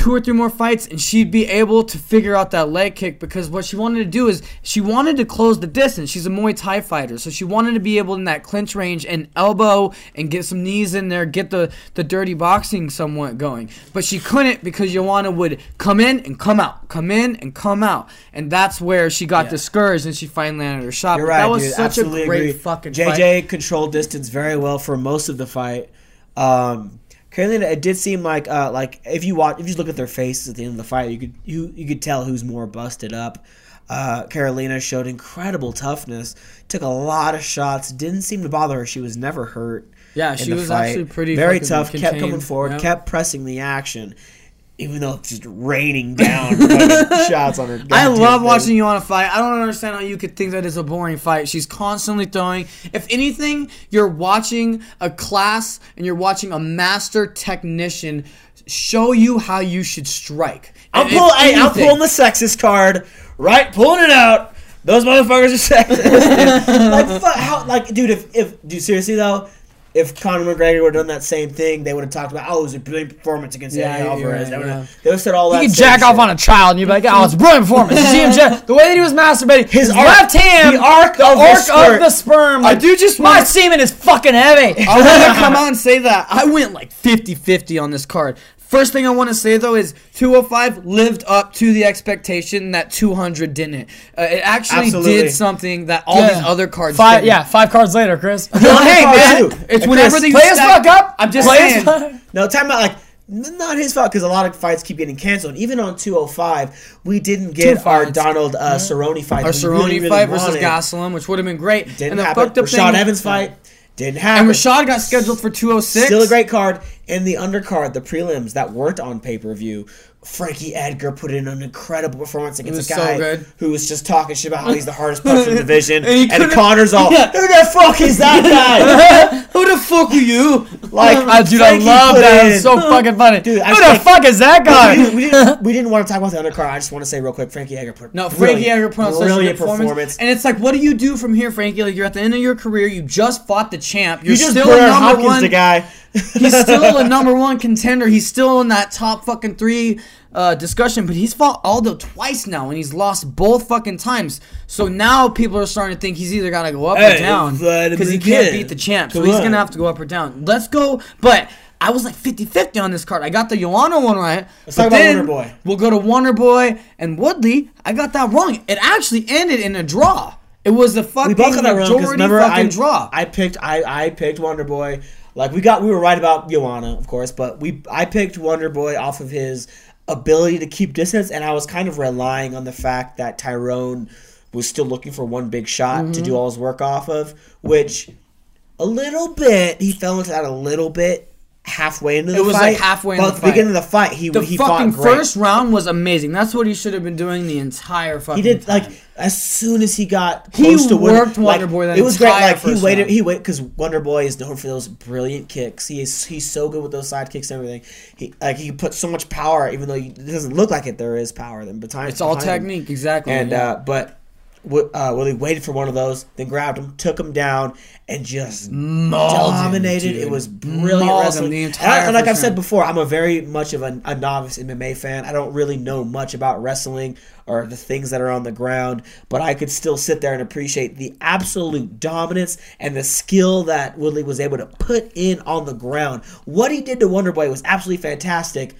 D: two or three more fights, and she'd be able to figure out that leg kick because what she wanted to do is she wanted to close the distance. She's a Muay Thai fighter, so she wanted to be able in that clinch range and elbow and get some knees in there, get the the dirty boxing somewhat going. But she couldn't because Joanna would come in and come out, come in and come out, and that's where she got discouraged and she finally landed her shot.
A: You're
D: But
A: right,
D: that was
A: dude.
D: such
A: Absolutely
D: a great
A: agree.
D: fucking
A: JJ
D: fight.
A: controlled distance very well for most of the fight. Um, Karolina, it did seem like uh, like if you watch if you just look at their faces at the end of the fight, you could you you could tell who's more busted up. Uh, Karolina showed incredible toughness, took a lot of shots, didn't seem to bother her. She was never hurt.
D: Yeah, she was
A: fight.
D: actually pretty
A: very tough. Kept coming forward,
D: Yeah.
A: kept pressing the action, even though it's just raining down shots on her.
D: I love
A: face.
D: watching you on a fight. I don't understand how you could think that is a boring fight. She's constantly throwing. If anything, you're watching a class and you're watching a master technician show you how you should strike.
A: I'm
D: if
A: pulling. I'm pulling the sexist card. Right, pulling it out. Those motherfuckers are sexist. like, fuck, how? Like, dude, if if dude, seriously though, if Conor McGregor would have done that same thing, they would have talked about, oh, it was a brilliant performance against
D: Yeah,
A: Eddie
D: you're
A: Alvarez.
D: right,
A: they would
D: yeah.
A: have. They would have said all that.
B: He could
A: same
B: jack off on a child, and you'd be like, "Oh, it's a brilliant performance." You see him, jack- the way that he was masturbating, his,
A: His arc-
B: left hand,
A: the arc
B: the
A: of the
B: arc
A: sperm.
B: of the sperm.
D: I do just
B: my
D: wanna-
B: semen is fucking heavy.
D: I want to come out and say that. I went like 50 50 on this card. First thing I want to say though is 205 lived up to the expectation that 200 didn't. Uh, it actually
A: Absolutely.
D: did something that all
B: Yeah.
D: these other cards
B: Five,
D: didn't.
B: yeah, five cards later, Chris.
D: hey man, it's
A: And
D: whenever
A: Chris,
D: they
B: play his fuck up.
D: I'm just
B: Play
D: saying.
A: No, time about like not his fault because a lot of fights keep getting canceled. Even on 205, we didn't get our. Donald uh, Cerrone fight.
D: Our Cerrone
A: really, really
D: fight versus
A: wanted.
D: Which would have been great.
A: Didn't
D: and the
A: happen.
D: fucked up
A: Rashad
D: thing,
A: Evans fight didn't happen.
D: And Rashad got scheduled for 206.
A: Still a great card. And the undercard, the prelims that weren't on pay per view, Frankie Edgar put in an incredible performance against a guy
D: good.
A: who was just talking shit about how he's the hardest puncher in the division.
D: And
A: and Connor's all,
D: Yeah.
A: who the fuck is that guy?
D: Who the fuck are you?
A: like,
B: Ah, dude, I love that.
A: in-
B: It's so fucking funny.
A: Dude, I
B: Who the
A: like-
B: fuck is that
A: we,
B: guy?
A: didn't, we, didn't, we didn't want to talk about the undercard. I just want to say real quick, Frankie Edgar put
D: No, Frankie Edgar put on such a
A: brilliant
D: performance. And it's like, what do you do from here, Frankie? Like, you're at the end of your career. You just fought the champ. You're
A: You just
D: still
A: put
D: a
A: on
D: number
A: Hopkins,
D: one.
A: the guy.
D: He's still a number one contender. He's still in that top fucking three uh, discussion. But he's fought Aldo twice now, and he's lost both fucking times. So now people are starting to think he's either got to go up or down because he can't
A: Kid.
D: beat the champ. So he's
A: on.
D: gonna have to go up or down. Let's go. But I was like 50-50 on this card. I got the Joanna one right.
A: Let's
D: but
A: talk about Wonder Boy.
D: We'll go to Wonder Boy and Woodley. I got that wrong. It actually ended in a draw. It was the fucking
A: we both got that wrong
D: majority
A: remember
D: fucking
A: I,
D: draw.
A: I picked I, I picked Wonder Boy. Like we got we were right about Joanna, of course, but we I picked Wonder Boy off of his ability to keep distance, and I was kind of relying on the fact that Tyron was still looking for one big shot
D: Mm-hmm.
A: to do all his work off of, which a little bit he fell into that a little bit halfway into the
D: It was,
A: fight.
D: like, halfway in
A: but
D: the fight.
A: beginning of the fight, he
D: the
A: he
D: fucking
A: fought great.
D: first round was amazing. That's what he should have been doing the entire fucking.
A: He did
D: time.
A: like as soon as he got
D: He
A: close to Wonder,
D: worked Wonder
A: like,
D: Boy that
A: It was great. Like he waited.
D: round.
A: He wait because Wonder Boy is known for those brilliant kicks. He is he's so good with those side kicks and everything. He like he put so much power, even though you, it doesn't look like it. There is power then behind.
D: It's all
A: behind him.
D: technique, exactly.
A: And
D: yeah.
A: uh, but. Uh, Woodley waited for one of those, then grabbed him, took him down, and just
D: Mauled
A: dominated.
D: dude.
A: it was brilliant
D: Mauled him
A: wrestling. And I- and like I've said before, I'm a very much of a, a novice MMA fan. I don't really know much about wrestling or the things that are on the ground, but I could still sit there and appreciate the absolute dominance and the skill that Woodley was able to put in on the ground. What he did to Wonderboy was absolutely fantastic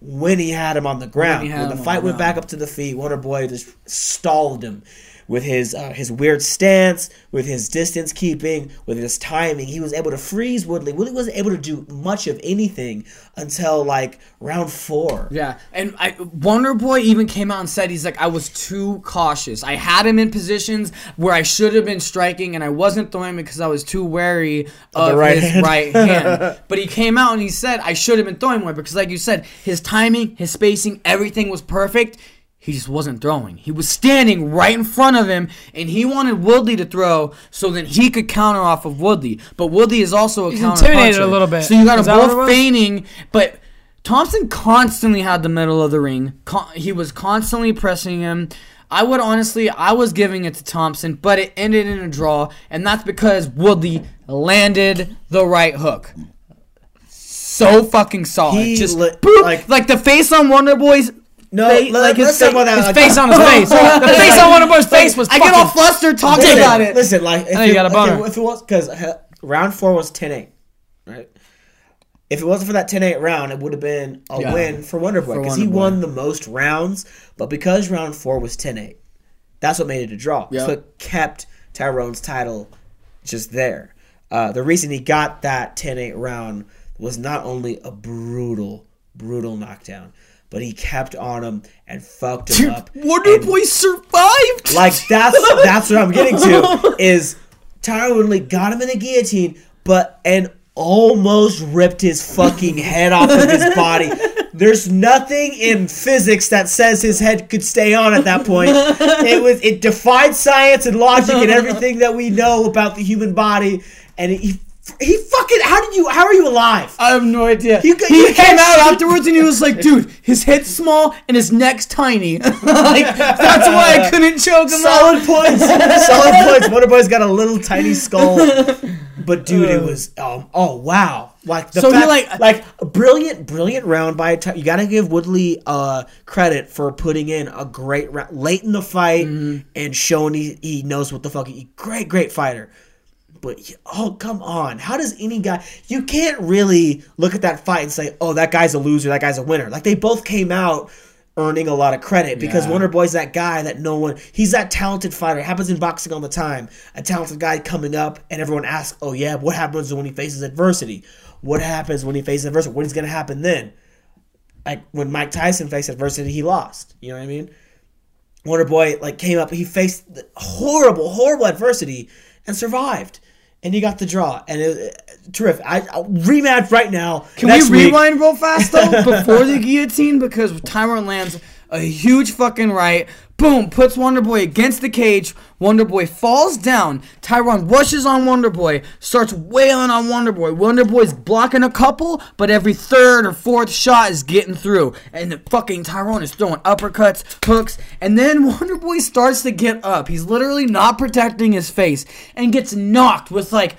A: when he had him on the ground.
D: he had
A: When, the fight went
D: ground.
A: back up to the feet, Wonderboy just stalled him. With his uh, his weird stance, with his distance keeping, with his timing. He was able to freeze Woodley. Woodley wasn't able to do much of anything until like round four.
D: Yeah, and I, Wonder Boy even came out and said he's like I was too cautious. I had him in positions where I should have been striking, and I wasn't throwing because I was too wary of,
A: right
D: his
A: hand.
D: right hand. But he came out and he said I should have been throwing more because, like you said, his timing, his spacing, everything was perfect. He just wasn't throwing. He was standing right in front of him, and he wanted Woodley to throw so that he could counter off of Woodley. But Woodley is also a
B: He's
D: counter
B: intimidated a little bit.
D: So you got
B: Is
D: them
B: that what it
D: both feigning, but Thompson constantly had the middle of the ring. Con- he was constantly pressing him. I would honestly, I was giving it to Thompson, but it ended in a draw, and that's because Woodley landed the right hook. So fucking solid.
A: He
D: Just
A: li-
D: boop,
A: like-
D: like, the face on Wonder Boy's.
A: No,
D: face,
A: let-
D: like his,
A: let's
D: fa-
A: talk about that.
D: his face on his face. the face on Wonder Boy's face was. I get all flustered talking
A: Listen,
D: about it.
A: Listen, like if
B: know you
A: it,
B: got a
A: okay,
B: boner.
A: if it was because round four was 10-8, right? If it wasn't for that 10-8 round, it would have been a
D: Yeah.
A: win for Wonder Boy because he won the most rounds. But because round four was 10-8, that's what made it a draw.
D: Yeah.
A: So it kept Tyron's title just there. Uh, the reason he got that 10-8 round was not only a brutal, brutal knockdown, but he kept on him and fucked him up.
D: Wonder Boy survived.
A: like that's that's what I'm getting to is Tyron Woodley got him in the guillotine, but and almost ripped his fucking head off of his body. There's nothing in physics that says his head could stay on at that point. It was it defied science and logic and everything that we know about the human body, and he he fucking how did you how are you alive?
D: I have no idea.
A: Ca-
D: he came out afterwards and he was like, "Dude, his head's small and his neck's tiny. like that's why I couldn't choke him out."
A: Solid points. Solid points. Wonderboy's got a little tiny skull. But dude, it was um oh wow. Like the
D: So he,
A: fact,
D: like-
A: like a brilliant, brilliant round by Ty- you gotta give Woodley uh credit for putting in a great round late in the fight
D: Mm-hmm.
A: and showing he, he knows what the fuck he great, great fighter. But oh come on, how does any guy? You can't really look at that fight and say, "Oh, that guy's a loser, that guy's a winner." Like they both came out earning a lot of credit because
D: Yeah.
A: Wonder Boy's that guy that no one. He's that talented fighter. It happens in boxing all the time. A talented guy coming up, and everyone asks, "Oh yeah, what happens when he faces adversity? What happens when he faces adversity? What is going to happen then?" Like when Mike Tyson faced adversity, he lost. You know what I mean? Wonder Boy like came up, he faced horrible, horrible adversity and survived, and he got the draw. And it, terrific. I I'll rematch right now.
D: Can we
A: week.
D: rewind real fast though before the guillotine because Tyron lands a huge fucking right. Boom, puts Wonder Boy against the cage. Wonder Boy falls down. Tyron rushes on Wonder Boy, starts wailing on Wonder Boy. Wonder Boy's blocking a couple, but every third or fourth shot is getting through. And the fucking Tyron is throwing uppercuts, hooks, and then Wonder Boy starts to get up. He's literally not protecting his face and gets knocked with like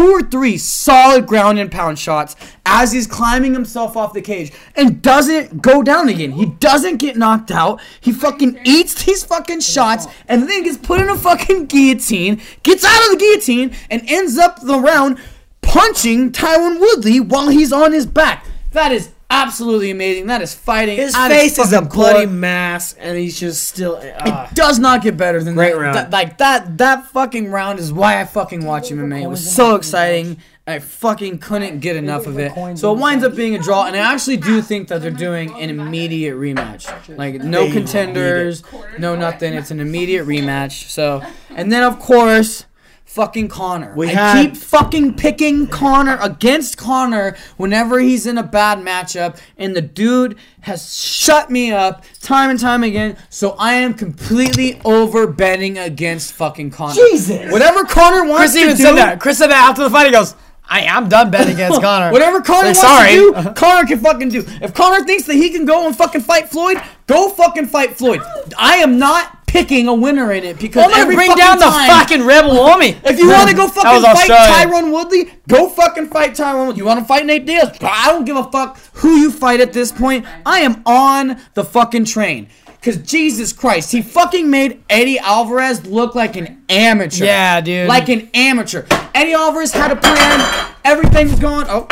D: two or three solid ground and pound shots as he's climbing himself off the cage and doesn't go down again. He doesn't get knocked out. He fucking eats these fucking shots and then gets put in a fucking guillotine, gets out of the guillotine, and ends up the round punching Tyron Woodley while he's on his back. That is absolutely amazing. That is fighting.
A: His
D: out
A: face is a
D: fucking
A: bloody
D: blood.
A: mass, and he's just still. Uh,
D: does not get better than
A: Great
D: that.
A: round.
D: That- like that that fucking round is why I fucking watch MMA. It was so exciting. I fucking couldn't get enough of it. So it winds up being a draw, and I actually do think that they're doing an immediate rematch. Like no contenders, no nothing. It's an immediate rematch. So and then of course. Fucking Connor.
A: We
D: I
A: had-
D: keep fucking picking Connor against Connor whenever he's in a bad matchup, and the dude has shut me up time and time again. So I am completely over betting against fucking Connor.
A: Jesus.
D: Whatever Connor wants
B: Chris
D: to
B: even
D: do,
B: said that. Chris said that after the fight. He goes, I, I'm done betting against Connor.
D: Whatever Connor
B: Like,
D: wants
B: sorry.
D: to do, Connor can fucking do. If Connor thinks that he can go and fucking fight Floyd, go fucking fight Floyd. I am not picking a winner in it because
B: I'm gonna bring down the fucking rebel army.
D: If you want to go fucking fight
B: Australian.
D: Tyron Woodley, go fucking fight Tyron Woodley. You want to fight Nate Diaz? I don't give a fuck who you fight at this point. I am on the fucking train. Cause Jesus Christ, he fucking made Eddie Alvarez look like an amateur.
B: Yeah, dude.
D: Like an amateur. Eddie Alvarez had a plan. Everything's going. Oh.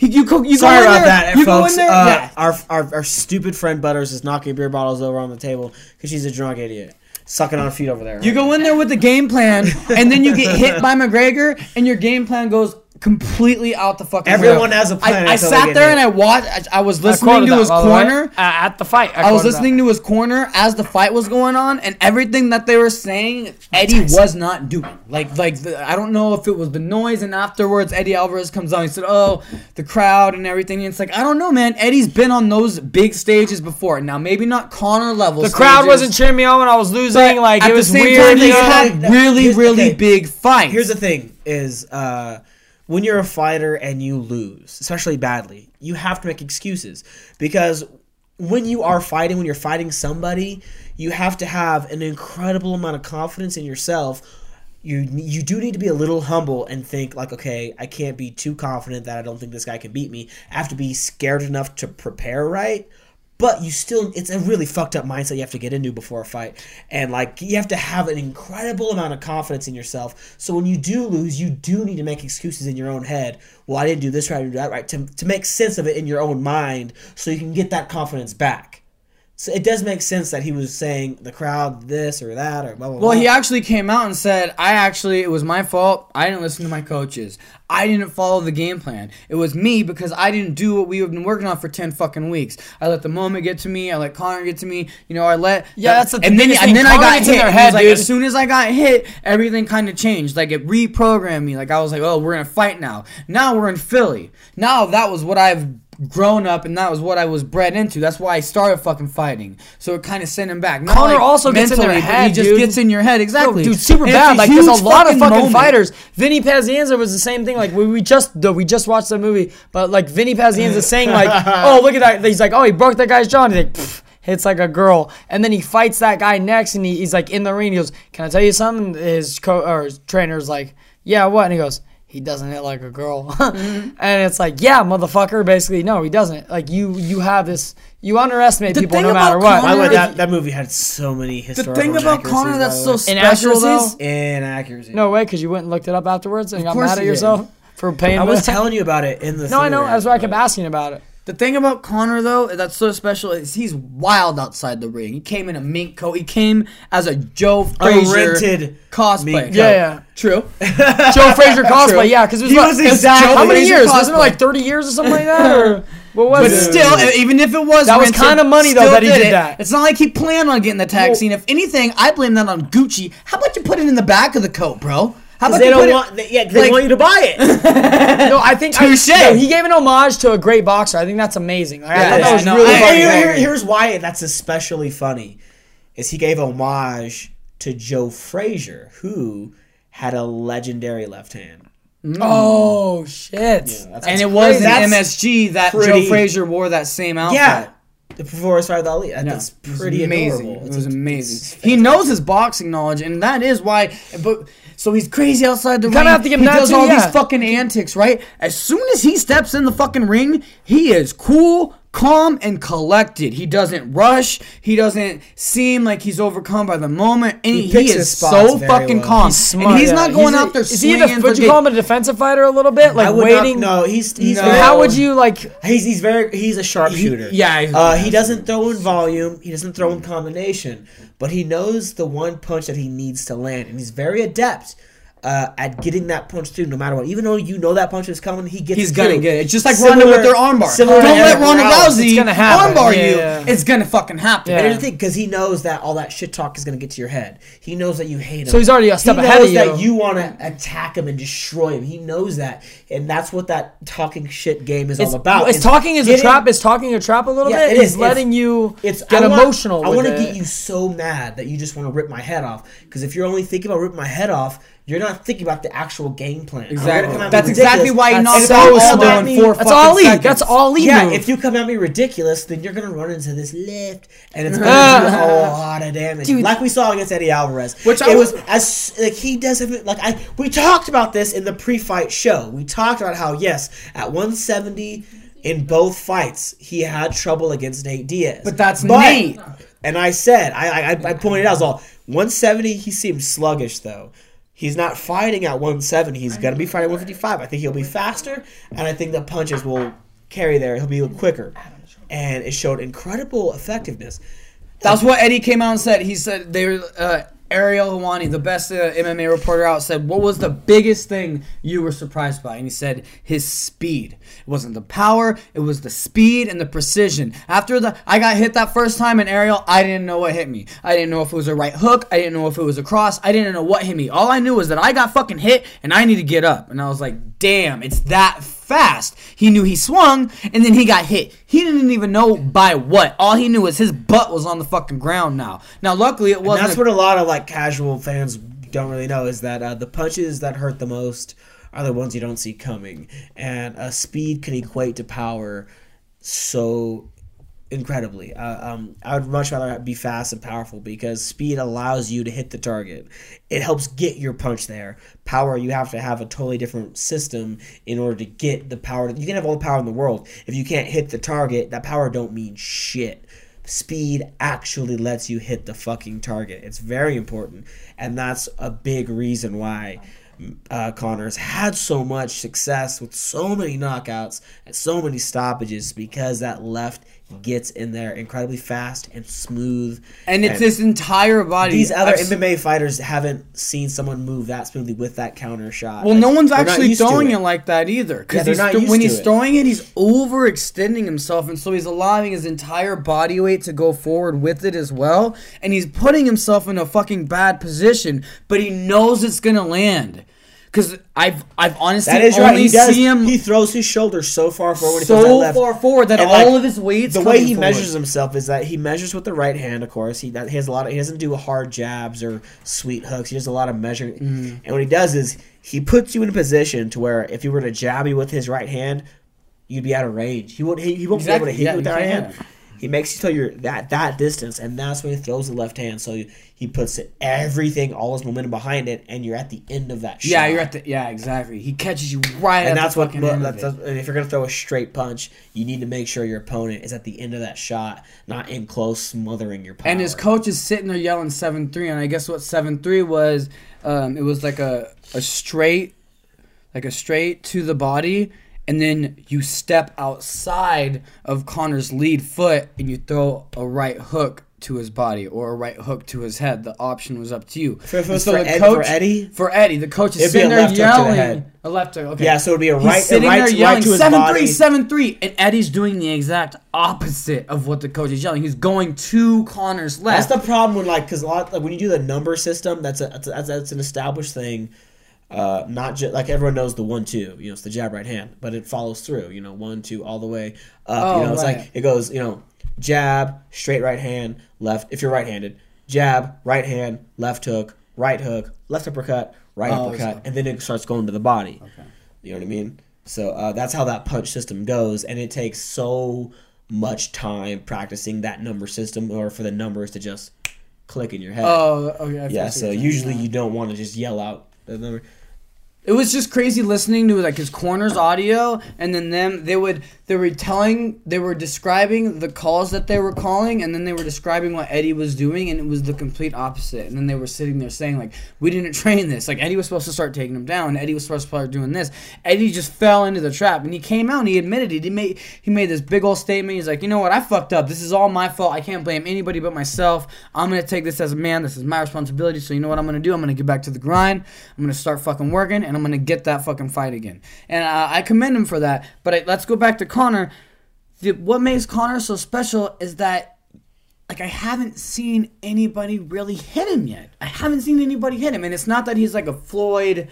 D: He, you go, you
A: Sorry about
D: there,
A: that,
D: you go
A: folks.
D: in there.
A: Uh,
D: yeah.
A: our, our our stupid friend Butters is knocking beer bottles over on the table because she's a drunk idiot. sucking on feet over there.
D: You go in there with the game plan, and then you get hit by McGregor, and your game plan goes completely out the fucking.
A: Everyone
D: window.
A: has a plan
D: I, I sat there
A: hit.
D: and I watched. I, I was listening
C: quoted
D: to
C: that,
D: his
C: by the way,
D: corner.
C: uh, at the fight.
D: I was
C: quoted that.
D: listening to his corner as the fight was going on, and everything that they were saying, Eddie was not doing. Like, like the, I don't know if it was the noise, and afterwards Eddie Alvarez comes on. He said, "Oh, the crowd and everything." And it's like I don't know, man. Eddie's been on those big stages before. Now, maybe not Connor level.
C: The crowd wasn't cheering me on when I was losing. Like
D: at
C: it
D: the
C: was
D: same
C: weird.
D: time,
C: you
D: they had really, really
A: okay.
D: big fights.
A: Here's the thing: is uh, when you're a fighter and you lose, especially badly, you have to make excuses because when you are fighting, when you're fighting somebody, you have to have an incredible amount of confidence in yourself. You you do need to be a little humble and think like, okay, I can't be too confident that I don't think this guy can beat me. I have to be scared enough to prepare right. But you still, it's a really fucked up mindset you have to get into before a fight. And like, you have to have an incredible amount of confidence in yourself. So when you do lose, you do need to make excuses in your own head. Well, I didn't do this right, I didn't do that right. To, to make sense of it in your own mind so you can get that confidence back. So it does make sense that he was saying the crowd this or that or blah, blah,
D: Well,
A: blah.
D: he actually came out and said, "I actually it was my fault. I didn't listen to my coaches. I didn't follow the game plan. It was me because I didn't do what we have been working on for ten fucking weeks. I let the moment get to me. I let Connor get to me. You know, I let
C: Yeah, that's the
D: and then and then I got hit.
C: head,
D: like, as soon as I got hit, everything kind of changed. Like it reprogrammed me. Like I was like, oh, we're gonna fight now. Now we're in Philly. Now that was what I've grown up and that was what I was bred into. That's why I started fucking fighting. So it kind of sent him back. Not
C: Connor
D: like
C: also gets in their head,
D: He just
C: dude.
D: gets in your head exactly,
C: dude, super
D: And
C: bad. Like there's a lot of fucking
D: moment.
C: fighters. Vinny Pazienza was the same thing. Like we, we just we just watched the movie, but like Vinny Pazienza saying like, oh look at that. He's like, oh he broke that guy's jaw. And he's like, hits like a girl, and then he fights that guy next, and he, he's like in the ring. He goes, can I tell you something? His co or his trainer's like, yeah, what? And he goes. He doesn't hit like a girl, mm-hmm. and it's like, yeah, motherfucker. Basically, no, he doesn't. Like you, you have this. You underestimate
D: The
C: people no
D: about
C: matter what.
A: By the way, that, that movie had so many historical The
D: thing about
A: inaccuracies,
D: Connor that's so
A: way.
D: special though.
C: Inaccuracies?
A: inaccuracy.
C: No way, because you went and looked it up afterwards and got mad at
D: you did.
C: yourself for paying.
A: I was telling you about it in the.
C: No, I know.
A: theater,
C: That's why I kept asking about it.
D: The thing about Connor though that's so special is he's wild outside the ring. He came in a mink coat. He came as a Joe Frazier
A: rented
D: cosplay.
C: Yeah, yeah.
D: True.
C: Joe Frazier cosplay. Yeah, because it was,
A: He was exactly-
C: how many years? Wasn't it like thirty years or something like that? Or what was
D: But
C: it?
D: still, even if it was
C: That was kinda money, though, that he did
D: it.
C: that.
D: It's not like he planned on getting the tag
C: Well-
D: scene. If anything, I blame that on Gucci. How about you put it in the back of the coat, bro? How
A: 'Cause
D: about
A: they
D: you
A: don't
D: put it-
A: want. They, yeah, they
D: like-
A: want you to buy it.
C: no, I think I-
D: Touche.
C: no, he gave an homage to a great boxer. I think that's amazing. Like, I
D: Yeah,
C: thought that was
D: no,
C: really
D: I-
A: And
C: fucking
A: here- here- here's why that's especially funny, is he gave homage to Joe Frazier, who had a legendary left hand. Mm.
C: Oh shit!
A: that's-
D: and it was in
A: That's
D: MSG that
A: pretty-
D: Joe Frazier wore that same outfit.
A: Yeah, before his started with Ali. That-
D: Yeah,
A: That's
D: it was
A: pretty
D: amazing.
A: adorable.
D: It was
A: a-
D: amazing.
A: it's
D: He knows his boxing knowledge, and that is why. But so he's crazy outside the ring.
C: have to give
D: he does all
C: yeah.
D: these fucking antics, right? As soon as he steps in the fucking ring, he is cool, calm, and collected. He doesn't rush. He doesn't seem like he's overcome by the moment. And
A: He
D: he, is so fucking
A: well.
D: calm.
C: He's smart.
D: and he's
C: yeah.
D: not going
C: a-
D: out there
C: Is he? The, would you call him a defensive fighter a little bit? Like waiting.
A: not. No, he's he's
D: No.
C: How would you like?
A: He's he's very he's a sharpshooter.
D: yeah, he's-
A: uh, he doesn't throw in volume. He doesn't throw in combination, but he knows the one punch that he needs to land, and he's very adept uh, at getting that punch through, no matter what. Even though you know that punch is coming, he gets.
D: He's
A: it
D: gonna
A: through.
D: get it. It's just like
A: Similar-
D: Ronda with their armbar.
A: similar
D: Don't let
A: Eric
D: Ronda
A: Morales.
D: Rousey
C: It's gonna happen.
D: armbar
C: Yeah,
D: you.
C: yeah.
D: It's gonna fucking happen.
C: Yeah.
A: Here's the thing, because he knows that all that shit talk is going to get to your head. He knows that you hate him.
C: So he's already a step
A: he
C: ahead of you.
A: knows that
C: you.
A: you want to attack him and destroy him. He knows that, and that's what that talking shit game is
C: It's,
A: all about.
C: Is
A: It's
C: talking is a trap. Is talking a trap a little
A: Yeah,
C: bit?
A: It is
C: He's
A: is.
C: letting you
A: It's
C: get
A: I want-
C: emotional.
A: I want to get you so mad that you just want to rip my head off. Because if you're only thinking about ripping my head off, you're not thinking about the actual game plan.
D: Exactly.
A: come at me
D: That's exactly why he
A: That's
D: knocked out Aldo in four
C: That's all elite.
D: seconds.
C: That's all elite.
A: Yeah, if you come at me ridiculous, then you're gonna run into this lift, and it's gonna do a whole lot of damage,
C: Dude.
A: like we saw against Eddie Alvarez.
D: Which
A: it
D: I
A: was
D: was-
A: as like he doesn't like I. We talked about this in the pre-fight show. We talked about how yes, at 170 in both fights, he had trouble against Nate Diaz.
D: But that's Nate.
A: And I said, I, I I pointed out, I was all 170. He seems sluggish though. He's not fighting at 170. He's gonna be fighting 155. I think he'll be faster, and I think the punches will carry there. He'll be quicker, and it showed incredible effectiveness.
D: That's what Eddie came out and said. He said they were uh, Ariel Helwani, the best uh, MMA reporter out, said what was the biggest thing you were surprised by, and he said his speed. It wasn't the power, it was the speed and the precision. After the I got hit that first time in Ariel, I didn't know what hit me. I didn't know if it was a right hook. I didn't know if it was a cross. I didn't know what hit me. All I knew was that I got fucking hit and I need to get up. And I was like, damn, it's that fast. He knew he swung and then he got hit. He didn't even know by what. All he knew was his butt was on the fucking ground now. Now, luckily, it wasn't.
A: that's what a lot of like casual fans don't really know is that uh, the punches that hurt the most are the ones you don't see coming, and uh, speed can equate to power so incredibly. Uh, um, I would much rather be fast and powerful because speed allows you to hit the target. It helps get your punch there. Power, you have to have a totally different system in order to get the power. You can have all the power in the world. If you can't hit the target, that power don't mean shit. Speed actually lets you hit the fucking target. It's very important, and that's a big reason why uh, Connor's had so much success with so many knockouts and so many stoppages because that left gets in there incredibly fast and smooth.
D: and it's his entire body.
A: These other
D: I've
A: MMA fighters haven't seen someone move that smoothly with that counter shot.
D: Well,
A: Like,
D: no one's actually throwing it. like that either.
A: Yeah,
D: Because
A: they're not
D: when he's
A: it.
D: throwing it, he's overextending himself, and so he's allowing his entire body weight to go forward with it as well. And he's putting himself in a fucking bad position, but he knows it's gonna land. Because I've I've honestly
A: That is
D: only
A: right. He does.
D: see him
A: he throws his shoulders so far forward. when he throws that
D: so
A: left.
D: far forward that
A: And,
D: all
A: like,
D: of his weight's
A: the way he
D: forward.
A: measures himself is that he measures with the right hand. Of course, he, that, he has a lot of. He doesn't do hard jabs or sweet hooks. He does a lot of measuring.
D: Mm-hmm.
A: And what he does is he puts you in a position to where if he were to jab you with his right hand, you'd be out of range. He won't. He, he won't
D: Exactly,
A: be able to hit
D: yeah,
A: you with that right hand. He makes you till you're that that distance, and that's when he throws the left hand. So he puts it, everything, all his momentum behind it, and you're at the end of that.
D: Yeah, you're at the yeah exactly. He catches you right
A: and
D: at
A: that's
D: the
A: what
D: fucking
A: well,
D: end
A: that's, that's- and if you're gonna throw a straight punch, you need to make sure your opponent is at the end of that shot, not in close, smothering your power.
D: And his coach is sitting there yelling seven three, and I guess what seven three was, um, it was like a a straight, like a straight to the body, and then you step outside of Connor's lead foot and you throw a right hook to his body or a right hook to his head. The option was up to you.
A: For-
D: And
A: was for Ed- for Eddie?
D: for Eddie, the coach is
A: It'd
D: sitting there
A: left hook to the
D: yelling.
A: head.
D: A left hook. Okay.
A: Yeah, so it'd be a
D: He's
A: right- a right
D: there
A: to- right to his
D: seven
A: body.
D: three, seven three, and Eddie's doing the exact opposite of what the coach is yelling. He's going to Connor's left.
A: That's the problem when like because a lot like when you do the number system, that's a that's, a, that's, that's an established thing. Uh, not just like everyone knows the one two, you know, it's the jab right hand, but it follows through, you know, one two all the way up.
D: Oh,
A: you know, it's
D: right.
A: like it goes, you know, jab, straight right hand, left if you're right handed, jab, right hand, left hook, right hook, left uppercut, right
D: Oh,
A: uppercut, and then it starts going to the body. Okay. You know what I mean? So uh, that's how that punch system goes, and it takes so much time practicing that number system, or for the numbers to just click in your head.
D: oh, okay. I
A: yeah. So usually you don't want to just yell out the number.
D: It was just crazy listening to like his corners audio and then them they would they were telling they were describing the calls that they were calling and then they were describing what Eddie was doing and it was the complete opposite. And then they were sitting there saying like we didn't train this. Like Eddie was supposed to start taking him down. Eddie was supposed to start doing this. Eddie just fell into the trap and he came out and he admitted it. He made he made this big old statement. He's like you know what? I fucked up. This is all my fault. I can't blame anybody but myself. I'm gonna take this as a man. This is my responsibility. So you know what? I'm gonna do. I'm gonna get back to the grind. I'm gonna start fucking working and I'm gonna get that fucking fight again and uh, I commend him for that but I, let's go back to Connor the, what makes Connor so special is that like I haven't seen anybody really hit him yet. I haven't seen anybody hit him, and it's not that he's like a Floyd,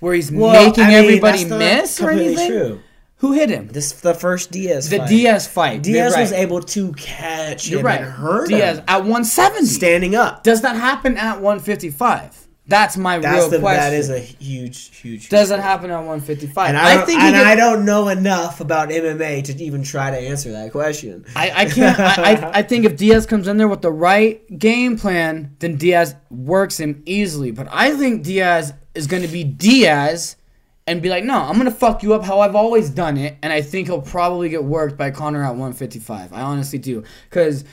D: where he's making
A: I mean,
D: everybody miss or anything.
A: True.
D: Who hit him?
A: This the first Diaz.
D: the
A: fight.
D: Diaz fight.
A: Diaz
D: You're
A: was able to catch
D: You're
A: him
D: right.
A: and hurt
D: Diaz
A: him
D: at 170.
A: standing up.
D: Does that happen at 155? That's my
A: That's
D: real
A: the,
D: question.
A: that is a huge, huge.
D: Does it happen at 155?
A: And I, don't,
D: think
A: and
D: get-
A: I don't know enough about MMA to even try to answer that question.
D: I, I can't. I, I, I think if Diaz comes in there with the right game plan, then Diaz works him easily. But I think Diaz is going to be Diaz and be like, no, I'm going to fuck you up how I've always done it. And I think he'll probably get worked by Connor at 155. I honestly do. Because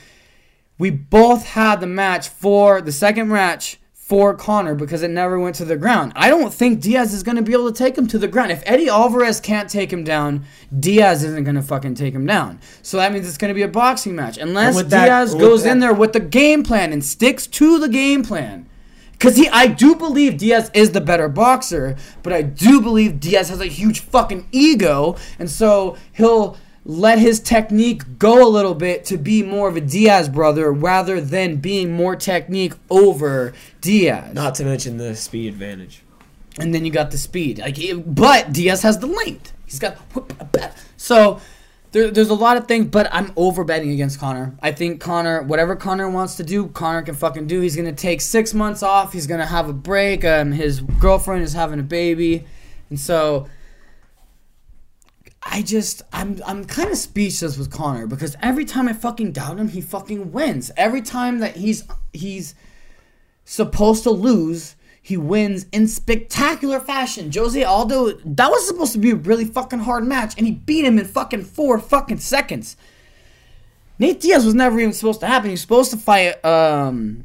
D: we both had the match for the second match for Connor because it never went to the ground. I don't think Diaz is going to be able to take him to the ground. If Eddie Alvarez can't take him down, Diaz isn't going to fucking take him down. So that means it's going to be a boxing match. Unless
A: with that-
D: Diaz goes
A: that-
D: in there with the game plan and sticks to the game plan. Cause he, I do believe Diaz is the better boxer, but I do believe Diaz has a huge fucking ego, and so he'll let his technique go a little bit to be more of a Diaz brother rather than being more technique over Diaz.
A: Not to mention the speed advantage.
D: And then you got the speed, like, but Diaz has the length. He's got so. There, there's a lot of things, but I'm over betting against Connor. I think Connor, whatever Connor wants to do, Connor can fucking do. He's gonna take six months off. He's gonna have a break. Um, his girlfriend is having a baby, and so I just I'm I'm kind of speechless with Connor because every time I fucking doubt him, he fucking wins. Every time that he's he's supposed to lose, he wins in spectacular fashion. Jose Aldo, that was supposed to be a really fucking hard match, and he beat him in fucking four fucking seconds. Nate Diaz was never even supposed to happen. He was supposed to fight um,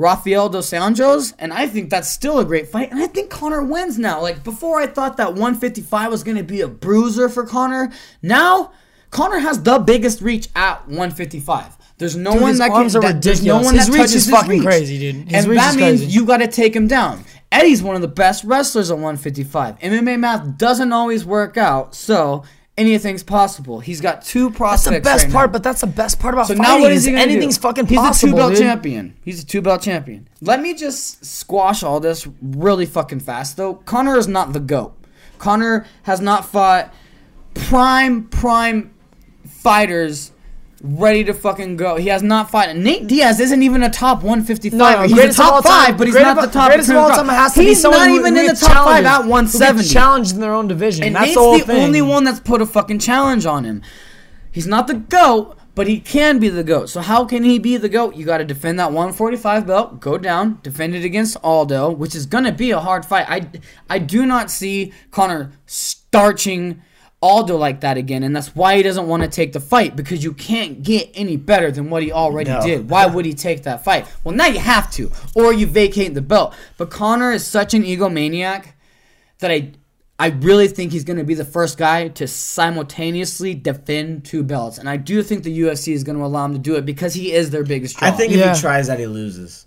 D: Rafael dos Anjos, and I think that's still a great fight. And I think Connor wins now. Like before, I thought that 155 was going to be a bruiser for Connor. Now, Connor has the biggest reach at 155. There's no
B: Dude,
D: one that can. that- there's no one
B: His
D: that
B: reach
D: touches
B: is
D: his
B: fucking
D: reach.
B: crazy, dude. His
D: and that means you got to take him down. Eddie's one of the best wrestlers at 155. MMA math doesn't always work out, so anything's possible. He's got two prospects.
B: That's the best
D: right
B: part,
D: now.
B: but that's the best part about
D: So
B: fighting.
D: now what is he gonna
B: anything's
D: do?
B: fucking
D: He's a two belt
B: dude.
D: champion. He's a two belt champion. Let me just squash all this really fucking fast though. Connor is not the goat. Connor has not fought prime prime fighters ready to fucking go. He has not fought. Nate Diaz isn't even a top 155.
B: No,
D: he's a
B: greatest of all
D: top
B: time,
D: five, but he's not the top.
B: Greatest of all time has to be
D: he's
B: someone
D: not even
B: who
D: in the top five at 170.
B: challenged in their own division.
D: And
B: That's
D: Nate's
B: the whole
D: the
B: thing.
D: only one that's put a fucking challenge on him. He's not the GOAT, but he can be the GOAT. So how can he be the GOAT? You got to defend that 145 belt, go down, defend it against Aldo, which is going to be a hard fight. I, I do not see Connor starching Aldo like that again, and that's why he doesn't want to take the fight because you can't get any better than what he already
A: No.
D: did. Why would he take that fight? Well, now you have to, or you vacate the belt. But Connor is such an egomaniac that I I really think he's going to be the first guy to simultaneously defend two belts, and I do think the UFC is going to allow him to do it because he is their biggest draw.
A: I think
B: Yeah.
A: if he tries that, he loses.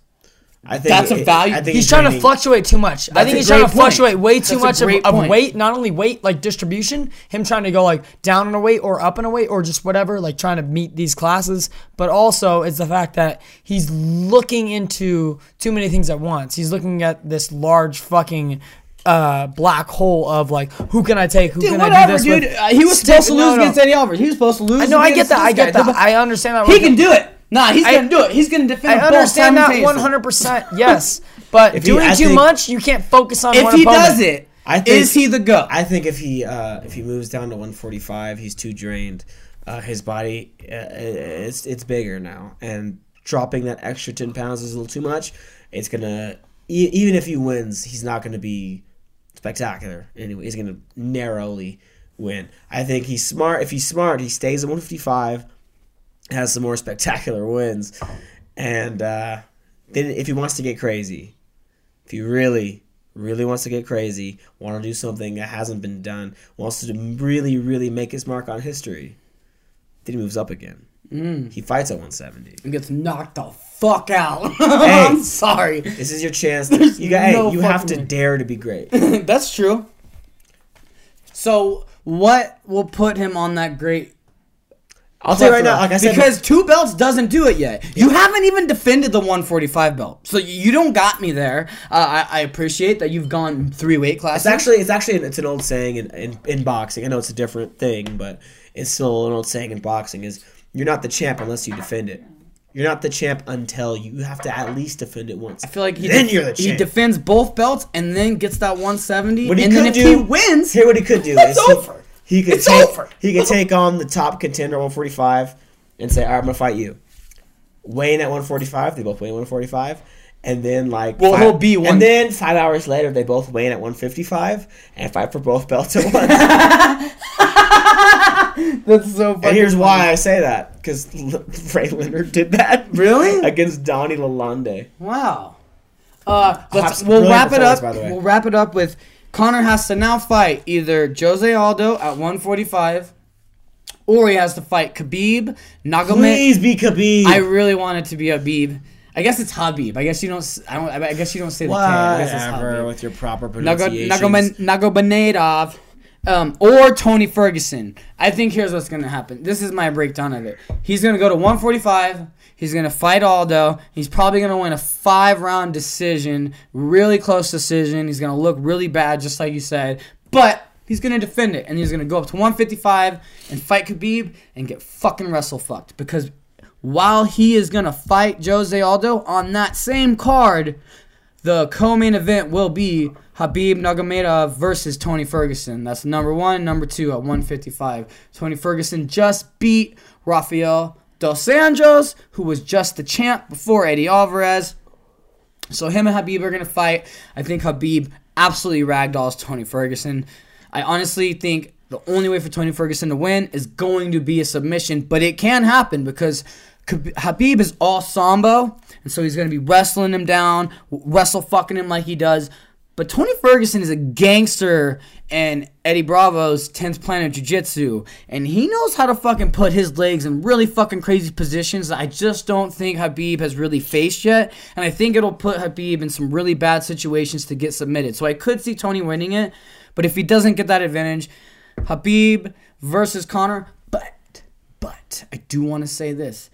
A: I think
D: That's a value-
A: I think
B: He's trying to fluctuate too much. I think he's trying to
D: point.
B: fluctuate way too
D: That's
B: much of, of weight. Not only weight, like distribution, him trying to go like down in a weight or up in a weight or just whatever, like trying to meet these classes. But also, it's the fact that he's looking into too many things at once. He's looking at this large fucking uh, black hole of like, who can I take? Who
D: Dude,
B: can I do
D: whatever,
B: this
D: dude.
B: with?
D: Uh, he was supposed to
B: no,
D: lose
B: no.
D: against Eddie Alvarez. He was supposed to lose.
B: I know, I get that. I
D: this
B: get
D: guy.
B: that. I understand that.
D: He can do it. Nah, he's
B: I-
D: gonna do it. He's gonna defend.
B: I
D: both
B: understand that 100%. Yes. But
A: If
B: doing
A: I
B: too
A: think-
B: much, you can't focus on
D: If
B: one
D: he
B: opponent.
D: does it,
A: I think-
D: is he the goat?
A: I think if he uh, if he moves down to 145, he's too drained. Uh, his body uh, it's it's bigger now, and dropping that extra 10 pounds is a little too much. It's gonna e- even if he wins, he's not gonna be spectacular. Anyway, he's gonna narrowly win. I think he's smart. If he's smart, he stays at 155, has some more spectacular wins, and uh, then if he wants to get crazy, if he really really wants to get crazy want to do something that hasn't been done wants to really really make his mark on history then he moves up again
D: Mm.
A: he fights at 170
D: and gets knocked the fuck out.
A: Hey.
D: I'm sorry.
A: this is your chance to, you got
D: no
A: hey, you have to
D: way.
A: dare to be great
D: That's true. So what will put him on that great?
A: I'll tell you right now like i said
D: because two belts doesn't do it yet. You haven't even defended the 145 belt, so you don't got me there. Uh, I, I appreciate that you've gone three weight classes.
A: it's actually it's actually it's an old saying in, in, in boxing i know it's a different thing but it's still an old saying in boxing is you're not the champ unless you defend it you're not the champ until you have to at least defend it once
D: I feel like he
A: then
D: def-
A: you're the champ.
D: he defends both belts and then gets that 170.
A: What he
D: and
A: could
D: then if
A: do,
D: he wins,
A: Here, what he could do
D: It's
A: is
D: over.
A: He, could
D: It's
A: take
D: over.
A: he could take on the top contender 145 and say, "All right, I'm gonna fight you." Weighing at 145, they both weigh 145, and then like
D: Well,
A: five-
D: he'll be one-
A: And then five hours later, they both weigh in at 155 and fight for both belts at once.
D: that's so. funny.
A: and here's why I say that because Ray Leonard did that
D: Really?
A: against Donny Lalonde.
D: Wow. Uh, let's, we'll wrap it up.
A: by the way.
D: We'll wrap it up with Connor has to now fight either Jose Aldo at 145, or he has to fight Khabib Nurmagomedov.
A: Please be Khabib.
D: I really want it to be Habib. I guess it's Habib. I guess you don't. I don't. I guess you don't say the K. I guess
A: Whatever with your proper pronunciations.
D: Nagomedov, um, or Tony Ferguson. I think here's what's gonna happen. This is my breakdown of it. He's gonna go to 145. He's gonna fight Aldo. He's probably gonna win a five round decision, really close decision. He's gonna look really bad, just like you said, but. He's gonna defend it, and he's gonna go up to 155 and fight Khabib and get fucking wrestle fucked. Because while he is gonna fight Jose Aldo on that same card, the co-main event will be Habib Nurmagomedov versus Tony Ferguson. That's number one, number two at 155. Tony Ferguson just beat Rafael dos Anjos, who was just the champ before Eddie Alvarez. So him and Habib are gonna fight. I think Habib absolutely ragdolls Tony Ferguson. I honestly think the only way for Tony Ferguson to win is going to be a submission, but it can happen because Habib is all sambo, and so he's gonna be wrestling him down, wrestle fucking him like he does. But Tony Ferguson is a gangster and Eddie Bravo's 10th Planet Jiu Jitsu. And he knows how to fucking put his legs in really fucking crazy positions that I just don't think Habib has really faced yet. And I think it'll put Habib in some really bad situations to get submitted. So I could see Tony winning it. But if he doesn't get that advantage, Habib versus Connor. But, but, I do want to say this.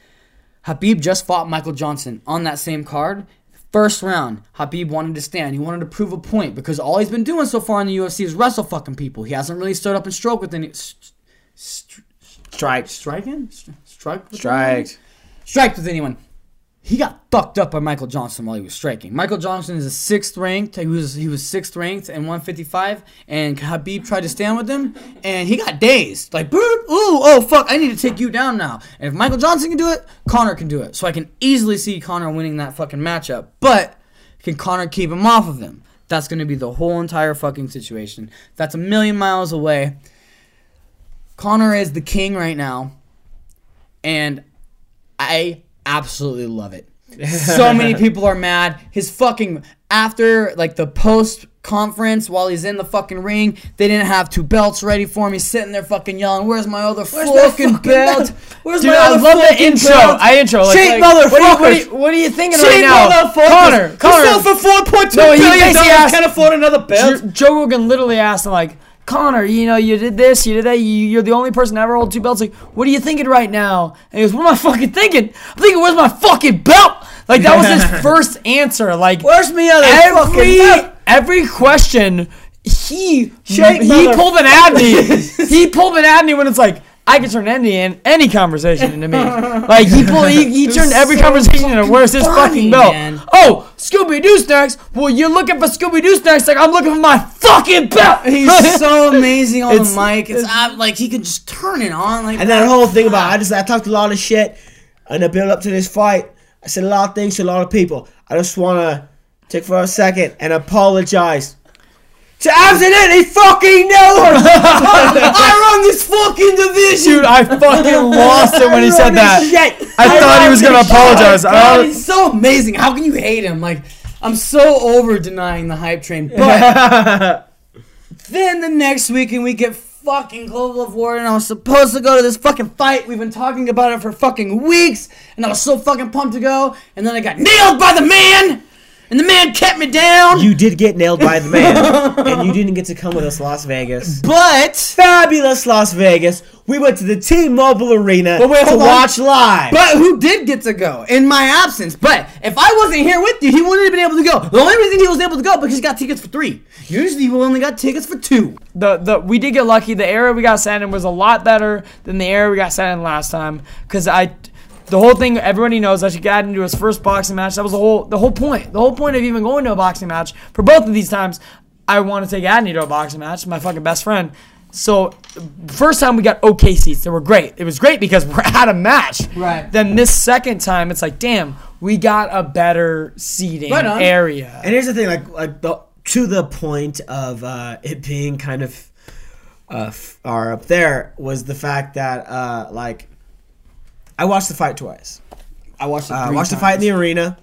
D: Habib just fought Michael Johnson on that same card. First round, Habib wanted to stand. He wanted to prove a point because all he's been doing so far in the UFC is wrestle fucking people. He hasn't really stood up and stroke with any. St- st-
A: Strike.
D: striking? St- strike?
A: Strike.
D: anyone? Strike with anyone. He got fucked up by Michael Johnson while he was striking. Michael Johnson is a sixth ranked. He was he was sixth ranked and 155. And Habib tried to stand with him, and he got dazed. Like, boop, ooh, oh fuck, I need to take you down now. And if Michael Johnson can do it, Connor can do it. So I can easily see Connor winning that fucking matchup. But can Connor keep him off of him? That's gonna be the whole entire fucking situation. That's a million miles away. Connor is the king right now, and I absolutely love it. So many people are mad. His fucking after like the post conference while he's in the fucking ring, they didn't have two belts ready for him. He's sitting there fucking yelling, "Where's my other
A: my
D: fucking,
A: fucking
D: belt?
A: belt?
D: Where's
C: Dude,
D: my
C: I
D: other
C: love the
D: fucking
C: intro.
D: belt?"
C: I intro. Like,
D: Shake
C: like, what, are you, what, are you, what are you thinking
D: Shake
C: right now? Connor,
D: You
C: Connor.
D: for four point two
C: No,
D: billion dollars. Can't afford another belt.
C: Joe, Joe Rogan literally asked him like, Connor, you know, you did this, you did that. You, you're the only person to ever hold two belts. Like, what are you thinking right now? And he goes, What am I fucking thinking? I'm thinking, where's my fucking belt? Like that was his first answer. Like,
A: Where's me other fucking
C: every
A: belt?
C: every question he
A: Shake
C: he
A: mother-
C: pulled an Abney. he pulled an Abney when it's like I can turn any in any conversation into me. Like he pulled he, he turned every
D: so
C: conversation into where's his
D: funny,
C: fucking belt?
D: man.
C: Oh, Scooby Doo snacks. Well, you're looking for Scooby Doo snacks. Like I'm looking for my fucking belt.
D: He's so amazing on
C: It's-
D: the mic. It's,
C: it's-
D: ab- like he can just turn it on. Like
A: And that whole thing about I just I talked a lot of shit and the build up to this fight. I said a lot of things to a lot of people. I just wanna take for a second and apologize. To absolutely fucking no one. I run this fucking division.
C: Dude, I fucking lost it when he said that.
A: shit.
C: I thought he was gonna
A: shit.
C: apologize. I
D: God, he's so amazing. How can you hate him? Like, I'm so over denying the hype train. But then the next weekend we get fucking Global of War, and I was supposed to go to this fucking fight. We've been talking about it for fucking weeks, and I was so fucking pumped to go. And then I got nailed by the man, and the man kept me down.
A: You did get nailed by the man, and you didn't get to come with us, Las Vegas.
D: but
A: Fabulous Las Vegas. We went to the T-Mobile Arena
D: But wait,
A: to
D: hold on.
A: watch live.
D: But who did get to go in my absence? But if I wasn't here with you, he wouldn't have been able to go. The only reason he was able to go because he got tickets for three. Usually, he only got tickets for two.
C: the the we did get lucky. The area we got sent in was a lot better than the area we got sent in last time. Cause I, the whole thing everybody knows that you got into his first boxing match. That was the whole the whole point. The whole point of even going to a boxing match for both of these times, I want to take Adney to a boxing match. My fucking best friend. So, first time we got okay seats. They were great. It was great because we're at a match.
D: Right.
C: Then this second time, it's like, damn, we got a better seating
D: Right
C: area.
A: And here's the thing, like, like the, to the point of uh, it being kind of uh, f- or up there was the fact that uh, like I watched the fight twice.
D: I watched. It
A: Uh, I watched the fight in the arena,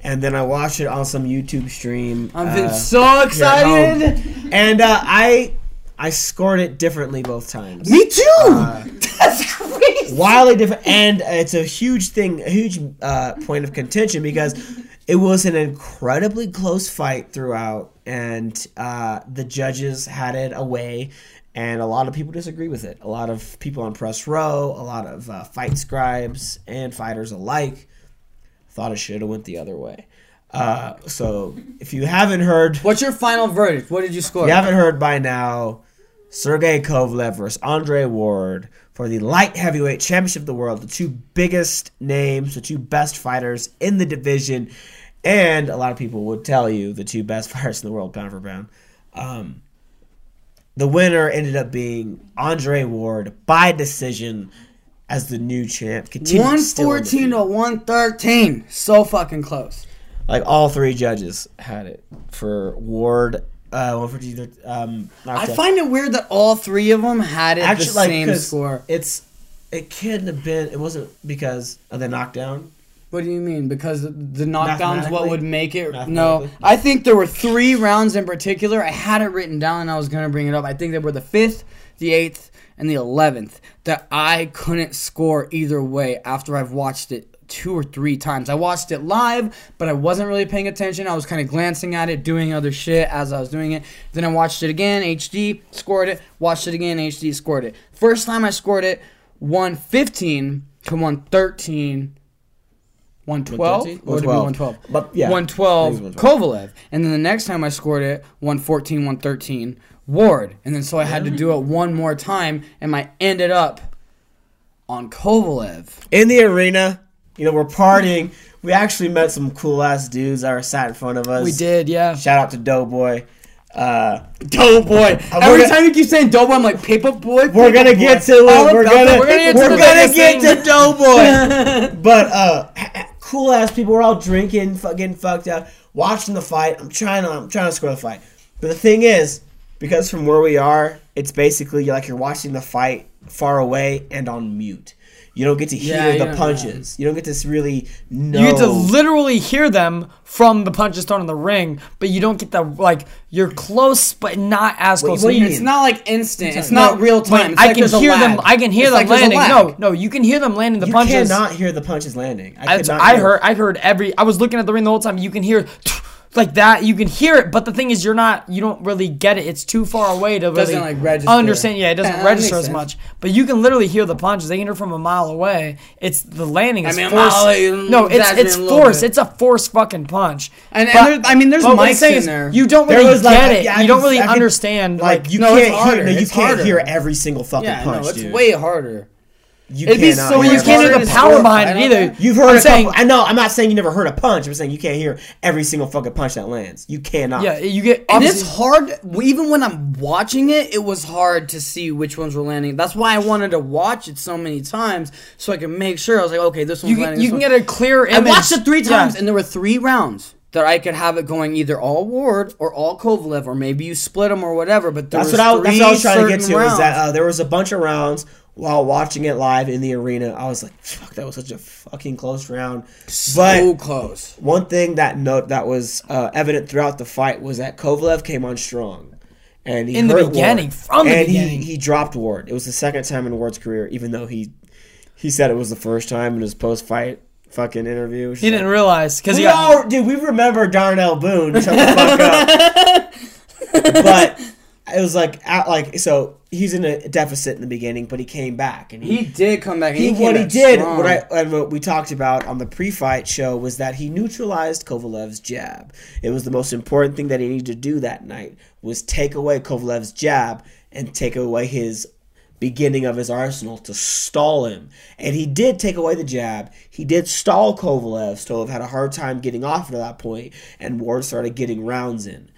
A: and then I watched it on some YouTube stream.
D: I'm
A: uh,
D: so excited.
A: and uh, I I scored it differently both times.
D: Me too.
A: Uh,
D: That's crazy.
A: wildly different, and it's a huge thing, a huge uh, point of contention because it was an incredibly close fight throughout, and uh, the judges had it away, and a lot of people disagree with it. A lot of people on press row, a lot of uh, fight scribes and fighters alike thought it should have went the other way. Uh, so if you haven't heard
D: What's your final verdict? What did you score?
A: you haven't heard by now, Sergey Kovalev versus Andre Ward for the light heavyweight championship of the world, the two biggest names, the two best fighters in the division, and a lot of people would tell you the two best fighters in the world, pound for pound. Um, the winner ended up being Andre Ward by decision as the new champ. Continues
D: One
A: still
D: fourteen
A: undefeated.
D: to one thirteen. So fucking close.
A: Like all three judges had it for Ward. Uh, one for either. Um,
D: I find it weird that all three of them had it
A: actually
D: the
A: like
D: same score.
A: It's it couldn't have been. It wasn't because of the knockdown.
D: What do you mean? Because the knockdowns, what would make it? No, I think there were three rounds in particular. I had it written down and I was gonna bring it up. I think they were the fifth, the eighth, and the eleventh that I couldn't score either way after I've watched it two or three times. I watched it live, but I wasn't really paying attention. I was kind of glancing at it, doing other shit as I was doing it. Then I watched it again, HD, scored it. Watched it again, HD, scored it. First time I scored it, 115 to 113. 112
A: 113?
D: or would it be 112?
A: But, yeah,
D: 112
A: I think it was 112.
D: Kovalev. And then the next time I scored it, 114, 113 Ward. And then so I had to do it one more time and I ended up on Kovalev.
A: In the arena, you know, we're partying. We actually met some cool ass dudes that were sat in front of us.
B: We did, yeah.
A: Shout out to Doughboy. Uh,
D: Doughboy.
A: we're
D: Every
A: gonna-
D: time you keep saying Doughboy, I'm like paper boy.
A: we're gonna
D: Paperboy.
A: get to it.
D: All
A: We're gonna,
D: the
A: we're gonna,
D: boy.
A: get to Doughboy. but uh, cool ass people. We're all drinking, fu- getting fucked up, watching the fight. I'm trying to, I'm trying to score the fight. But the thing is, because from where we are, it's basically like you're watching the fight far away and on mute. You don't get to hear
D: Yeah,
A: the punches. You don't get to really know.
B: You get to literally hear them from the punches thrown in the ring, but you don't get the like. You're close, but not as
A: Wait,
B: close.
A: you
B: It's
D: not like instant. It's
B: No,
D: not real time.
B: I
D: like
B: can hear them. I can hear
D: It's
B: them
D: like
B: landing. No, no, you can hear them landing the
A: you
B: punches.
A: You cannot hear the punches landing. I, could not
B: I
A: hear.
B: heard. I heard every. I was looking at the ring the whole time. You can hear like that. You can hear it, but the thing is, you're not. You don't really get it. It's too far away to
D: Doesn't,
B: really
D: like, register.
B: understand. Yeah, it doesn't
D: Yeah,
B: register as
D: sense.
B: much. But you can literally hear the punches. They can hear from a mile away. It's the landing is
D: mean, a
B: force.
D: mile
B: no, it's it's force. It's a force fucking punch.
D: And- and there- I mean, there's
B: but
D: mics
B: saying
D: in
B: is
D: there.
B: You don't really
A: was like
B: get it.
A: yeah, I
B: you don't really
A: I can-
B: understand.
A: Like
B: Like,
A: you
D: No,
A: can't hear. No, you can't
D: harder.
A: hear every single fucking
D: Yeah,
A: punch,
D: no, it's
A: dude.
D: way harder.
A: You
D: It'd be
A: cannot
D: so
A: hear
B: you can't hear the power behind it either.
A: You've heard
B: I'm
A: a
B: saying-
A: couple. I know. I'm not saying you never heard a punch. I'm saying you can't hear every single fucking punch that lands. You cannot.
B: yeah, you get.
D: And it's hard. Even when I'm watching it, it was hard to see which ones were landing. That's why I wanted to watch it so many times so I could make sure. I was like, okay, this one's
B: You can,
D: landing.
B: you
D: this
B: can
D: one-
B: get a clear
D: I watched it three
B: Yeah.
D: times, and there were three rounds that I could have it going either all Ward or all Kovalev, or maybe you split them or whatever. But there
A: That's
D: was
A: what I. That's what I was trying to get
D: certain
A: to. Is that uh, there was a bunch of rounds while watching it live in the arena. I was like, "Fuck, that was such a fucking close round." But
D: so close.
A: one thing that note that was uh, evident throughout the fight was that Kovalev came on strong. And he
B: In the beginning,
A: Ward.
B: from the
A: and
B: beginning.
A: he, he dropped Ward. It was the second time in Ward's career, even though he he said it was the first time in his post fight fucking interview.
B: He didn't realize because
A: We
B: he got.
A: all, dude, we remember Darnell Boone. Shut the fuck up. but it was like, out, like so he's in a deficit in the beginning, but he came back and
D: He did come back. and
A: he,
D: came
A: what he did,
D: strong.
A: what I and what we talked about on the pre-fight show was that he neutralized Kovalev's jab. It was the most important thing that he needed to do that night was take away Kovalev's jab and take away his beginning of his arsenal to stall him. And he did take away the jab. He did stall Kovalev. Stolov had a hard time getting off at that point, and Ward started getting rounds in.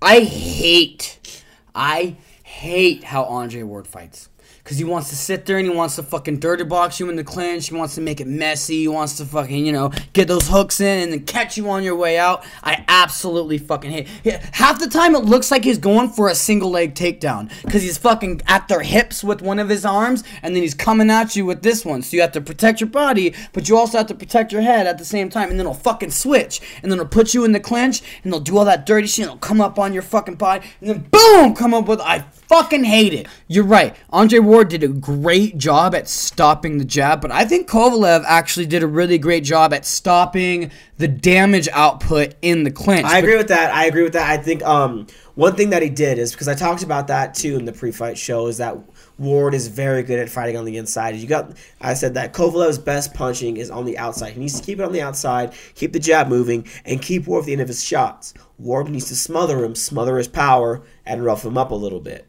D: I hate, I hate how Andre Ward fights. Because he wants to sit there and he wants to fucking dirty box you in the clinch. He wants to make it messy. He wants to fucking you know get those hooks in and then catch you on your way out. I absolutely fucking hate. Yeah, half the time it looks like he's going for a single leg takedown because he's fucking at their hips with one of his arms and then he's coming at you with this one. So you have to protect your body, but you also have to protect your head at the same time. And then he'll fucking switch and then he'll put you in the clinch and they'll do all that dirty shit. And he'll come up on your fucking body and then boom, come up with I fucking hate it. You're right. Andre Ward did a great job at stopping the jab, but I think Kovalev actually did a really great job at stopping the damage output in the clinch.
A: I agree with that. I agree with that. I think um, one thing that he did is because I talked about that too in the pre-fight show is that Ward is very good at fighting on the inside. You got I said that Kovalev's best punching is on the outside. He needs to keep it on the outside, keep the jab moving, and keep Ward at the end of his shots. Ward needs to smother him, smother his power, and rough him up a little bit.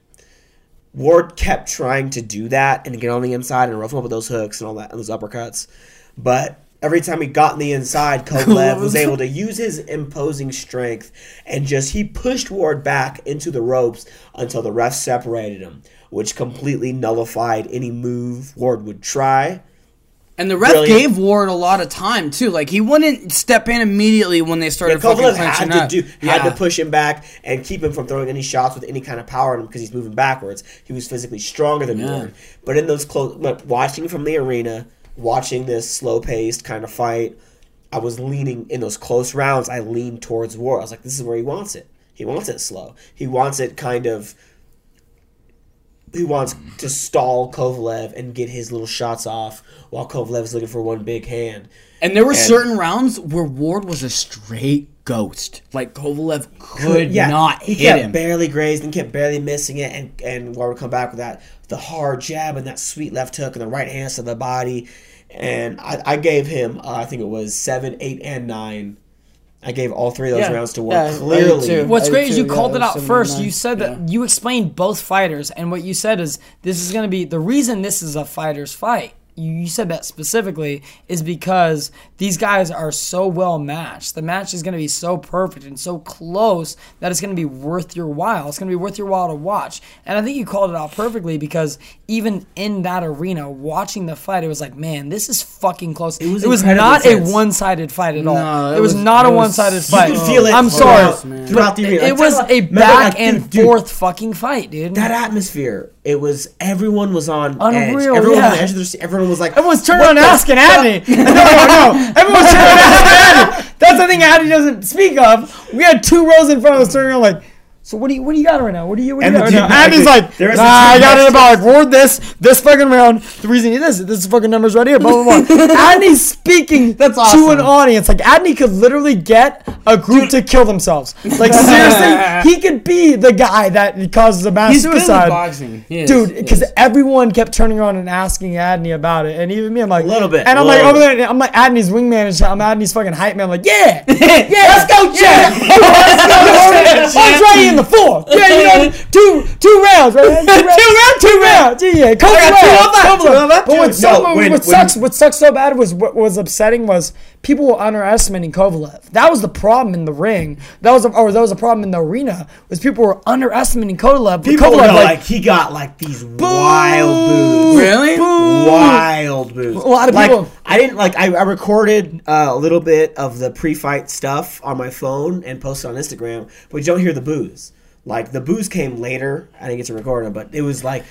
A: Ward kept trying to do that and get on the inside and rough him up with those hooks and all that and those uppercuts. But every time he got on the inside, Kovalev was able to use his imposing strength and just he pushed Ward back into the ropes until the ref separated him, which completely nullified any move Ward would try.
D: And the ref
A: Brilliant.
D: gave Ward a lot of time too. Like he wouldn't step in immediately when they started fucking
A: Kovalev had to
D: up.
A: do had
D: Yeah.
A: to push him back and keep him from throwing any shots with any kind of power in him because he's moving backwards. He was physically stronger than
D: Yeah.
A: Ward. But in those close, watching from the arena, watching this slow paced kind of fight, I was leaning in those close rounds. I leaned towards Ward. I was like, this is where he wants it. He wants it slow. He wants it kind of. He wants to stall Kovalev and get his little shots off while Kovalev is looking for one big hand.
D: And there were
A: And-
D: certain rounds where Ward was a straight ghost. Like Kovalev could not
A: he
D: hit
A: kept
D: him.
A: barely grazed and kept barely missing it, and and Ward would come back with that the hard jab and that sweet left hook and the right hand to the body, and I, I gave him uh, I think it was seven, eight, and nine. I gave all three of those
B: Yeah.
A: rounds to Ward
B: Yeah,
A: clearly.
B: too.
C: What's
B: I
C: great is you
B: yeah,
C: called it
B: it
C: out first.
B: 79.
C: You said that
D: Yeah.
C: you explained both fighters, and what you said is this is going to be the reason this is a fighter's fight. You, said that specifically is because these guys are so well matched. The match is going to be so perfect and so close that it's going to be worth your while. It's going to be worth your while to watch. And I think you called it out perfectly because even in that arena, watching the fight, it was like, man, this is fucking close. It
A: was
C: was, not
A: tense.
C: a one-sided fight at all.
D: No,
C: it,
D: it
C: was,
D: was-
C: not
D: it
C: a one-sided fight.
A: You could feel it
C: I'm sorry.
A: throughout the arena.
C: It was a back
A: like,
C: and
A: dude, dude,
C: forth fucking fight, dude.
A: that atmosphere, it was everyone was on
C: Unreal,
A: edge. Everyone
C: yeah.
A: on the edge of their seat. Everyone was like,
C: Everyone's turning
A: "What
C: around
A: the
C: asking Adney. No, no, no. Everyone's turning around asking Adney. That's the thing Adney doesn't speak of. We had two rows in front of us turning around like, so what do you what do you got right now? What do you what do
A: And
C: you
A: the
C: got right now?
A: back
C: like,
A: there
C: nah,
A: was a
C: I
A: dude
C: got it
A: next
C: about like ward this this fucking round. The reason he this this fucking numbers right here. Blah blah blah. Adney's speaking
D: That's
C: to an audience. Like Adney could literally get a group to kill themselves. Like seriously, he could be the guy that causes a mass
D: He's good
C: suicide.
D: at boxing. He is,
C: Dude, because everyone kept turning around and asking Adney about it, and even me, I'm like,
A: A little bit,
C: and I'm like
A: little
C: over there, I'm like Adney's wingman and shit. I'm Adney's fucking hype man. I'm like, yeah, yeah, let's go,
D: Chad.
C: let's go, I'm in the fourth. Yeah, you know, two two rounds, right? Two rounds, two rounds. Yeah, yeah.
D: Two
C: rounds,
D: that,
C: Kobe
D: two
C: rounds.
D: of that,
C: But what,
A: No,
C: what
A: when- when-
C: sucks, what sucks so bad was what was upsetting was people were underestimating Kovalev. That was the problem in the ring. That was, a, or that was a problem in the arena. Was people were underestimating Kovalev.
A: People
C: Kovalev,
A: were like, he got like these wild boos.
D: Really?
A: Wild boos.
C: A lot of
A: like,
C: people-
A: I didn't like. I, I recorded uh, a little bit of the pre-fight stuff on my phone and posted on Instagram, but you don't hear the boos. Like the boos came later. I didn't get to record them, but it was like,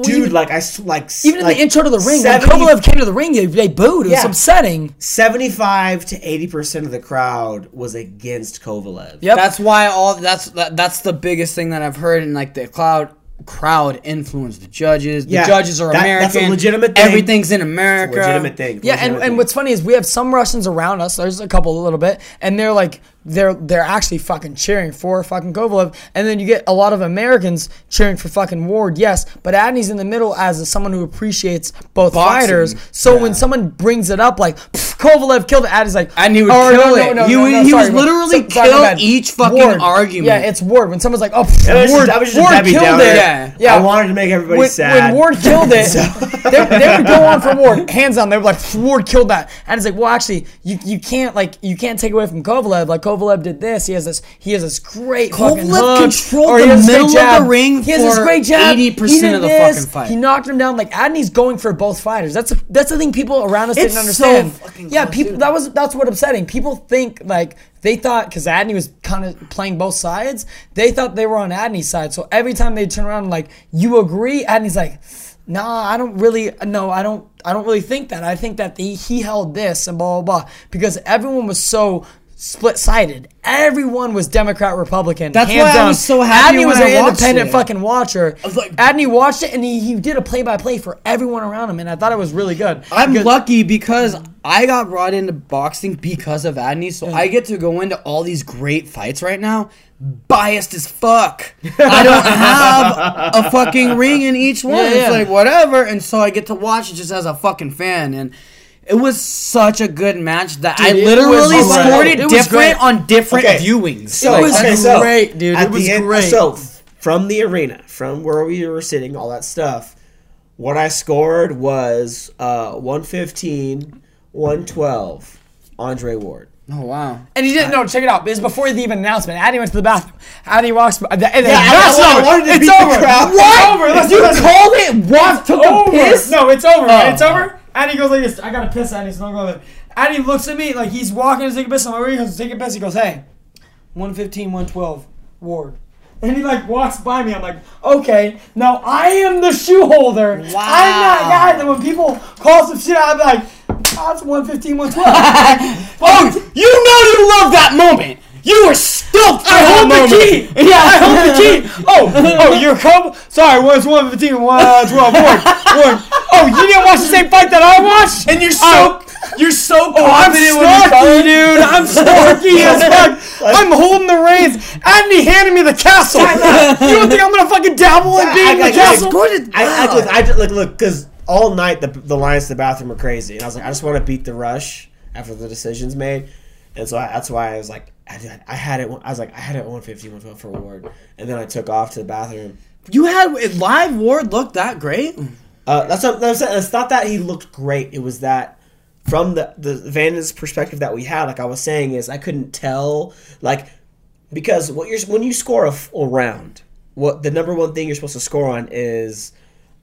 A: dude,
C: even-
A: like I s- like
C: Even in the intro to the ring,
A: 70
C: when Kovalev came to the ring, they, they booed. It was
A: Yeah.
C: upsetting.
A: 75 to 80 percent of the crowd was against Kovalev.
C: Yep.
D: That's why all that's that, that's the biggest thing that I've heard in like the cloud crowd influenced the judges. The
A: Yeah,
D: judges are
A: that-
D: American.
A: that's a legitimate thing.
D: Everything's in America.
A: legitimate thing.
C: Yeah, and,
A: Legitimate
C: and
A: thing.
C: what's funny is we have some Russians around us. There's a couple a little bit, and they're like they're they're actually fucking cheering for fucking Kovalev, and then you get a lot of Americans cheering for fucking Ward. Yes, but Adney's in the middle as someone who appreciates both
D: Boxing,
C: fighters. So when someone brings it up like "Pff, Kovalev killed it, Adney's like,
D: And he would
C: "Oh,
D: kill
C: no,
D: it.
C: no, no,
D: He
C: no, no,
D: he
C: sorry,
D: was literally
C: my
D: kill each fucking
C: Ward.
D: argument.
C: Yeah, it's Ward. When someone's like, oh,
A: That was just-
C: Ward,
A: just
C: Ward killed
A: Downer.
C: it.
D: Yeah.
C: yeah.
A: I wanted to make everybody
C: when,
A: sad.
C: when Ward killed it, they, they would go on for Ward, hands down. They were like, Ward killed that, and it's like, well, actually, you, you can't like you can't take away from Kovalev. Like Kovalev
B: Kovalev did this. He has this. He has this great fucking
D: Kovalev
B: hook,
D: controlled
B: or
D: the middle of the ring
B: He has this great jab.
D: 80%
B: He did
D: of the
B: this.
D: fucking fight.
B: He knocked him down. Like Adney's going for both fighters. That's that's the thing people around us
D: It's
B: didn't
D: so
B: understand.
D: fucking
B: yeah,
D: close,
B: people.
D: dude.
B: That was that's what upsetting. People think like they thought because Adney was kind of playing both sides. They thought they were on Adney's side. So every time they turn around, like you agree, Adney's like. Nah, I don't really. No, I don't. I don't really think that. I think that the, he held this and blah blah blah because everyone was so split sided. Everyone was Democrat Republican.
D: That's
B: hands
D: why I
B: down.
D: was so happy
B: Adney was
D: I
B: an independent
D: it.
B: fucking watcher.
D: was like-
B: Adney watched it and he, he did a play by play for everyone around him, and I thought it was really good.
D: I'm
B: Because-
D: lucky because I got brought into boxing because of Adney, so I get to go into all these great fights right now. Biased as fuck. I don't have a fucking ring in each one.
B: Yeah,
D: It's
B: yeah.
D: like whatever, and so I get to watch it just as a fucking fan, and it was such a good match that I
B: Dude, it
D: literally
B: was
D: scored it,
B: It
D: different on different
A: Okay.
D: viewings.
A: So,
B: It was
A: okay, so
B: great, dude.
A: at
B: It was
A: the end-
B: great.
A: So from the arena, from where we were sitting, all that stuff, what I scored was uh, 115, 112, Andre Ward.
D: oh wow.
B: And he didn't know. Check it out. This is before the even announcement. Adney went to the bathroom. Adney walks. by- And then,
A: I-
B: that's
A: I
B: over. it's over. What?
A: It's over. Let's
B: you called it. Walk took
C: over.
B: a piss.
C: No, it's over.
B: Oh.
C: It's over. And he goes like this. I gotta piss. And he's not going. And he looks at me like he's walking to take a piss. I'm like, where he goes to take a piss. He goes, hey, 115, 112, Ward. And he like walks by me. I'm like, okay, now I am the shoe holder. Wow. I'm that guy that when people call some shit out, I'm like, oh, it's 115, 112.
D: Oh, you know you love that moment. You were stoked for
C: I hold the key. Yeah, I hold the key. Oh, oh, you're come. Sorry, was 115, 112, uh, Ward. Ward. Oh, you didn't watch the same fight that I watched?
D: And you're so you're so
C: Oh, I'm
D: confident when you call
C: snarky, dude. I'm snarky as fuck. I'm holding the reins, and he handed me the castle. You don't think I'm gonna fucking dabble in being the castle?
A: I, I, just, I just, look, look, because all night the the lines to the bathroom were crazy, and I was like, I just want to beat the rush after the decision's made, and so I, that's why I was like, I, I had it, I was like, I had it 150, 112 for Ward, and then I took off to the bathroom.
D: You had live. Ward looked that great.
A: Uh, that's what I'm saying. It's not that he looked great. It was that from the the vantage perspective that we had, like I was saying, is I couldn't tell like because what you're when you score a round, what the number one thing you're supposed to score on is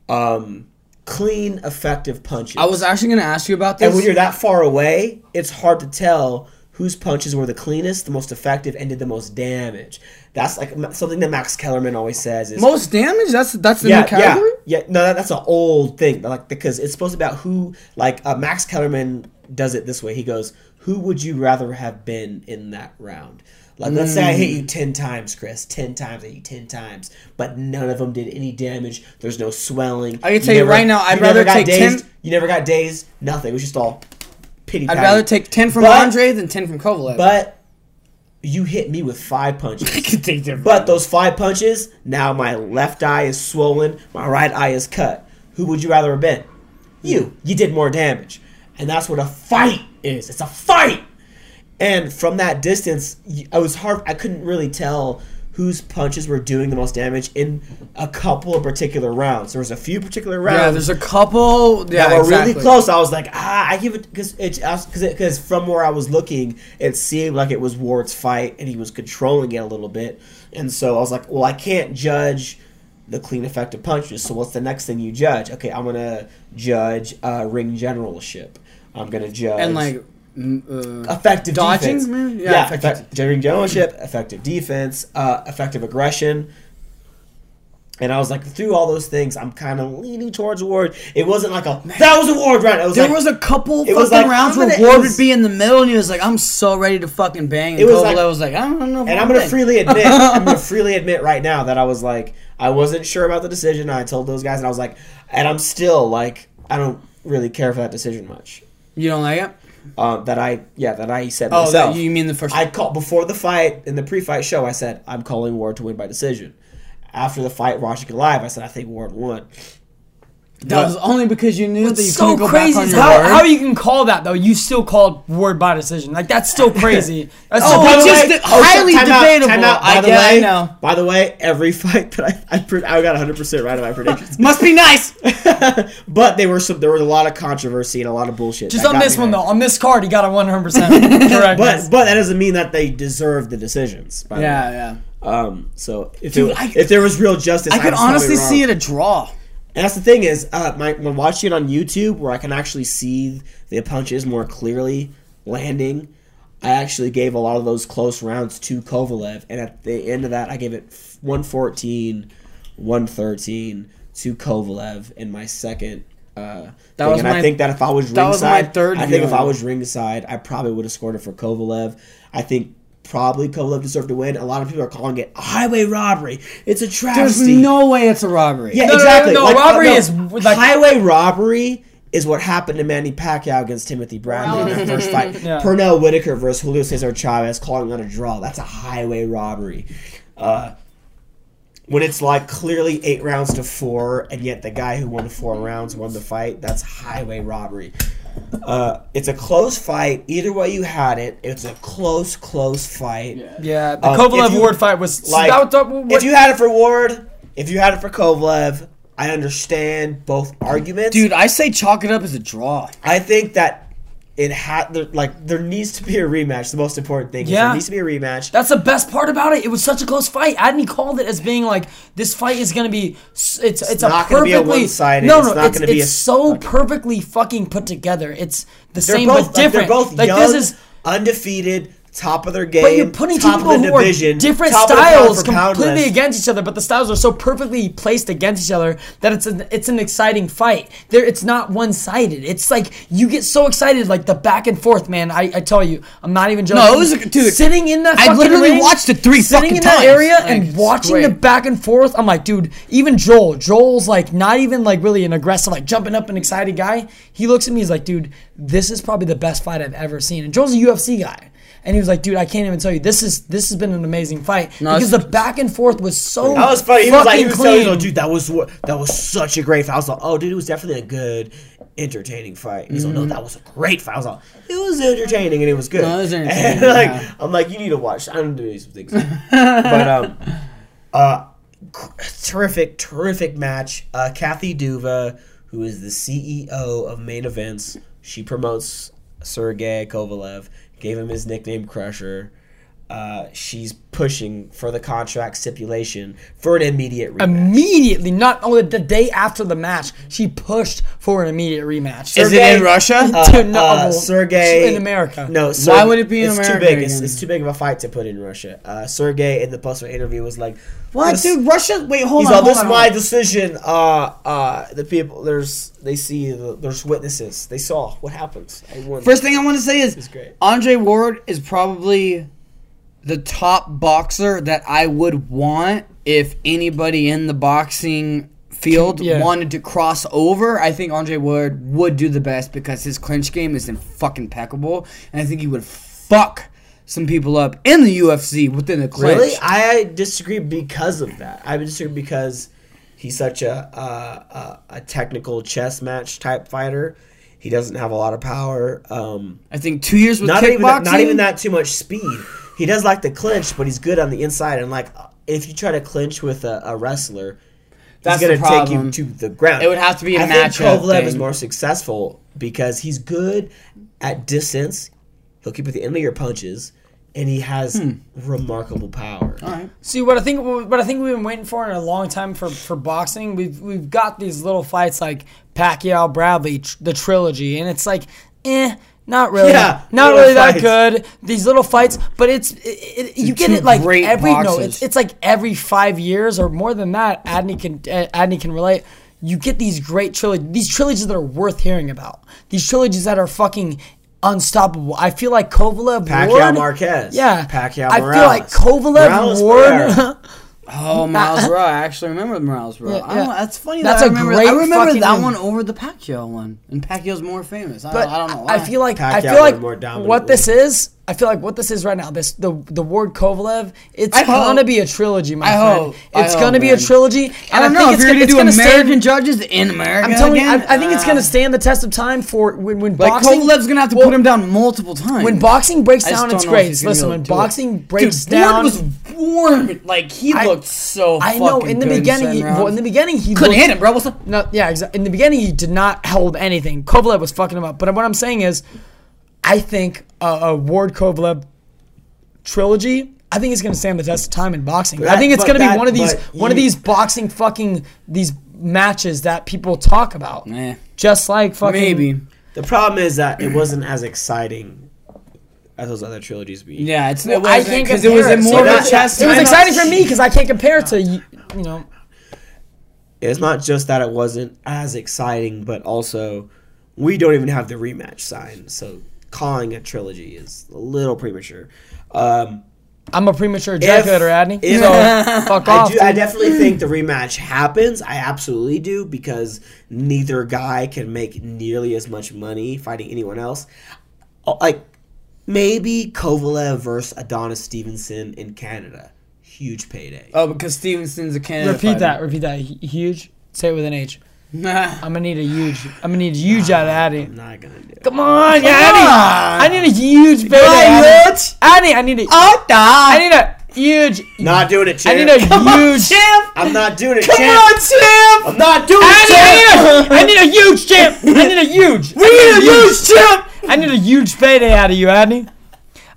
A: um, clean, effective punches.
D: I was actually gonna ask you about this.
A: and when you're that far away, it's hard to tell whose punches were the cleanest, the most effective, and did the most damage. That's like something that Max Kellerman always says is
D: most damage. That's that's the
A: yeah,
D: new category.
A: Yeah, yeah. No, that, that's an old thing. Like because it's supposed to be about who. Like uh, Max Kellerman does it this way. He goes, "Who would you rather have been in that round?" Like, let's say I hit
D: Mm.
A: you ten times, Chris. Ten times, I hit you ten times, but none of them did any damage. There's no swelling.
D: I can tell you right now, I'd rather
A: got
D: take
A: dazed.
D: 10
A: You never got dazed. Nothing. It was just all pity.
D: I'd
A: patty.
D: rather take ten from
A: But-
D: Andre than ten from Kovalev.
A: But you hit me with five punches.
D: I could take different.
A: But those five punches, now my left eye is swollen, my right eye is cut. Who would you rather have been? You. Hmm. You did more damage. And that's what a fight is. It's a fight. And from that distance, I was hard. I couldn't really tell whose punches were doing the most damage in a couple of particular rounds. There was a few particular rounds
D: yeah, there's a couple. Yeah,
A: that were
D: exactly.
A: really close. I was like, ah, I give it because it because from where I was looking, it seemed like it was Ward's fight, and he was controlling it a little bit. And so I was like, well, I can't judge the clean effective punches. So what's the next thing you judge? Okay, I'm gonna judge uh, ring generalship. I'm gonna judge
D: And like, uh,
A: effective
D: Dodging,
A: defense.
D: man? Yeah,
A: Yeah,
D: effective-
A: effective ring generalship, effective defense, uh, effective aggression. And I was like, through all those things, I'm kind of leaning towards Ward. It wasn't like a that was a Ward round. It was
D: there
A: like,
D: was a couple fucking
A: was like,
D: rounds
A: I'm
D: where Ward
A: it
D: would be in the middle, and he was like, "I'm so ready to fucking bang." And
A: It was
D: Kovalev
A: like-
D: was like, "I don't know."
A: and
D: I
A: I'm gonna
D: bang."
A: freely admit, I'm gonna freely admit right now that I was like, I wasn't sure about the decision. I told those guys, and I was like, and I'm still like, I don't really care for that decision much.
D: You don't like it?
A: Um, that I, yeah, that I said
D: Oh,
A: myself.
D: you mean the first?
A: I called before the fight in the pre-fight show. I said I'm calling Ward to win by decision. After the fight, watching it live, I said I think Ward won.
D: That was only because you knew that you
C: It's so
D: couldn't go
C: crazy
D: back on your
C: how,
D: word.
C: how you can call that though. You still called Ward by decision. Like that's still crazy. That's
D: Oh,
C: still
D: by
C: it's
D: the
C: just
D: way-
C: the-
D: highly
A: time out,
D: debatable.
A: time out. By
D: I
A: the
D: get- I
A: way,
D: know.
A: By the way, every fight that I I, pre- I got 100 percent right on my predictions,
D: Must be nice.
A: but they were some there was a lot of controversy and a lot of bullshit.
C: just on this one
A: there.
C: though. On this card, he got a 100 percent correct.
A: But but that doesn't mean that they deserve the decisions. By the
D: Yeah,
A: way.
D: yeah.
A: Um. So if
D: Dude,
A: it,
D: I-
A: if there was real justice,
D: I could honestly see it a draw.
A: And that's the thing is, uh, my, when watching it on YouTube, where I can actually see the punches more clearly landing, I actually gave a lot of those close rounds to Kovalev, and at the end of that, I gave it 114, 113 to Kovalev in my second. Uh,
D: That
A: thing.
D: was
A: and
D: my-
A: I think that if I was
D: that was my
A: ringside,
D: third
A: I think if. I was ringside, I probably would have scored it for Kovalev. I think probably Kovalev deserved to win. A lot of people are calling it a highway robbery. It's a travesty.
D: There's no way it's a robbery.
A: Yeah,
C: No, no, no,
A: exactly.
C: no,
A: Like, uh,
C: robbery
A: no,
C: is, like-
A: highway robbery is what happened to Manny Pacquiao against Timothy Bradley in their first fight.
C: Yeah.
A: Pernell Whitaker versus Julio Cesar Chavez calling that a draw. That's a highway robbery. Uh, when it's like clearly eight rounds to four, and yet the guy who won four rounds won the fight, that's highway robbery. Uh, it's a close fight. Either way you had it, it's a close, close fight.
C: yeah, the
A: Um,
C: Kovalev
A: if you-
C: Ward fight was
A: Like,
C: that that- what-
A: if you had it for Ward, if you had it for Kovalev, I understand both arguments.
D: Dude, I say chalk it up as a draw.
A: I think that it had like there needs to be a rematch. The most important thing is
C: Yeah.
A: there needs to be a rematch.
C: That's the best part about it. It was such a close fight. Adney called it as being like this fight is gonna be. s- It's it's, a
A: not gonna be a
C: perfectly
A: one-sided,
C: no
A: it's
C: no
A: not
C: it's,
A: be
C: it's
A: a-
C: so perfectly fucking put together. It's the same
A: both
C: but
A: like,
C: different.
A: they're both
C: like
A: young,
C: this is
A: undefeated, top of their game.
C: But you're putting two
A: top
C: people
A: of the
C: who are
A: division,
C: different
A: the pound
C: styles completely against each other, but the styles are so perfectly placed against each other that it's an it's an exciting fight. There, it's not one sided. It's like you get so excited, like the back and forth, man. I, I tell you, I'm not even joking.
D: No, it was a- dude,
C: sitting in that.
D: I literally
C: ring,
D: watched it three
C: sitting
D: fucking
C: in that area
D: Like,
C: and watching
D: great.
C: the back and forth. I'm like, dude, even Joel, Joel's like not even like really an aggressive, like jumping up and excited guy. He looks at me, he's like, dude, this is probably the best fight I've ever seen. And Joel's a UFC guy. And he was like, dude, I can't even tell you. This is this has been an amazing fight
D: No,
C: because the back and forth was so
A: That was funny. He was like, he
C: fucking
A: was telling me,
C: clean.
A: like, dude, that was that was such a great fight. I was like, oh, dude, it was definitely a good, entertaining fight. He's like,
C: Mm-hmm.
A: no, that was a great fight. I was like, it was entertaining and it was good.
D: No, it was entertaining,
A: And, like,
D: yeah.
A: I'm like, you need to watch. I'm doing some things, but um, uh, terrific, terrific match. Uh, Kathy Duva, who is the CEO of Main Events, she promotes Sergey Kovalev. Gave him his nickname Crusher. Uh, she's pushing for the contract stipulation for an immediate rematch.
C: Immediately, not only the day after the match, she pushed for an immediate rematch.
D: Is it in Russia?
A: Uh,
C: Dude, no,
A: uh, Sergey
C: in America.
A: No,
D: Why would it be in
A: it's
D: America
A: Too big. It's,
D: again?
A: it's too big of a fight to put in Russia. Uh, Sergey in the post interview was like,
D: What,
A: this-
D: dude? Russia? Wait, hold
A: He's
D: on.
A: all, this is
D: on,
A: my
D: hold on.
A: decision. Uh, uh, the people there's they see the, there's witnesses. They saw what happens.
D: First thing I want to say is
A: great.
D: Andre Ward is probably the top boxer that I would want if anybody in the boxing field
C: Yeah.
D: wanted to cross over. I think Andre Ward would do the best because his clinch game is in fucking impeccable, and I think he would fuck some people up in the UFC within the clinch.
A: Really, I disagree because of that. I disagree because he's such a a, a, a technical chess match type fighter. He doesn't have a lot of power. Um,
D: I think two years with
A: not
D: kickboxing.
A: even that, not even that too much speed. He does like the clinch, but he's good on the inside. And like, if you try to clinch with a, a wrestler,
D: That's
A: he's gonna take you to the ground.
D: It would have to be a
A: I think
D: matchup
A: Kovalev is more successful because he's good at distance. He'll keep at the end of your punches, and he has
D: Hmm.
A: remarkable power. All right.
C: See what I think. What I think we've been waiting for in a long time for, for boxing. We've we've got these little fights like Pacquiao Bradley, tr- the trilogy, and it's like, eh, not really,
A: Yeah,
C: not really that good. These little fights, but it's it, it, you get it like every no, it's it's like every five years or more than that. Adney can Adney can relate. You get these great trilogies, these trilogies that are worth hearing about. These trilogies that are fucking unstoppable. I feel like Kovalev,
A: Pacquiao
C: Ward,
A: Marquez.
C: yeah,
A: Pacquiao
C: I feel like Kovalev
A: Morales
C: Ward.
A: Pereira.
D: Oh, Miles Rowe. I actually remember Miles Rowe.
C: Yeah, yeah.
D: that's funny.
C: That's
D: that I
C: a
D: remember,
C: great
D: I remember that
C: name.
D: one over the Pacquiao one, and Pacquiao's more famous. I,
C: But
D: I don't know.
C: I feel like I feel like
A: more dominantly.
C: what this is. I feel like what this is right now. This the the Ward Kovalev. It's
D: I
C: gonna be a trilogy, my
D: I
C: friend.
D: hope-
C: it's
D: hope,
C: gonna be
D: man.
C: a trilogy. And
D: I don't know
C: think
D: if
C: it's gonna,
D: gonna
C: it's gonna stand-
D: American judges in America.
C: I'm telling
D: again,
C: you, I, I think it's gonna ah. stand the test of time for when when
D: Like
C: boxing.
D: Kovalev's gonna have to
C: well,
D: put him down multiple times.
C: When boxing breaks down its
D: know if
C: grades.
D: he's gonna be
C: Listen, when
D: do it.
C: boxing breaks
D: Dude,
C: down,
D: was warm. Like he
C: I-
D: looked so. Fucking.
C: I know in the beginning. He, well, in the beginning, he
D: couldn't
C: looked-
D: hit him, bro. What's up?
C: No, yeah, exactly. In the beginning, he did not hold anything. Kovalev was fucking him up. But what I'm saying is, I think a, a Ward Kovalev trilogy. I think it's going to stand the test of time in boxing. I think it's going to be one of these
A: but
C: one of these boxing fucking these matches that people talk about.
D: Eh,
C: Just like fucking
D: maybe.
A: The problem is that it wasn't as exciting as those other trilogies be.
D: Yeah, it's.
C: Well,
D: it
C: I
D: wasn't
C: can't
D: because it was in
C: it.
D: more
C: So
D: of a
A: that-
D: chest.
C: It was exciting for me because I can't compare it to you you know.
A: It's not just that it wasn't as exciting, but also we don't even have the rematch sign, So calling a trilogy is a little premature. Um,
C: I'm a premature ejaculator, Adney.
A: if-
C: so fuck
A: I,
C: off.
A: do, I definitely think the rematch happens. I absolutely do because neither guy can make nearly as much money fighting anyone else. Oh, Like maybe Kovalev versus Adonis Stevenson in Canada, huge payday.
D: Oh, because Stevenson's a Canada.
C: repeat that. Repeat that. Hu- Huge. Say it with an H. I'm gonna need a huge. I'm gonna need a huge out of Addy.
A: I'm not gonna do. it.
C: Come on, yeah, Addy.
D: on.
C: I need a huge baby.
D: on,
C: Addy. Addy, I need a.
D: Oh,
C: I need a huge.
A: Not doing it, champ.
C: I need a huge.
D: champ.
A: I'm not doing it,
D: Come
A: champ.
D: on, champ.
A: I'm not doing
C: Addy,
A: it, champ.
C: I need, a, I need a huge champ. I need a huge.
D: We need a huge champ.
C: I need a huge payday out of you, Adney.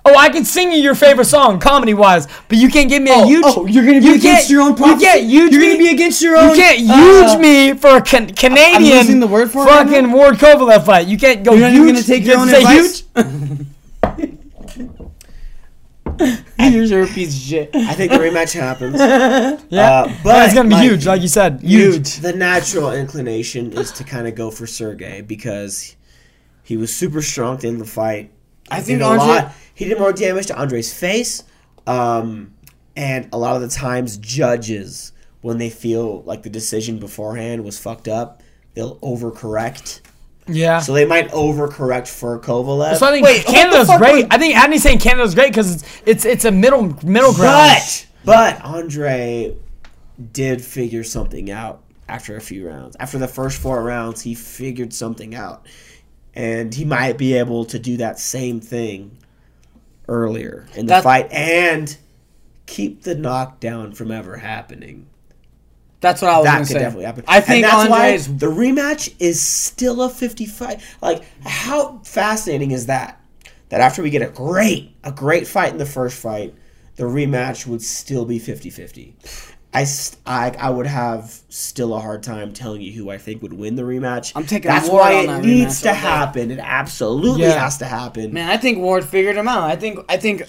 C: Oh, I can sing you your favorite song, comedy wise, but you can't give me a
D: Oh,
C: huge.
D: oh, you're gonna be
C: you
D: against your own
C: You can't huge
D: You're
C: me.
D: gonna be against your own.
C: You can't
D: uh,
C: huge me for a can- Canadian.
D: losing the word for it right
C: fucking Ward Kovalev fight. You can't go
D: You're not
C: huge.
D: even gonna take your own
C: say
D: advice?
C: huge.
D: You're a piece of shit.
A: I think the rematch happens.
C: Yeah,
A: Uh, but
C: it's gonna be
A: like,
C: huge, like you said. Huge.
A: The natural inclination is to kind of go for Sergey because he was super strong in the fight.
D: I
A: He
D: think
A: a
D: Andre-
A: lot. He did more damage to Andre's face, um, and a lot of the times judges, when they feel like the decision beforehand was fucked up, they'll overcorrect.
C: Yeah.
A: So they might overcorrect for Kovalev.
C: So I think
D: Wait,
C: Canada's great. I think Adney's saying Canada's great because it's, it's it's a middle middle ground.
A: But but Andre did figure something out after a few rounds. After the first four rounds, he figured something out, and he might be able to do that same thing earlier in the
D: That-
A: fight and keep the knockdown from ever happening.
D: That's what I was
A: That could
D: say.
A: definitely happen.
D: I think
A: and that's
D: Andre's.
A: why the rematch is still a 55. Like, how fascinating is that? That after we get a great, a great fight in the first fight, the rematch would still be 50-50. I, I, I would have still a hard time telling you who I think would win the rematch.
D: I'm taking
A: That's
D: Ward
A: why it
D: that
A: needs to
D: day.
A: happen. It absolutely
C: Yeah.
A: has to happen.
D: Man, I think Ward figured him out. I think. I think.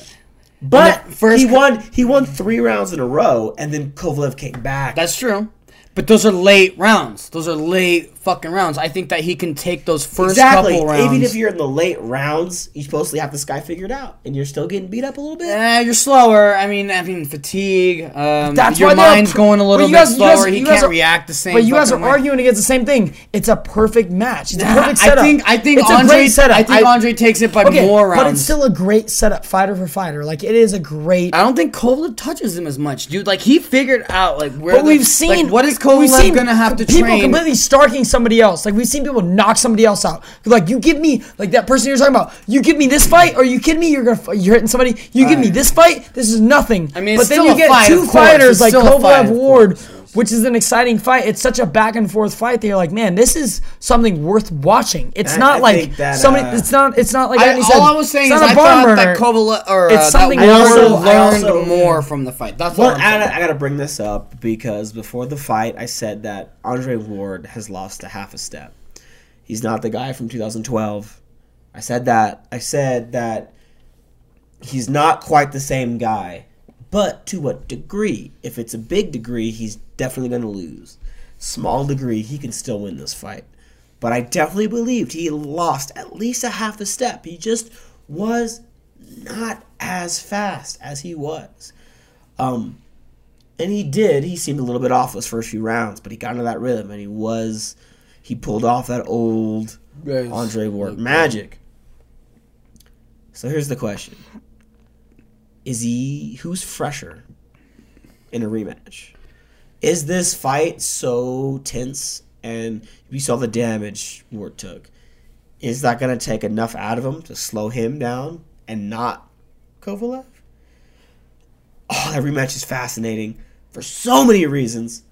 A: but
D: first
A: he won. He won three rounds in a row, and then Kovalev came back.
D: That's true. But those are late rounds. Those are late fucking rounds. I think that he can take those first
A: exactly.
D: couple rounds.
A: Even if you're in the late rounds, you supposedly have this guy figured out, and you're still getting beat up a little bit.
D: Yeah, you're slower. I mean, I mean, fatigue. Um,
C: That's
D: your mind's going a little bit
C: guys- you guys-
D: slower. he can't
C: are-
D: react the same.
C: But you guys are
D: way.
C: arguing against the same thing. It's a perfect match. It's a perfect setup.
D: I think. I think
C: it's
D: Andre.
C: setup.
D: I think Andre takes it by
C: okay,
D: more rounds.
C: but it's still a great setup, fighter for fighter. Like it is a great.
D: I don't think Kovalev touches him as much, dude. Like he figured out like where.
C: But
D: the-
C: we've seen
D: like, what is Kovalev gonna have to
C: people
D: train?
C: completely starking somebody else. Like we've seen people knock somebody else out. Like you give me like that person you're talking about. You give me this fight. Are you kidding me? You're gonna you're hitting somebody. You give me this fight. This is nothing.
D: I mean,
C: but then you get
D: fight,
C: two fighters
D: It's
C: like Kovalev Ward.
D: Course.
C: Which is an exciting fight. It's such a back and forth fight that you're like, man, this is something worth watching. It's
A: I-
C: not
A: I
C: like
A: that,
C: somebody.
A: uh,
C: it's not. It's not like
D: I,
C: Andy said,
D: all I was saying is
C: not
D: I
C: a barn
D: thought
C: burner.
D: that Kovalev or
C: It's
D: uh,
C: something
D: that Ward
A: also-
D: learned
A: also-
D: more from the fight. That's
A: Well,
D: all I'm
A: I. I gotta bring this up because before the fight, I said that Andre Ward has lost a half a step. He's not the guy from 2012. I said that. I said that he's not quite the same guy, but to what degree? If it's a big degree, he's definitely going to lose. Small degree, he can still win this fight. But I definitely believed he lost at least a half a step. He just was not as fast as he was. Um, and he did. He seemed a little bit off those first few rounds, but he got into that rhythm, and he was, he pulled off that old Andre Ward magic. So here's the question: Is he who's fresher in a rematch? Is this fight so tense, and we saw the damage Ward took? Is that going to take enough out of him to slow him down and not Kovalev? Oh, that rematch is fascinating for so many reasons.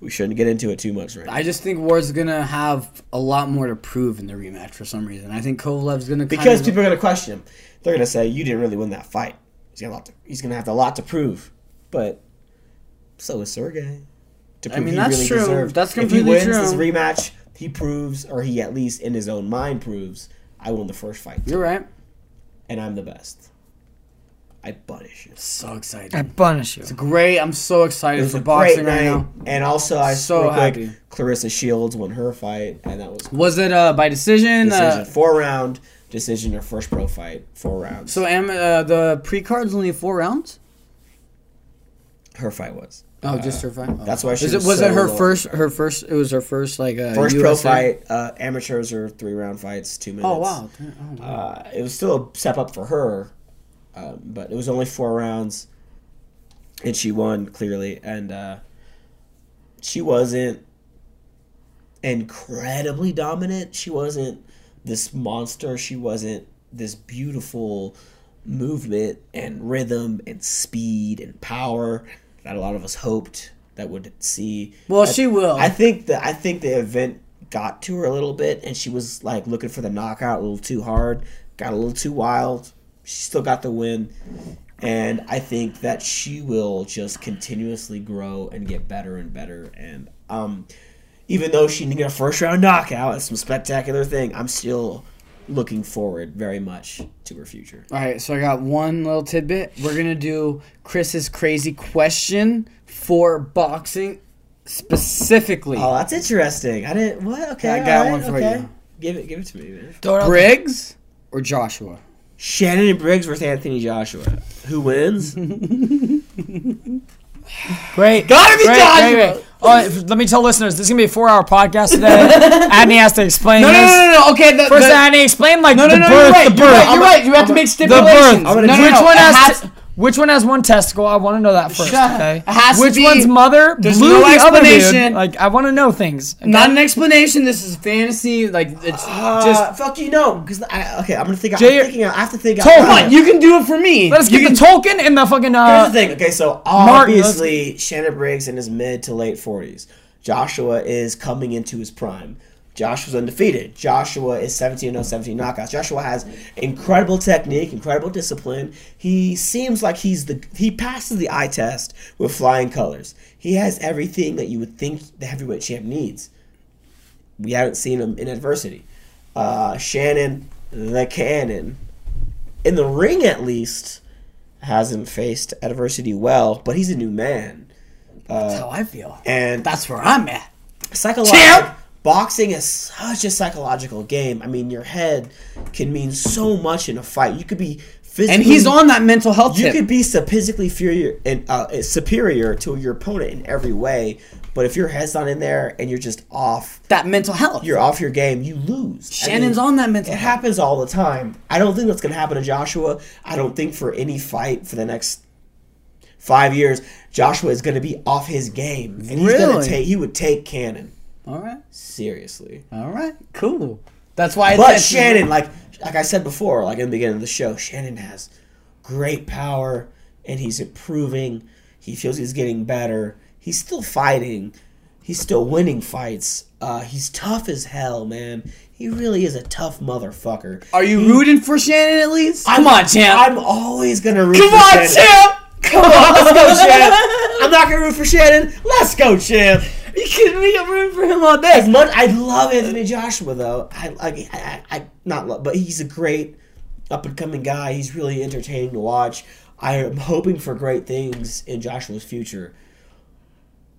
A: We shouldn't get into it too much right now.
D: I just think Ward's gonna have a lot more to prove in the rematch for some reason. I think Kovalev's gonna
A: Because people are going to question him. They're going to say, you didn't really win that fight. He's going to he's to have a lot to prove. But so is Sergey. To
D: I
A: prove
D: mean,
A: he
D: that's
A: really
D: true.
A: deserved-
D: That's
A: If he wins
D: true.
A: this rematch, he proves, or he at least in his own mind proves, I won the first fight.
D: You're right.
A: And I'm the best. I punish you.
D: So excited.
B: I punish you.
D: It's great. I'm so
A: It
D: excited
A: was
D: for
A: a
D: boxing
A: great
D: right
A: night.
D: now.
A: And also, I
D: So
A: real quick,
D: happy.
A: Claressa Shields won her fight, and that was cool.
D: Was it uh, by decision?
A: decision.
D: Uh,
A: four round decision, her first pro fight, four rounds.
D: so am, uh, the pre card's only four rounds.
A: her fight was.
D: Oh, just her fight. Oh.
A: That's why she
D: Is it
A: was
D: was
A: so
D: it her
A: low.
D: first? Her first. It was her first like uh,
A: First pro fight, uh, amateurs are three round fights, two minutes.
D: Oh wow. Oh, wow.
A: Uh, it was still a step up for her, um, but it was only four rounds, and she won clearly. And uh, she wasn't incredibly dominant. She wasn't this monster. She wasn't this beautiful movement and rhythm and speed and power that a lot of us hoped that would see.
D: Well,
A: I-
D: she will.
A: I think that I think the event got to her a little bit, and she was like looking for the knockout a little too hard, got a little too wild. She still got the win, and I think that she will just continuously grow and get better and better. And um, even though she didn't get a first round knockout, it's some spectacular thing. I'm still looking forward very much to her future.
D: All right, so I got one little tidbit. We're gonna do Chris's crazy question for boxing specifically.
A: Oh, that's interesting. I didn't. What? Okay,
D: I got
A: all
D: one for
A: okay.
D: you.
A: Give it. Give it to me, man.
B: Throw it
D: Briggs or Joshua?
A: Shannon and Briggs versus Anthony Joshua. Who wins?
B: Great.
D: Gotta be
B: great,
D: Joshua!
B: great, great. Oh, let me tell listeners, this is gonna be a four-hour podcast today. Adney has to explain
D: No, no,
B: this.
D: no, no, no. Okay, the,
B: First,
D: the,
B: Adney, explain like
D: no, no,
B: the
D: no.
B: birth,
D: You're right.
B: the
D: You're right. You're right. You have to make stipulations.
B: The birth.
D: No, no,
A: gonna
D: no,
B: which one has,
D: has-
B: t- which one has one testicle? I want to know that first.
D: Shut-
B: Okay.
D: it has to
B: which
D: be-
B: one's mother
D: There's
B: blew
D: no
B: the
D: explanation.
B: Like I want to know things. okay?
D: Not an explanation. This is fantasy. Like it's
A: Uh,
D: just.
A: fuck you, no. Because I, okay, I'm gonna think.
B: Jay-
A: I'm thinking. I have to think. out
B: Tolkien.
A: loud.
D: Come on, you can do it for me.
B: Let us
D: You
B: get
D: can-
B: the Tolkien and the fucking.
A: Here's
B: Uh,
A: the thing. Okay, so
B: Martin,
A: obviously Shannon Briggs in his mid to late 40s. Joshua is coming into his prime. Joshua's undefeated. Joshua is 17 0 17 knockouts. Joshua has incredible technique, incredible discipline. He seems like he's the he passes the eye test with flying colors. He has everything that you would think the heavyweight champ needs. We haven't seen him in adversity. Uh, Shannon, the cannon, in the ring at least, hasn't faced adversity well, but he's a new man.
D: That's how I feel.
A: And
D: That's where I'm at.
A: psychological
D: Champ!
A: Boxing is such a psychological game. I mean, your head can mean so much in a fight. You could be physically
D: And he's on that mental health
A: You
D: tip.
A: could be physically superior and uh, superior to your opponent in every way, but if your head's not in there and you're just off,
D: that mental health.
A: you're off your game. You lose. I
D: Shannon's
A: mean,
D: on that mental
A: It
D: health.
A: happens all the time. I don't think that's going to happen to Joshua. I don't think for any fight for the next five years, Joshua is going to be off his game, and he's going to take. He would take Cannon
D: All right.
A: seriously.
D: All right. Cool. That's why.
A: But
D: it's-
A: Shannon, like like I said before, like in the beginning of the show, Shannon has great power, and he's improving. He feels he's getting better. He's still fighting. He's still winning fights. Uh, he's tough as hell, man. He really is a tough motherfucker.
D: Are you
A: He-
D: rooting for Shannon at least?
A: I'm-
D: Come on, champ.
A: I'm always gonna root for Shannon.
D: Come on,
A: Shannon.
D: champ.
A: Come on, let's go, champ. I'm not gonna root for Shannon. Let's go, champ.
D: You kidding me? I'm rooting for him all
A: As much I love Anthony Joshua though. I I, I, I not love, but he's a great up and coming guy. He's really entertaining to watch. I am hoping for great things in Joshua's future.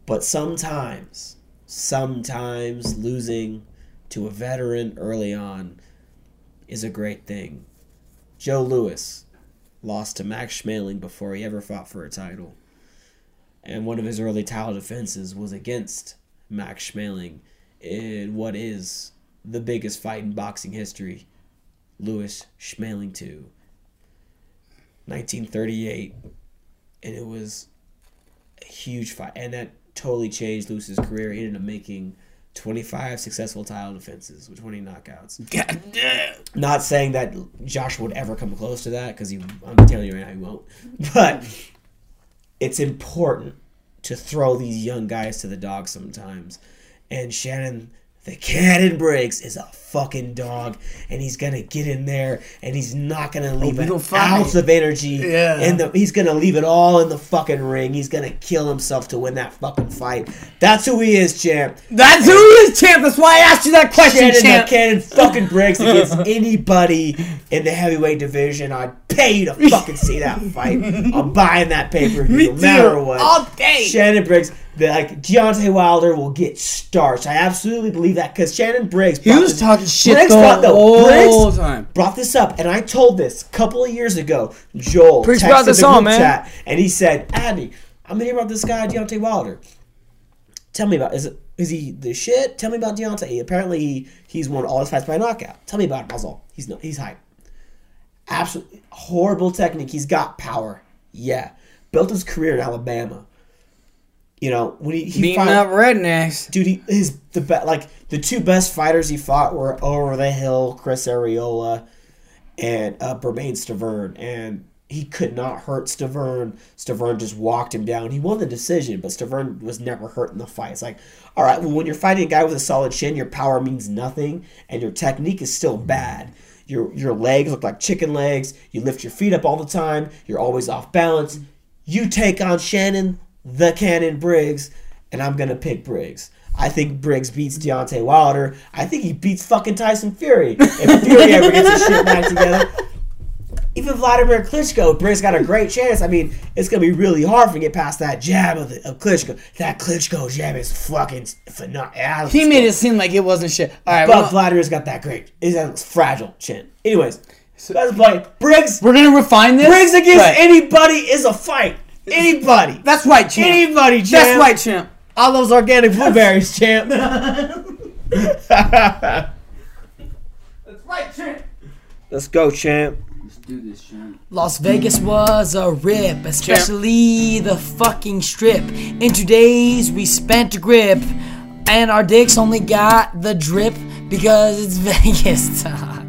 A: But sometimes, sometimes losing to a veteran early on is a great thing. Joe Louis lost to Max Schmeling before he ever fought for a title. And one of his early title defenses was against Max Schmeling in what is the biggest fight in boxing history, Louis Schmeling 2. 1938 and it was a huge fight and that totally changed Louis's career. He ended up making 25 successful title defenses with 20 knockouts.
D: God damn.
A: Not saying that Josh would ever come close to that because I'm telling you right now he won't. But it's important to throw these young guys to the dogs sometimes. And Shannon, the Cannon Briggs, is a fucking dog, and he's gonna get in there, and he's not gonna oh, leave
D: we
A: an ounce of energy.
D: Yeah.
A: And the, he's gonna leave it all in the fucking ring. He's gonna kill himself to win that fucking fight. That's who he is, champ.
D: That's who he is, champ. That's why I asked you that question,
A: Shannon
D: champ.
A: the Cannon fucking Briggs against anybody in the heavyweight division. I'd pay you to fucking see that fight. I'm buying that pay per view no matter what.
D: All day.
A: Shannon Briggs, the, like Deontay Wilder will get starched. I absolutely believe that because Shannon Briggs.
D: He was
A: this-
D: talking shit
A: Briggs
D: the
A: brought-
D: whole
A: Briggs
D: time.
A: Brought this up, and I told this a couple of years ago. Joel
B: Briggs
A: texted
B: brought this
A: the
B: on, man.
A: chat, and he said, "Andy, I'm gonna hear about this guy Deontay Wilder. Tell me about is it is he the shit? Tell me about Deontay. Apparently he, he's won all his fights by knockout. Tell me about him. All. He's no he's hype. Absolutely horrible technique. He's got power. Yeah, built his career in Alabama. You know when he, he
D: Beating up rednecks.
A: dude, he, his the be, like the two best fighters he fought were over the hill, Chris Arreola, and uh, Bermane Stiverne, and he could not hurt Stiverne. Stiverne just walked him down. He won the decision, but Stiverne was never hurt in the fight. It's like, all right, well, when you're fighting a guy with a solid chin, your power means nothing, and your technique is still bad. Your your legs look like chicken legs. You lift your feet up all the time. You're always off balance. You take on Shannon the Cannon Briggs, and I'm gonna pick Briggs. I think Briggs beats Deontay Wilder. I think he beats fucking Tyson Fury. If Fury ever gets his shit back together. Even Vladimir Klitschko, Briggs got a great chance. I mean, it's gonna be really hard for him to get past that jab of, the, of Klitschko. That Klitschko jab is fucking phenomenal.
D: He made it seem like it wasn't shit. All right,
A: But
D: well,
A: Vladimir's got that great. He's got a fragile chin. Anyways, so that's play. Briggs.
D: we're gonna refine this.
A: Briggs against
D: Right.
A: anybody is a fight. Anybody.
D: That's right, champ.
A: Anybody, champ.
D: That's right, champ.
A: All those organic blueberries, champ.
D: That's right, champ.
A: Let's go, champ.
D: Let's do this, champ.
B: Las Vegas was a rip, especially the fucking strip. In two days, we spent a grip, and our dicks only got the drip because it's Vegas time.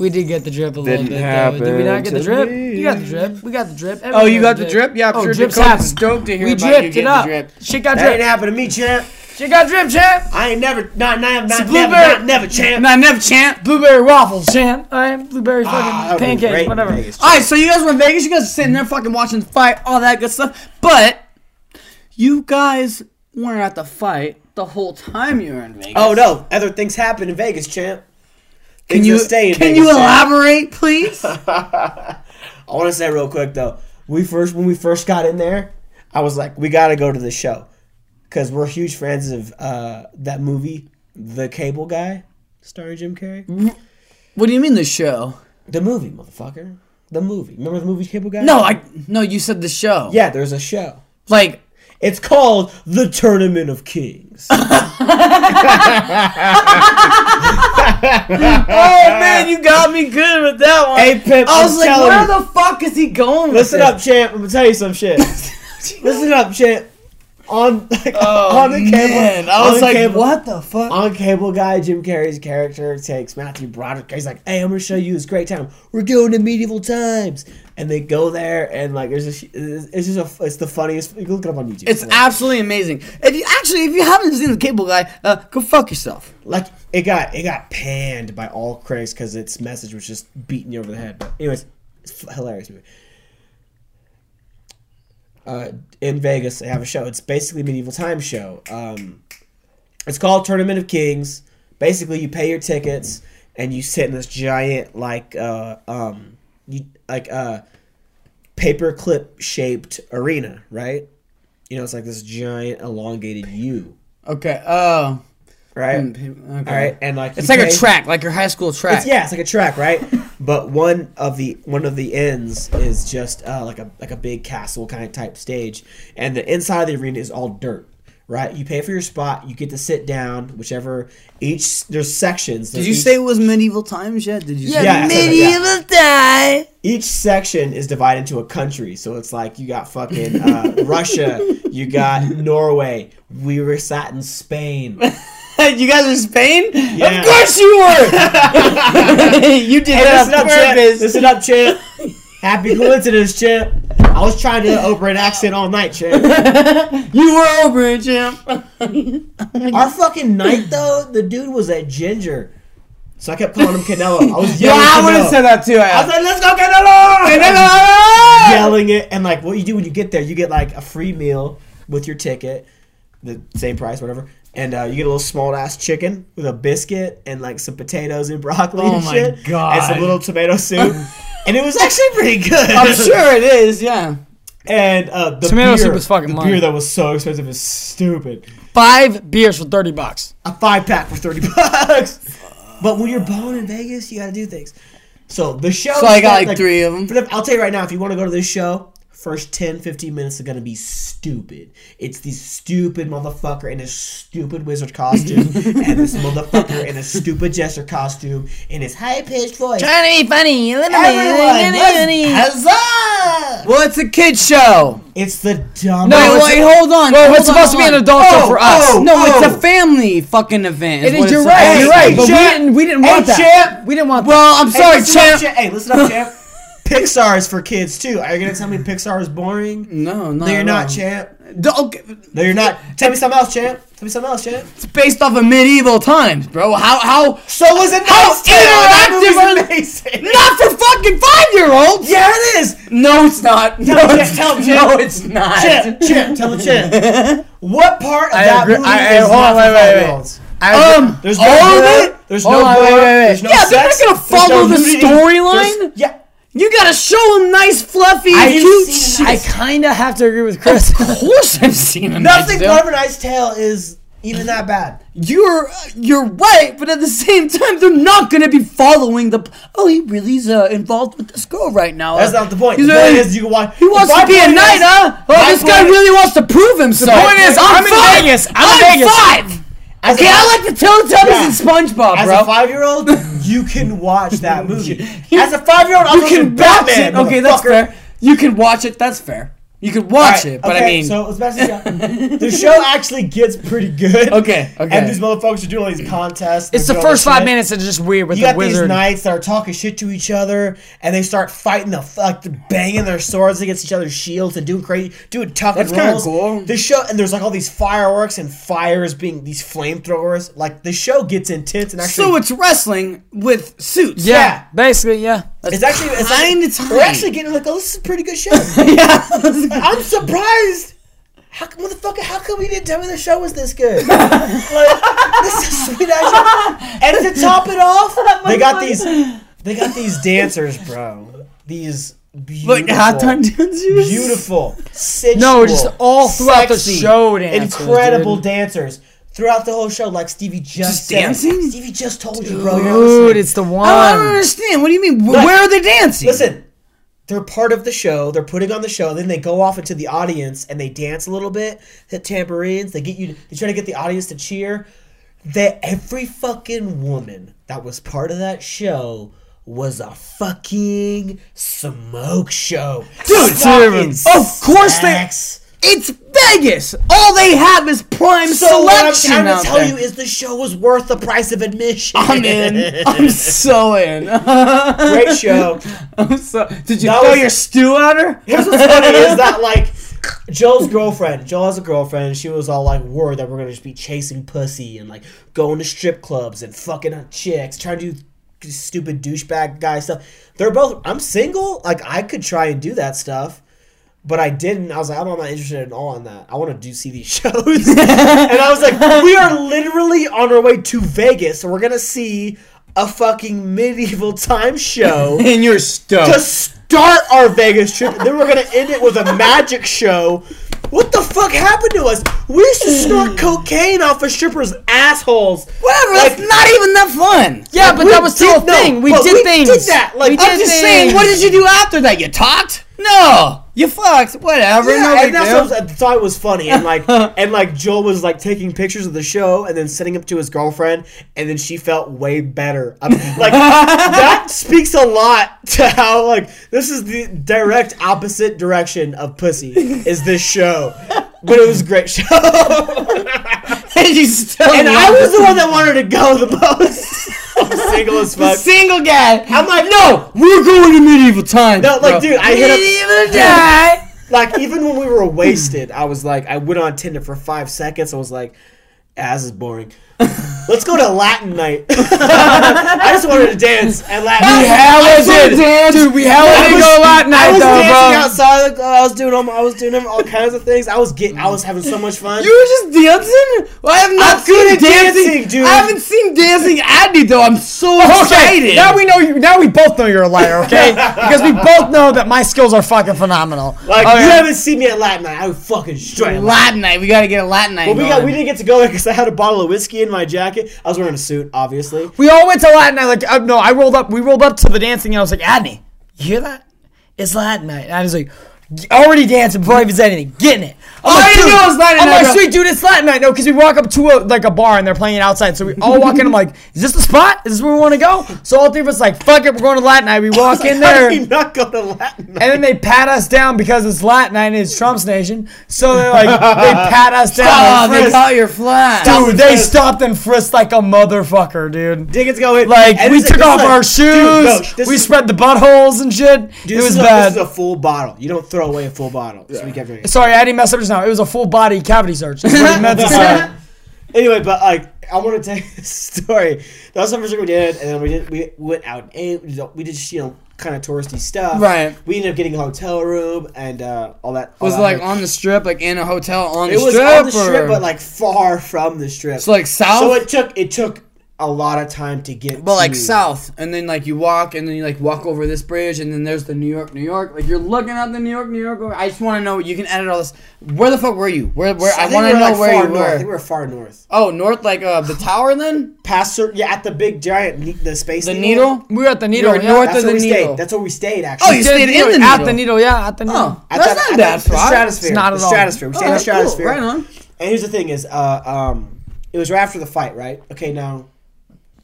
B: We did get the drip a little
D: Didn't
B: bit, though. Did we not get the drip?
D: me.
B: You got the drip. We got the drip.
D: Oh, you got the drip? Yeah, I'm
B: oh,
D: sure
B: drip's
D: Dakota's stoked to hear
B: we
D: about you
B: dripped it
D: getting the
B: up.
D: drip.
B: Shit got
A: That ain't
B: drip.
A: happened to me, champ.
B: Shit got drip, champ.
A: I ain't never, not, not, not, never, not, never, champ.
D: Nah, never, champ.
B: Blueberry waffles, champ. All right, blueberry fucking
A: Ah, that would've been great
B: pancakes, whatever.
A: Vegas,
D: All right, so you guys were in Vegas. You guys are sitting there fucking watching the fight, all that good stuff. But you guys weren't at the fight the whole time you were in Vegas.
A: Oh no, other things happened in Vegas, champ.
D: Can you
A: stay in
D: can you elaborate, please?
A: I want to say real quick though, we first when we first got in there, I was like, we got to go to the show because we're huge fans of uh, that movie, The Cable Guy, starring Jim Carrey.
D: what do you mean the show?
A: The movie, motherfucker. The movie. Remember the movie Cable Guy?
D: No, I no. You said the show.
A: Yeah, there's a show.
D: Like
A: It's called The Tournament of Kings.
D: oh man, you got me good with that one.
A: hey, Pip,
D: I was
A: I'm
D: like, where
A: you.
D: the fuck is he going?
A: Listen
D: with
A: up, champ. I'm gonna tell you some shit. Listen up, champ. On like,
D: Oh,
A: on the cable,
D: man. I was like,
A: cable,
D: what the fuck?
A: on Cable Guy, Jim Carrey's character takes Matthew Broderick. He's like, "Hey, I'm gonna show you this great town. We're going to medieval times." And they go there, and like, there's sh- it's just a, it's the funniest. You can look it up on YouTube.
D: It's
A: Like,
D: absolutely amazing. If you actually, if you haven't seen the Cable Guy, uh, go fuck yourself.
A: like it got it got panned by all critics because its message was just beating you over the head. But anyways, it's a hilarious movie. Uh, in Vegas, they have a show. It's basically a medieval times show. Um, it's called Tournament of Kings. Basically, you pay your tickets and you sit in this giant like uh, um, you like a paperclip shaped arena, right? You know, it's like this giant elongated U,
D: Okay. Oh.
A: right?
D: okay.
A: All right, and like
D: It's like a track, like your high school track.
A: It's, yeah, it's like a track, right? but one of the one of the ends is just uh, like a like a big castle kind of type stage, and the inside of the arena is all dirt. Right, you pay for your spot. You get to sit down, whichever. Each there's sections.
D: Did you say it was medieval times yet? Did you?
B: Yeah,
D: say
A: Yeah, I said that, yeah.
B: die.
A: each section is divided into a country. So it's like you got fucking uh, Russia, you got Norway. We were sat in Spain.
D: you guys are Spain?
A: Yeah.
D: Of course you were. you did
A: Hey,
D: that on
A: up, champ.
D: purpose.
A: Listen up, champ. Happy coincidence, champ. I was trying to over an accent all night, champ.
D: You were over it, champ.
A: Our fucking night though, the dude was a ginger. So I kept calling him Canelo. I was yelling.
D: Yeah, I would have
A: Canelo.
D: said that too.
A: I was like, let's go Canelo!" Canelo! Yelling it and like what you do when you get there, you get like a free meal with your ticket, the same price, whatever. And uh, you get a little small ass chicken with a biscuit and like some potatoes and broccoli
D: Oh
A: and
D: my
A: shit.
D: God.
A: And some little tomato soup. And it was actually pretty good.
D: I'm sure it is. Yeah.
A: And uh, the
B: Tomato
A: beer,
B: soup was fucking
A: the
B: money.
A: beer that was so expensive is stupid.
B: Five beers for thirty bucks.
A: A five pack for thirty bucks. But when you're balling in Vegas, you gotta do things. So the show.
D: So I got
A: starts,
D: like three of them.
A: For the, I'll tell you right now, if you want to go to this show, first 10, 15 minutes are gonna be stupid. It's this stupid motherfucker in a stupid wizard costume, and this motherfucker in a stupid jester costume in his high pitched voice.
B: Trying to be funny.
A: Everyone, let's- huzzah!
D: Well, it's a kid show.
A: It's the dumbest.
B: No,
D: Wait,
B: it's-
D: wait, hold on.
B: Well,
D: hold
B: it's supposed to be an adult show
A: Oh,
B: for us.
A: oh,
D: No, it's
A: oh.
D: a family fucking event.
B: It
D: what
B: is. You're right.
D: supposed
B: You're right.
D: be.
B: But we didn't. We didn't
A: Hey,
B: want that.
A: champ.
B: We didn't want that.
D: Well, I'm
A: Hey,
D: sorry,
A: listen up,
D: champ.
A: champ. Hey, listen up, champ. Pixar is for kids too. Are you gonna tell me Pixar is boring?
D: No, no,
A: No, you're not,
D: no.
A: champ.
D: Okay,
A: No, you're not. Tell me something else, champ. Tell me something else, champ.
D: it's based off of medieval times, bro. How how
A: So was it
D: How
A: Knight's
D: interactive are-
A: amazing.
D: not for fucking five year olds?
A: Yeah, it is.
D: No, it's not. No,
A: Tell
D: it's,
A: tell him,
D: no, it's not.
A: Champ, champ, tell the champ. What part of
B: I
A: that
B: agree-
A: movie
B: I- I-
A: is
B: hold
A: not
B: on,
A: for
B: wait, wait, wait.
A: five-year-olds?
D: Um,
A: There's no
D: all of it.
A: There's no
B: on,
A: gore.
B: wait, wait, wait.
A: There's no
D: Yeah, they're not gonna follow
A: no
D: the storyline.
A: Yeah.
D: You gotta show him nice, fluffy,
A: Have you
D: cute shit.
B: I kind of have to agree with Chris.
D: Of course, I've seen them.
A: Nothing
D: Nigel.
A: part of a Knight's Tale is even that bad.
D: You're you're right, but at the same time, they're not gonna be following the. Oh, he really's uh, involved with this girl right now.
A: That's
D: Uh,
A: not the point.
D: he's
A: The point
D: really-
A: is you can watch.
D: He wants to be a knight,
A: is-
D: huh? Oh, this guy
A: point-
D: really wants to prove himself.
B: The point is, I'm in
D: five.
B: Vegas. I'm in Vegas.
D: five.
A: As
D: Okay,
A: a-
D: I like the Teletubbies
A: Yeah.
D: and SpongeBob,
A: As
D: bro.
A: a five-year-old, you can watch that movie. As a five-year-old, I'm
D: you can watch
A: Batman.
D: it. Okay, that's fair. You can watch it. That's fair. You can watch
A: Alright,
D: it, but
A: okay,
D: I mean,
A: so let's mess this up. the show actually gets pretty good.
D: Okay, okay.
A: And these motherfuckers are doing all these contests.
B: It's the first five
A: shit.
B: minutes that's just weird with
A: You
B: the
A: got these knights that are talking shit to each other, and they start fighting the fuck, banging their swords against each other's shields and doing crazy, doing tough
D: That's kinda
A: rolls.
D: cool.
A: The show, and there's like all these fireworks and fires being these flamethrowers. Like the show gets intense and actually.
D: so it's wrestling with suits.
B: yeah,
A: yeah.
B: basically, yeah.
A: It's actually it's
D: Kinda
A: actually, we're actually getting like, oh, this is a pretty good show.
D: yeah.
A: I'm surprised. How come, motherfucker? How come you didn't tell me the show was this good? like, this is a sweet ass show. And to top it off, they got these, they got these dancers, bro. These beautiful,
D: like halftime dancers.
A: beautiful, sensual,
B: No, just all throughout the show dancers,
A: incredible
B: dude.
A: dancers throughout the whole show. Like Stevie just,
D: Just
A: said.
D: dancing?
A: Stevie just told you, bro. You're not
B: Dude,
A: listening.
B: it's the one.
D: I don't understand. What do you mean?
A: Look,
D: Where are they dancing?
A: Listen, they're part of the show. They're putting on the show. Then they go off into the audience and they dance a little bit, hit tambourines. They get you. They try to get the audience to cheer. That every fucking woman that was part of that show was a fucking smoke show,
D: Dude, of course they-
A: sex.
D: It's Vegas. All they have is prime
A: So what I'm
D: selection
A: trying to tell
D: there.
A: you is the show was worth the price of admission.
D: I'm in. I'm so in.
A: Great show.
D: I'm so, did you
A: That
D: throw
A: was-
D: your stew at her?
A: Here's what's funny is that like Joe's girlfriend, Joe has a girlfriend, she was all like worried that we're gonna just be chasing pussy and like going to strip clubs and fucking on chicks, trying to do stupid douchebag guy stuff. They're both. I'm single. Like I could try and do that stuff. But I didn't. I was like, I'm not interested at all in that. I want to do see these shows. and I was like, we are literally on our way to Vegas. So we're gonna see a fucking medieval time show
D: And you're stoked.
A: to start our Vegas trip. Then we're gonna end it with a magic show what the fuck happened to us? We used to snort cocaine off of strippers' assholes.
D: Whatever.
A: Like-
D: that's not even that fun.
C: Yeah, but that was still a
A: did- no,
C: thing. We did
A: we
C: things.
A: did that, like-
C: we did
D: I'm just
C: things.
D: saying. What did you do after that? You talked? No, you fucked. Whatever.
A: Yeah,
D: no
A: and that's what I, I thought it was funny, and like, and like Joel was like taking pictures of the show and then sending them to his girlfriend, and then she felt way better. I'm, like that speaks a lot to how like this is the direct opposite direction of pussy is this show, but it was a great show,
D: and you still.
A: and I was the one that wanted to go the most. Single as
D: the
A: fuck.
D: single guy.
A: I'm like,
D: no, we're going to medieval times.
A: No, like,
D: bro.
A: dude, I hit up-
D: medieval time.
A: like even when we were wasted, I was like, I went on Tinder for five seconds. I was like, this is boring. Let's go to Latin night. I just wanted to dance at Latin
C: We
A: night.
C: hella
A: I
C: did, dude. We hella
A: I
C: did
A: was-
C: go Latin
A: I
C: night
A: was
C: though,
A: dancing
C: bro.
A: outside. Like, I was doing, all- I was doing all kinds of things. I was getting, I was having so much fun.
D: You were just dancing? Well, I have not
A: I'm
D: seen dancing.
A: dancing, dude.
D: I haven't seen dancing Andy though. I'm so
C: Okay,
D: excited.
C: now we know you. Now we both know you're a liar, okay? because we both know that my skills are fucking phenomenal.
A: like
C: Okay.
A: you haven't seen me at Latin night. I was fucking straight. Latin.
D: Night. We gotta get a Latin night.
A: But we got, we didn't get to go there because I had a bottle of whiskey in my jacket. I was wearing a suit, obviously.
C: We all went to Latin night. Like, uh, no, I rolled up. We rolled up to the dancing, and I was like, Adney, you hear that? It's Latin night. And I was like, already dancing before I even said anything, getting it. I'm
D: Oh,
C: like,
D: I didn't
C: dude-
D: know it was Latin
C: I'm
D: night,
C: like, sweet dude, it's Latin night. No, because we walk up to a, like a bar and they're playing it outside. So we all walk in. I'm like, is this the spot? Is this where we want to go? So all three of us like, fuck it, we're going to Latin night. We walk in
A: How
C: there.
A: did not go to Latin night?
C: And then they pat us down because it's Latin night and it's Trump's nation. So they're like, they pat us
D: Oh,
C: down.
D: they
A: frisk.
D: caught your flag.
C: Dude, they
A: frisk.
C: stopped and frisked like a motherfucker, dude.
A: Tickets go in.
C: Like
A: And
C: we took
A: this
C: off
A: like-
C: our
A: Dude,
C: shoes,
A: no, this
C: we
A: is-
C: spread the buttholes and shit.
A: Dude,
C: it was
A: is a,
C: bad.
A: This is a full bottle. You don't throw away a full bottle. So we kept drinking.
C: Sorry, I didn't mess up just now. It was a full body cavity search. That's what he meant to say.
A: Anyway, but like, I want to tell you this story. That was the first thing we did, and then we did. We went out and ate. We did, just you know kind of touristy stuff.
D: Right.
A: We ended up getting a hotel room and uh, all that. all
D: Was it
A: that,
D: like on the strip, like in a hotel on the strip?
A: It was on the
D: or-
A: strip, but like far from the strip.
D: So like south?
A: So it took it took a lot of time to get.
D: But like south, and then like you walk, and then you like walk over this bridge, and then there's the New York, New York. Like you're looking at the New York, New York. I just want to know. You can edit all this. Where the fuck were you? Where? Where? I,
A: think
D: want to know
A: like,
D: where you
A: north. I
D: were.
A: think we were far north.
D: Oh, north, like uh, the tower. Then
A: Past cer- yeah, at the big giant ne- the space.
D: the needle.
C: We were at the needle.
D: were
C: yeah.
D: north
A: That's
D: of the needle.
A: stayed. That's where we stayed. Actually.
D: Oh,
A: Actually.
D: you stayed in the needle.
C: at the needle. Yeah, at the needle.
D: Oh,
A: At
D: that's
A: the-
D: not
A: at
D: bad
A: the, the
D: spot.
A: stratosphere.
C: It's not
A: the
C: at all.
A: stratosphere. We stayed in the
D: Oh, cool.
A: stratosphere.
D: Right on.
A: And here's the thing: is uh, um, it was right after the fight, right? Okay, now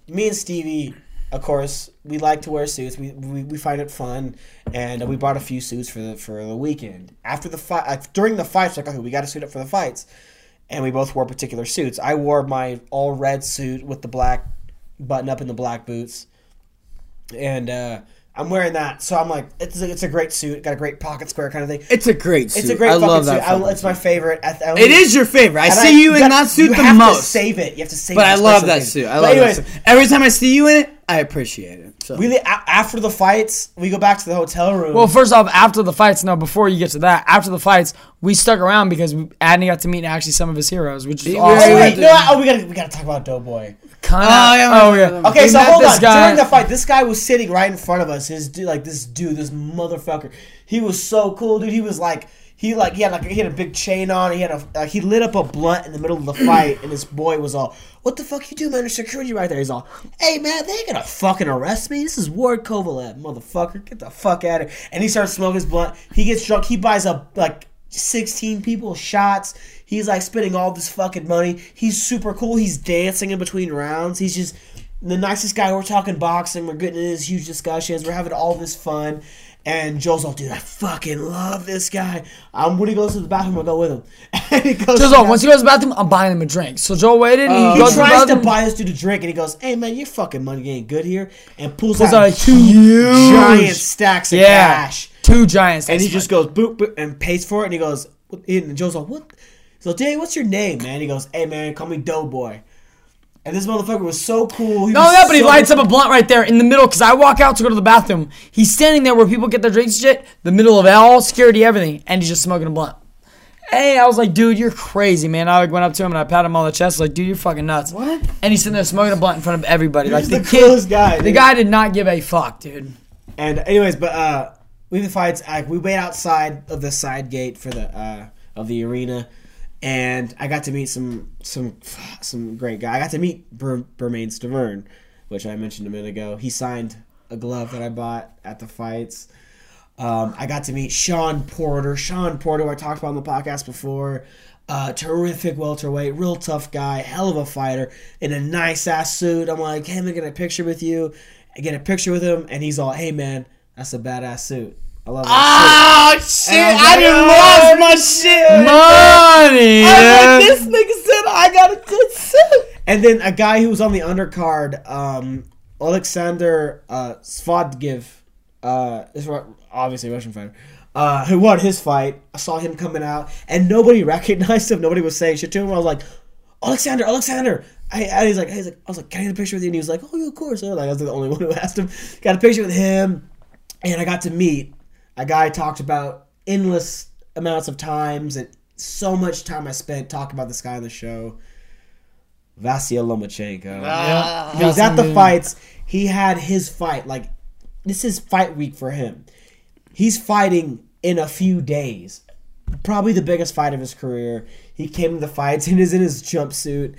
A: me and Stevie, of course, we like to wear suits. We, we, we find it fun, and we bought a few suits for the for the weekend. After the fight, like, during the fights, like okay, we got to suit up for the fights, and we both wore particular suits. I wore my all red suit with the black button up and the black boots, and uh, I'm wearing that. So I'm like, it's a, it's a great suit. Got a great pocket square kind of thing.
D: It's a great suit.
A: It's a great
D: I
A: fucking
D: love
A: suit.
D: that.
A: I, it's my favorite. I, I
D: It is your favorite. I see you in
A: got-
D: that suit
A: you
D: the
A: have
D: most.
A: To save it. You have to save.
D: But
A: it
D: I love that suit. I
A: But
D: love
A: anyways,
D: that suit. Every time I see you in it, I appreciate it. So.
A: we after the fights, we go back to the hotel room.
C: Well, first off, after the fights, no, before you get to that, after the fights, we stuck around because Adney got to meet actually some of his heroes, which is awesome.
A: wait, you know? Oh, we gotta we gotta talk about Doughboy.
C: Kinda-
D: Oh, yeah,
C: oh, yeah.
A: Okay,
C: We
A: so hold on.
C: guy-
A: During the fight, this guy was sitting right in front of us. His dude, like this dude, this motherfucker. He was so cool, dude. He was like. He like he had like he had a big chain on. He had a like he lit up a blunt in the middle of the fight, and this boy was all, "What the fuck you do, man? There's security right there." He's all, "Hey man, they ain't gonna fucking arrest me. This is Ward Kovalev, motherfucker. Get the fuck out of here." And he starts smoking his blunt. He gets drunk. He buys up like 16 people shots. He's like spending all this fucking money. He's super cool. He's dancing in between rounds. He's just the nicest guy. We're talking boxing. We're getting into these huge discussions. We're having all this fun. And Joel's all, dude, I fucking love this guy. Um, when he goes to the bathroom, I'll go with him. And he goes.
C: Joe's all, once he goes to the bathroom, I'm buying him a drink. So Joe waited, and he
A: he
C: goes to
A: tries to buy this dude a drink, and he goes, "Hey man, your fucking money ain't good here," and pulls,
C: Pulls
A: out,
C: out
A: two
C: huge-
A: giant stacks of
C: yeah,
A: cash.
C: two giants.
A: And he just goes boop, boop and pays for it. And he goes, and Joe's like, what? So, Jay, what's your name, man? He goes, hey, man, call me Doughboy. And this motherfucker was so cool. He
C: No, that, but he
A: so-
C: lights up a blunt right there in the middle because I walk out to go to the bathroom. He's standing there where people get their drinks and shit, the middle of all security, everything, and he's just smoking a blunt. Hey, I was like, dude, you're crazy, man. I like, went up to him and I pat him on the chest, like, dude, you're fucking nuts.
D: What?
C: And he's sitting there smoking a blunt in front of everybody. Like the,
A: the
C: kid,
A: coolest guy,
C: The
A: dude.
C: guy did not give a fuck, dude.
A: And anyways, but uh, we the fights. Like we wait outside of the side gate for the uh of the arena, and I got to meet some some some great guy. I got to meet Ber- Bermane Stiverne, which I mentioned a minute ago. He signed a glove that I bought at the fights. Um, I got to meet Sean Porter. Sean Porter, I talked about on the podcast before. Uh, terrific welterweight, real tough guy, hell of a fighter, in a nice ass suit. I'm like, hey, gonna get a picture with you. I get a picture with him, and he's all, hey man, that's a badass suit. I love that
D: Oh shit!
A: And
D: I
A: I'm
D: done
A: like,
D: lost my shit.
B: Money.
A: suit.
B: yeah.
A: this nigga said I got a good suit. And then a guy who was on the undercard, um, Alexander uh, Gvozdyk, uh, is obviously a Russian fighter, uh, who won his fight. I saw him coming out, and nobody recognized him. Nobody was saying shit to him. I was like, Alexander, Alexander. I, and he's like, he's like, I was like, can I get a picture with you? And he was like, oh, yeah, of course. And like, I was the only one who asked him. Got a picture with him, and I got to meet a guy I talked about endless amounts of times and so much time I spent talking about this guy on the show. Vasyl Lomachenko.
D: Ah.
A: He was at the fights. He had his fight. Like, this is fight week for him. He's fighting in a few days. Probably the biggest fight of his career. He came to the fights and is in his jumpsuit.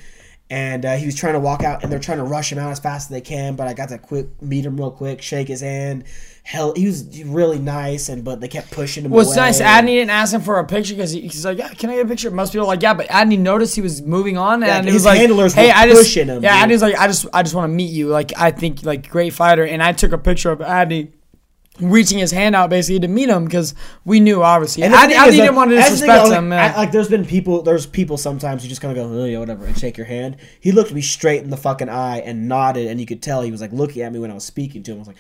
A: And uh, he was trying to walk out, and they're trying to rush him out as fast as they can. But I got to quick meet him real quick, shake his hand. Hell, he was really nice, and but they kept pushing him.
B: What's
A: away.
B: nice, Adney didn't ask him for a picture because he, he's like, yeah, can I get a picture? Most people are like, yeah, but Adney noticed he was moving on,
A: Yeah,
B: and he was like,
A: handlers
B: hey,
A: were
B: I just,
A: pushing him,
B: yeah,
A: dude.
B: Adney's like, I just, I just want to meet you. Like, I think like great fighter, and I took a picture of Adney reaching his hand out basically to meet him because we knew obviously.
A: And the
B: Adney,
A: thing
B: didn't
A: like,
B: want to
A: that's the thing,
B: disrespect
A: like,
B: him.
A: I- like, there's been people, there's people sometimes who just kind of go, oh yeah, whatever, and shake your hand. He looked me straight in the fucking eye and nodded, and you could tell he was like looking at me when I was speaking to him. I was like,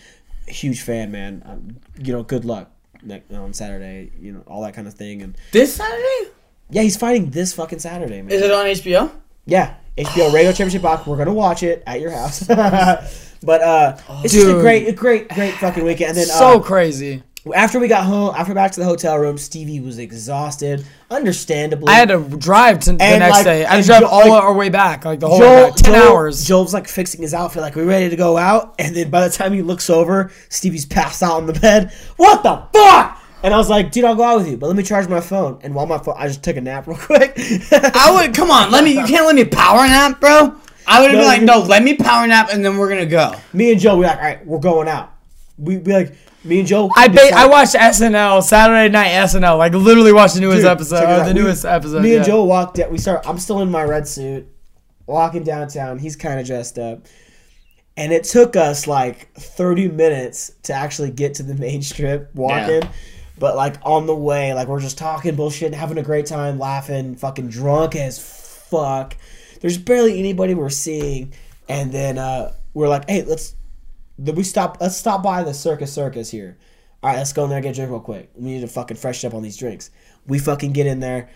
A: huge fan, man. Um, you know, good luck next, on Saturday. You know, all that kind of thing. And
D: This Saturday?
A: yeah, he's fighting this fucking Saturday, man.
D: Is it on HBO?
A: Yeah, HBO Radio Championship Box. We're gonna watch it at your house. but uh, it's just a great, a great, great fucking weekend. And then
B: so
A: uh,
B: crazy.
A: after we got home, after back to the hotel room, Stevie was exhausted, understandably.
B: I had to drive to the
A: And,
B: next
A: like,
B: day. I had to drive
A: Jo-
B: all
A: like,
B: our way back, like the whole
A: Joel,
B: ten
A: Joel-
B: hours.
A: Joel's like fixing his outfit, like we're ready to go out, and then by the time he looks over, Stevie's passed out on the bed. What the fuck? And I was like, dude, I'll go out with you, but let me charge my phone. And while my phone, I just took a nap real quick.
D: I would come on. Let me. You can't let me power nap, bro. I would have
A: No,
D: been like, no, let me power nap, and then we're gonna go.
A: me and Joe, we like, all right, we're going out. We be like, me and Joe.
B: I
A: we
B: ba- I watched SNL Saturday Night SNL, like literally watched the newest
A: Dude,
B: episode,
A: check it
B: or the
A: We-
B: newest episode.
A: Me and. Joe walked. Out, we start. I'm still in my red suit, walking downtown. He's kind of dressed up, and it took us like 30 minutes to actually get to the main strip walking. But like on the way, like we're just talking bullshit, having a great time, laughing, fucking drunk as fuck. There's barely anybody we're seeing, and then uh, we're like, hey, let's. We stop. Let's stop by the Circus Circus here. All right, let's go in there and get a drink real quick. We need to fucking freshen up on these drinks. We fucking get in there.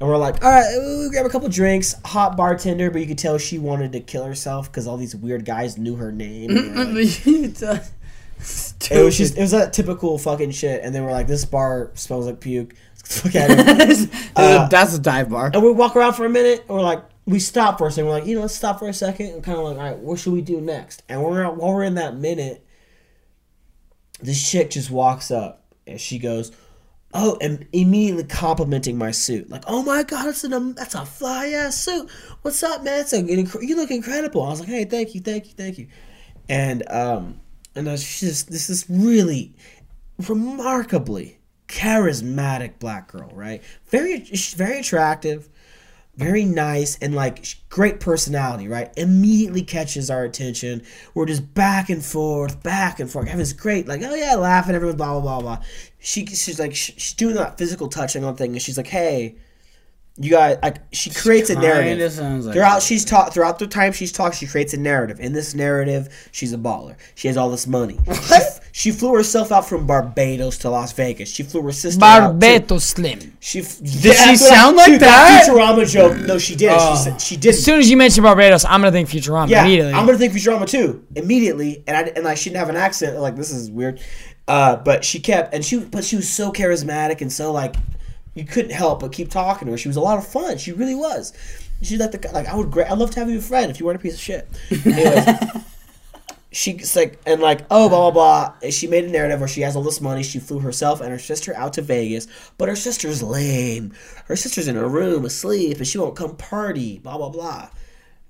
A: And we're like, all right, we grab a couple drinks. Hot bartender, but you could tell she wanted to kill herself because all these weird guys knew her name. like- it was just, it was that typical fucking shit. And then we're like, this bar smells like puke. Fuck out of here. Uh,
D: That's a dive bar.
A: and we walk around for a minute. And we're like, we stop for a second. We're like, you know, let's stop for a second. And kind of like, all right, what should we do next? And we're while we're in that minute, this chick just walks up and she goes, "Oh," and immediately complimenting my suit, like, "Oh my god, that's an that's a fly ass suit. What's up, man? It's a, you look incredible." I was like, "Hey, thank you, thank you, thank you," and um, and uh, she's just this is really remarkably charismatic black girl, right? Very, very attractive very nice and like great personality, right? Immediately catches our attention. We're just back and forth, back and forth. Everyone's great, like oh yeah, laughing. Everyone, blah blah blah blah. She she's like she's doing that physical touching on thing, and she's like, hey, you guys, like she creates a narrative.
D: like
A: throughout she's taught throughout the time she's talked, she creates a narrative. In this narrative, she's a baller. She has all this money. she, she flew herself out from Barbados to Las Vegas. She flew her sister
B: Barbados Slim.
A: she
D: Did
A: Yeah,
D: she
A: that's what I-
D: sound like
A: dude,
D: that?
A: Futurama joke. No, she did. She she did.
B: As soon as you mention Barbados, I'm gonna think Futurama
A: Yeah,
B: immediately.
A: I'm gonna think Futurama too immediately, and I and I shouldn't have an accent. Like this is weird, uh, but she kept and she but she was so charismatic and so like you couldn't help but keep talking to her. She was a lot of fun. She really was. She's like the like I would great. I'd love to have you a friend if you weren't a piece of shit. Anyways, she's like, and like, oh, blah, blah, blah. And she made a narrative where she has all this money. She flew herself and her sister out to Vegas, but her sister's lame. Her sister's in her room asleep and she won't come party, blah, blah, blah.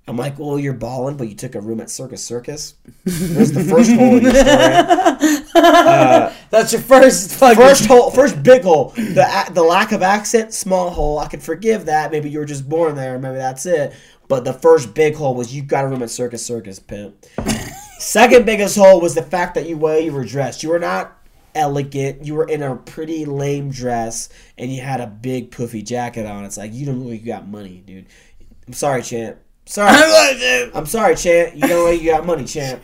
A: I'm like, well, you're balling, but you took a room at Circus Circus. There's the first hole in your story.
D: That's your first fucking
A: First hole, first big hole. The the lack of accent, small hole. I can forgive that. Maybe you were just born there. Maybe that's it. But the first big hole was you got a room at Circus Circus, pimp. Second biggest hole was the fact that you way you were dressed. You were not elegant. You were in a pretty lame dress, and you had a big puffy jacket on. It's like you don't look like you got money, dude. I'm sorry, champ. Sorry. I'm sorry, champ. You look like you got money, champ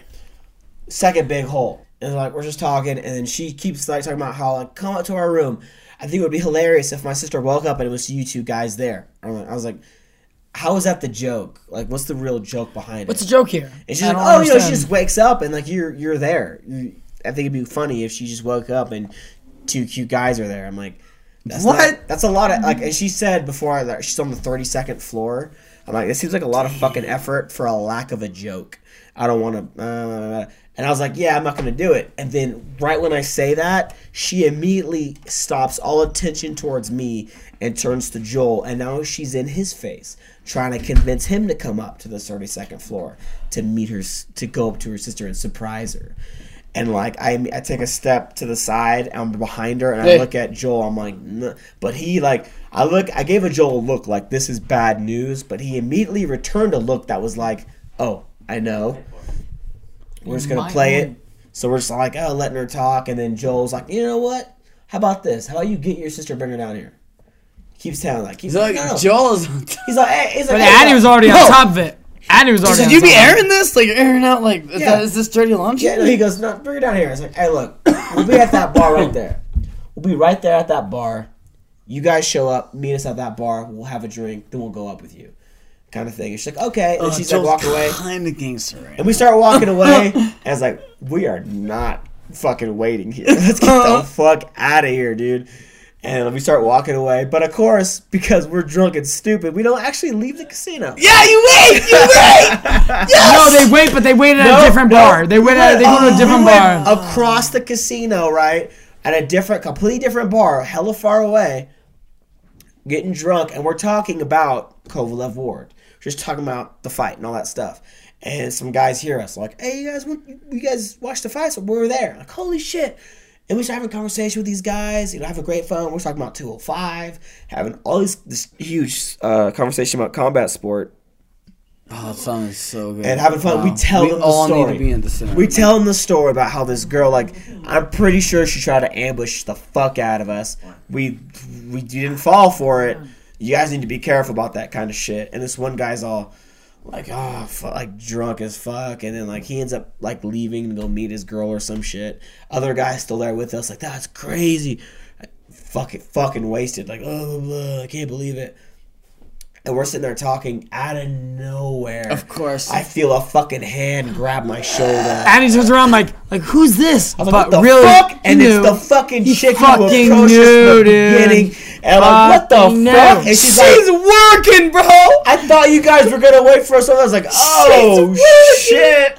A: second big hole. And like we're just talking, and then she keeps like talking about how like come up to our room. I think it would be hilarious if my sister woke up and it was you two guys there. I'm like- I was like, how is that the joke? Like, what's the real joke behind
B: What's
A: it?
B: What's the joke here?
A: And she's
B: I
A: like, oh, you know, she just wakes up and like you're you're there. I think it'd be funny if she just woke up and two cute guys are there. I'm like, that's
D: What?
A: Not, that's a lot of like. And she said before she's on the 32nd floor. I'm like, this seems like a lot of fucking effort for a lack of a joke. I don't want to. Uh, and I was like, yeah, I'm not gonna do it. And then right when I say that, she immediately stops all attention towards me and turns to Joel. And now she's in his face, trying to convince him to come up to the 32nd floor to meet her, to go up to her sister and surprise her. And like I, I take a step to the side, and I'm behind her, and I look at Joel. I'm like, "Nah." but he like, I look, I gave a Joel a look like this is bad news, but he immediately returned a look that was like, oh, I know. We're just gonna
B: My
A: play
B: own.
A: it. So we're just like, oh, letting her talk, and then Joel's like, you know what? How about this? How about you get your sister, bring her down here? Keeps telling like, he's
D: He's
A: like,
D: like,
A: no, no.
D: Joel.
A: He's like, hey, he's like,
B: But
A: hey,
B: Addy was already on top of it. Addy was already.
D: said,
B: on
D: "You be
B: top of it.
D: airing this? Like you're airing out? Like is,
A: Yeah.
D: that, is this dirty laundry?"
A: Yeah, no, he goes, no, bring her down here. I was like, hey, look, we'll be at that bar right there. We'll be right there at that bar. You guys show up, meet us at that bar. We'll have a drink, then we'll go up with you, kind of thing. And she's like, okay. And
D: Oh,
A: she's like, walk away.
D: Kind of gangster. Right?
A: And we start walking away. and I was like, we are not fucking waiting here. Let's get the uh-huh. fuck out of here, dude. And we start walking away. But of course, because we're drunk and stupid, we don't actually leave the casino.
D: Yeah, you wait. You wait.
B: No, they wait, but they waited at
A: No,
B: a different
A: no.
B: bar. They waited. At, they go to a uh,
A: We
B: different
A: went
B: bar.
A: across the casino, right? At a different, completely different bar, hella far away. Getting drunk, and we're talking about Kovalev Ward. Just talking about the fight and all that stuff. And some guys hear us like, "Hey, you guys, want- you guys watched the fight? So we were there." Like, holy shit! And we start having a conversation with these guys. You know, have a great fun. We're talking about 205, having all these this huge uh, conversation about combat sport
D: Oh, that song is so good.
A: and having fun. We tell
D: we
A: them the
D: all
A: story.
D: need to be in the.
A: We tell them the story about how this girl, like, I'm pretty sure she tried to ambush the fuck out of us. We we didn't fall for it. You guys need to be careful about that kind of shit. And this one guy's all like, oh, fu like drunk as fuck, and then like he ends up like leaving to go meet his girl or some shit. Other guy's still there with us, like that's crazy. Fucking fucking wasted, like oh, blah, blah, I can't believe it. And we're sitting there talking out of nowhere.
D: Of course.
A: I feel a fucking hand grab my shoulder.
B: Addy turns around like, like who's this?
A: I was like,
B: but
A: what the
B: really,
A: fuck?
B: he
A: And it's the fucking
B: He
A: chick
B: fucking
A: who approached
B: knew,
A: the
B: dude.
A: beginning. And I'm like, what the
B: Fucking
A: fuck? And she's like,
D: She's working, bro.
A: I thought you guys were gonna wait for us. I was like, oh shit.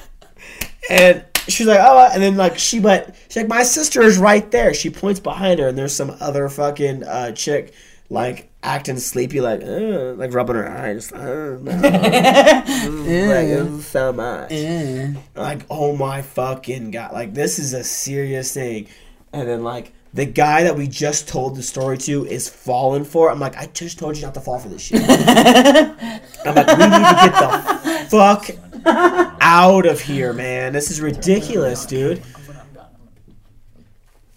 A: And she's like, oh, and then like she, but she's like, my sister is right there. She points behind her, and there's some other fucking uh, chick like acting sleepy, like, uh, like rubbing her eyes. Uh, no. Mm, like, doesn't much. Like, oh my fucking god! Like, this is a serious thing. And then like. The guy that we just told the story to is falling for. it. I'm like, I just told you not to fall for this shit. I'm like, we need to get the fuck out of here, man. This is ridiculous, dude.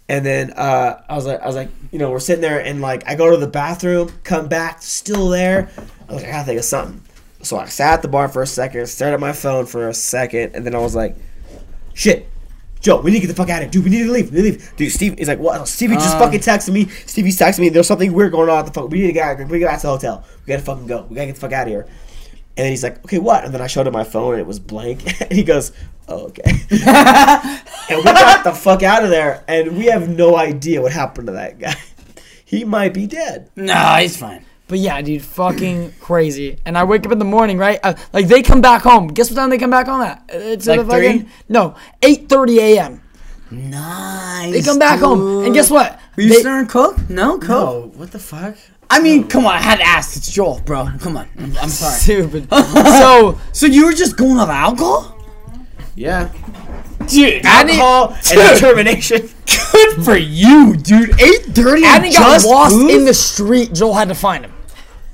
A: And then uh, I was like, I was like, you know, we're sitting there, and like, I go to the bathroom, come back, still there. I was like, I gotta think of something. So I sat at the bar for a second, stared at my phone for a second, and then I was like, shit. Joe, we need to get the fuck out of here. Dude, we need to leave. We need to leave. Dude, Steve is like, what? Stevie just fucking texted me. Stevie's texting me. There's something weird going on at the fuck. We need to get out. We get back to the hotel. We gotta fucking go. We gotta get the fuck out of here. And then he's like, okay, what? And then I showed him my phone and it was blank. and he goes, oh, okay. and we got the fuck out of there. And we have no idea what happened to that guy. He might be dead.
D: Nah, he's fine.
C: But yeah, dude, fucking crazy. And I wake up in the morning, right? Uh, like they come back home. Guess what time they come back home at? It's
D: Like
C: the fucking-
D: three?
C: No, eight thirty a.m.
D: Nice.
C: They come back home, and guess what?
D: Were you
C: They-
D: stirring coke? No, coke.
A: Oh, what the fuck?
D: I mean, come on. I had to ask. It's Joel, bro. Come on. I'm, I'm sorry.
C: Stupid. so,
D: So you were just going off alcohol?
A: Yeah.
C: dude, Adney,
A: Alcohol and determination.
D: Good for you, dude. Eight thirty.
C: Adney got lost in the street. Joel had to find him.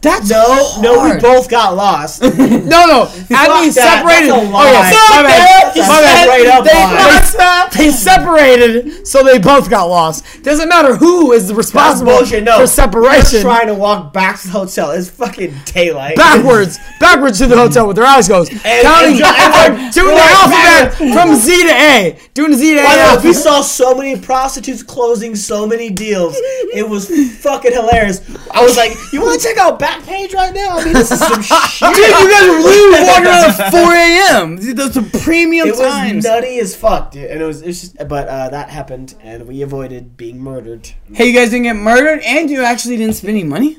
D: That's
A: No, no, we both got lost.
C: No, no, Adney
A: that.
C: separated.
A: That's a
C: Oh yeah, my bad.
A: He
C: My bad.
A: straight up
C: They- they, they separated, so they both got lost. Doesn't matter who is responsible
A: bullshit. No,
C: for separation.
A: trying to walk back to the hotel. It's fucking daylight.
C: backwards, backwards to the hotel with their eyes closed, counting,
A: and and
C: doing the alphabet from Z to A, doing Z to A.
A: We saw so many prostitutes closing so many deals. It was fucking hilarious. I was like, "You want to check out Backpage right now? I mean, this is some shit."
D: Dude, you guys were literally walking around at 4 a.m. Those are premium
A: It was nutty as fuck, dude. And it was, it's just, but uh, that happened, and we avoided being murdered.
D: Hey, you guys didn't get murdered, and you actually didn't spend any money.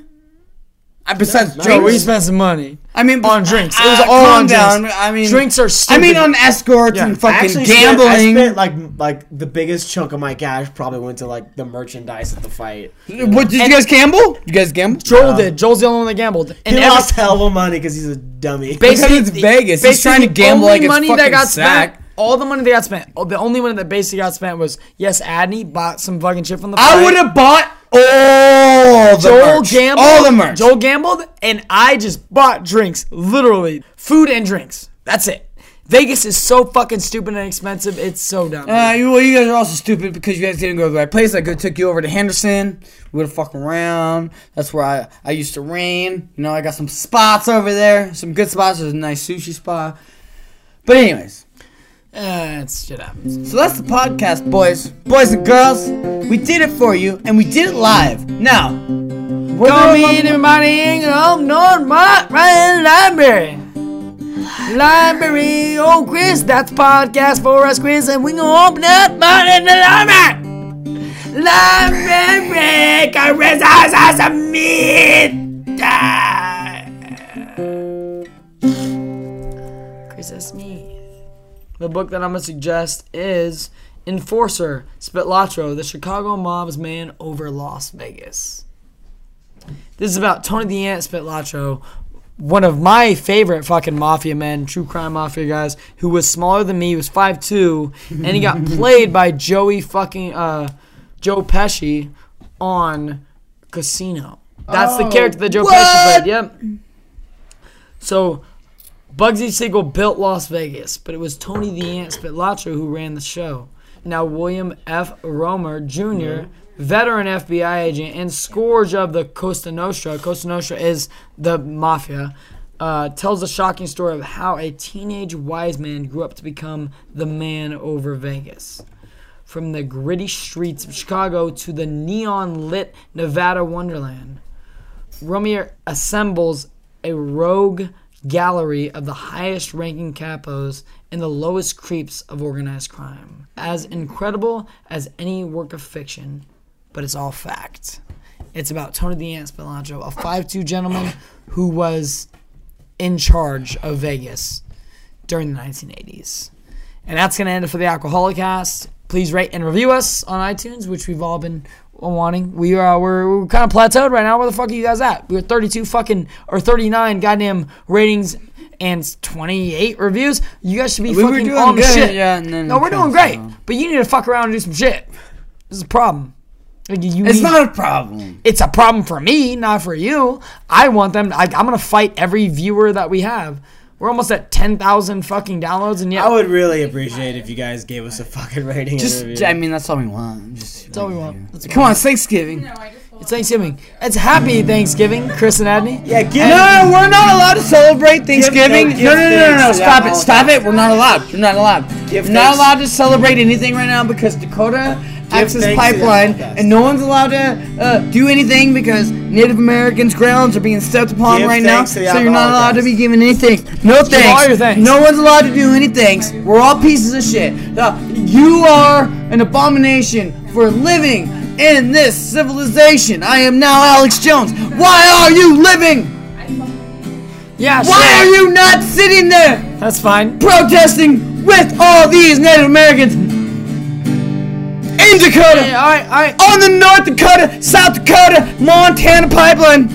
D: Uh, besides
A: No,
C: Joe, we spent some money
D: I mean,
C: on drinks. It was
D: uh,
C: all
D: calm
C: on
D: down.
C: drinks.
D: I mean,
C: drinks are stupid.
D: I mean, on escorts
C: Yeah.
D: and fucking
A: actually
D: gambling.
A: Spent, I spent like like the biggest chunk of my cash probably went to like the merchandise at the fight.
D: what did you guys gamble? You guys gamble?
C: Joel did. Joel's the only one that gambled. And
A: He
C: every-
A: lost hell of money because he's a dummy.
C: basically,
D: it's Vegas. He's trying to gamble
C: only
D: like it's
C: money that got
D: sack.
C: spent. All the money that got spent. oh, The only money that basically got spent was yes, Adney bought some fucking shit from the.
D: I would have bought all the
C: Joel
D: merch.
C: gambled.
D: All the merch.
C: Joel gambled, and I just bought drinks. Literally, food and drinks. That's it. Vegas is so fucking stupid and expensive. It's so dumb.
D: Uh, you, well, you guys are also stupid because you guys didn't go to the right place. I could took you over to Henderson. We would have fucking around. That's where I, I used to rain. You know, I got some spots over there. Some good spots. There's a nice sushi spot. But anyways,
C: Uh, it's shit happens.
D: so that's the podcast, boys. Boys and girls. We did it for you, and we did it live. Now,
C: Call me anybody on North Mott Ryan Library. Library, oh Chris, that's podcast for us, Chris, and we gonna open up mine in the library. Library, Chris, us a meat. Chris Smith. The book that I'm gonna suggest is Enforcer, Spilotro, the Chicago mob's man over Las Vegas. This is about Tony the Ant Spilotro, one of my favorite fucking mafia men, true crime mafia guys, who was smaller than me. He was 5'2", and he got played by Joey fucking uh, Joe Pesci on Casino. That's the character that Joe Pesci played. Yep. So Bugsy Siegel built Las Vegas, but it was Tony the Ant Spilotro who ran the show. Now William F. Roemer Jr., veteran FBI agent and scourge of the Costa Nostra. Costa Nostra is the mafia. Uh, tells a shocking story of how a teenage wise man grew up to become the man over Vegas. From the gritty streets of Chicago to the neon lit Nevada wonderland. Roemer assembles a rogue gallery of the highest ranking capos and the lowest creeps of organized crime. As incredible as any work of fiction, but it's all fact. It's about Tony the Ant Spilotro, a 5'2 gentleman who was in charge of Vegas during the 1980s. And that's going to end it for the Alcoholic Cast. Please rate and review us on iTunes, which we've all been wanting. We are we're, we're kind of plateaued right now. Where the fuck are you guys at? We're 32 fucking or 39 goddamn ratings and 28 reviews. You guys should be
D: We
C: fucking
D: doing
C: on the shit.
D: yeah, and then
C: no, we're doing great, but you need to fuck around and do some shit. This is a problem. Like,
D: it's
C: need-
D: not a problem.
C: it's a problem for me, not for you. I want them. I, I'm gonna fight every viewer that we have. We're almost at ten thousand fucking downloads, and yeah,
A: I would really appreciate if you guys gave us a fucking rating. and
D: Just,
A: review.
D: I mean, that's all we want. Just,
C: that's all we want. That's
D: Come on, Thanksgiving.
G: No, I just pulled
C: It's Thanksgiving. It's happy Thanksgiving, Chris and Adney.
A: yeah, give
D: No, we're not allowed to celebrate Thanksgiving.
A: no, give
D: No, no, no, no, no,
A: thanks
D: Stop it, stop it. We're not allowed. You're not allowed.
A: Give
D: You're not
A: thanks-
D: allowed to celebrate anything right now because Dakota Access
A: thanks to the
D: Pipeline, and no one's allowed to uh, do anything because Native Americans' grounds are being stepped upon
A: Give
D: right now.
A: thanks to the
D: So you're not allowed to be giving anything. No thanks.
C: all your thanks.
D: No one's allowed to do any thanks. We're all pieces of shit. Uh, you are an abomination for living in this civilization. I am now Alex Jones. Why are you living?
C: Yeah,
D: Why
C: sure.
D: are you not sitting there
C: That's fine.
D: protesting with all these Native Americans in Dakota?
C: Hey, all right, all right.
D: on the North Dakota, South Dakota, Montana pipeline.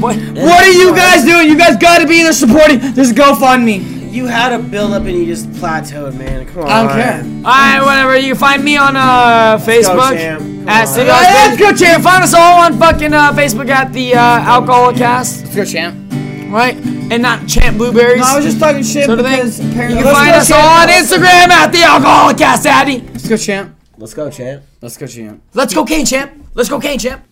C: What?
D: What are you guys doing? You guys gotta be there supporting this GoFundMe.
A: You had a build up and you just plateaued, man. Come on.
D: I don't care.
C: All right, whatever. You can find me on uh, Facebook
A: champ. Come
C: at
A: on.
C: City
D: Yeah, let's go, champ.
C: find us all on fucking uh, Facebook at the uh, Alcohol Cast,
D: Let's go, champ.
C: right? And not Champ Blueberries.
D: No, I was just talking shit
C: sort of thing.
D: because
C: You
D: apparently.
C: can find us all on Instagram at the Alcohol Cast, Daddy.
D: Let's go, champ.
A: Let's go, champ.
D: Let's go, champ.
C: Let's go, Kane Champ. Let's go, Kane Champ.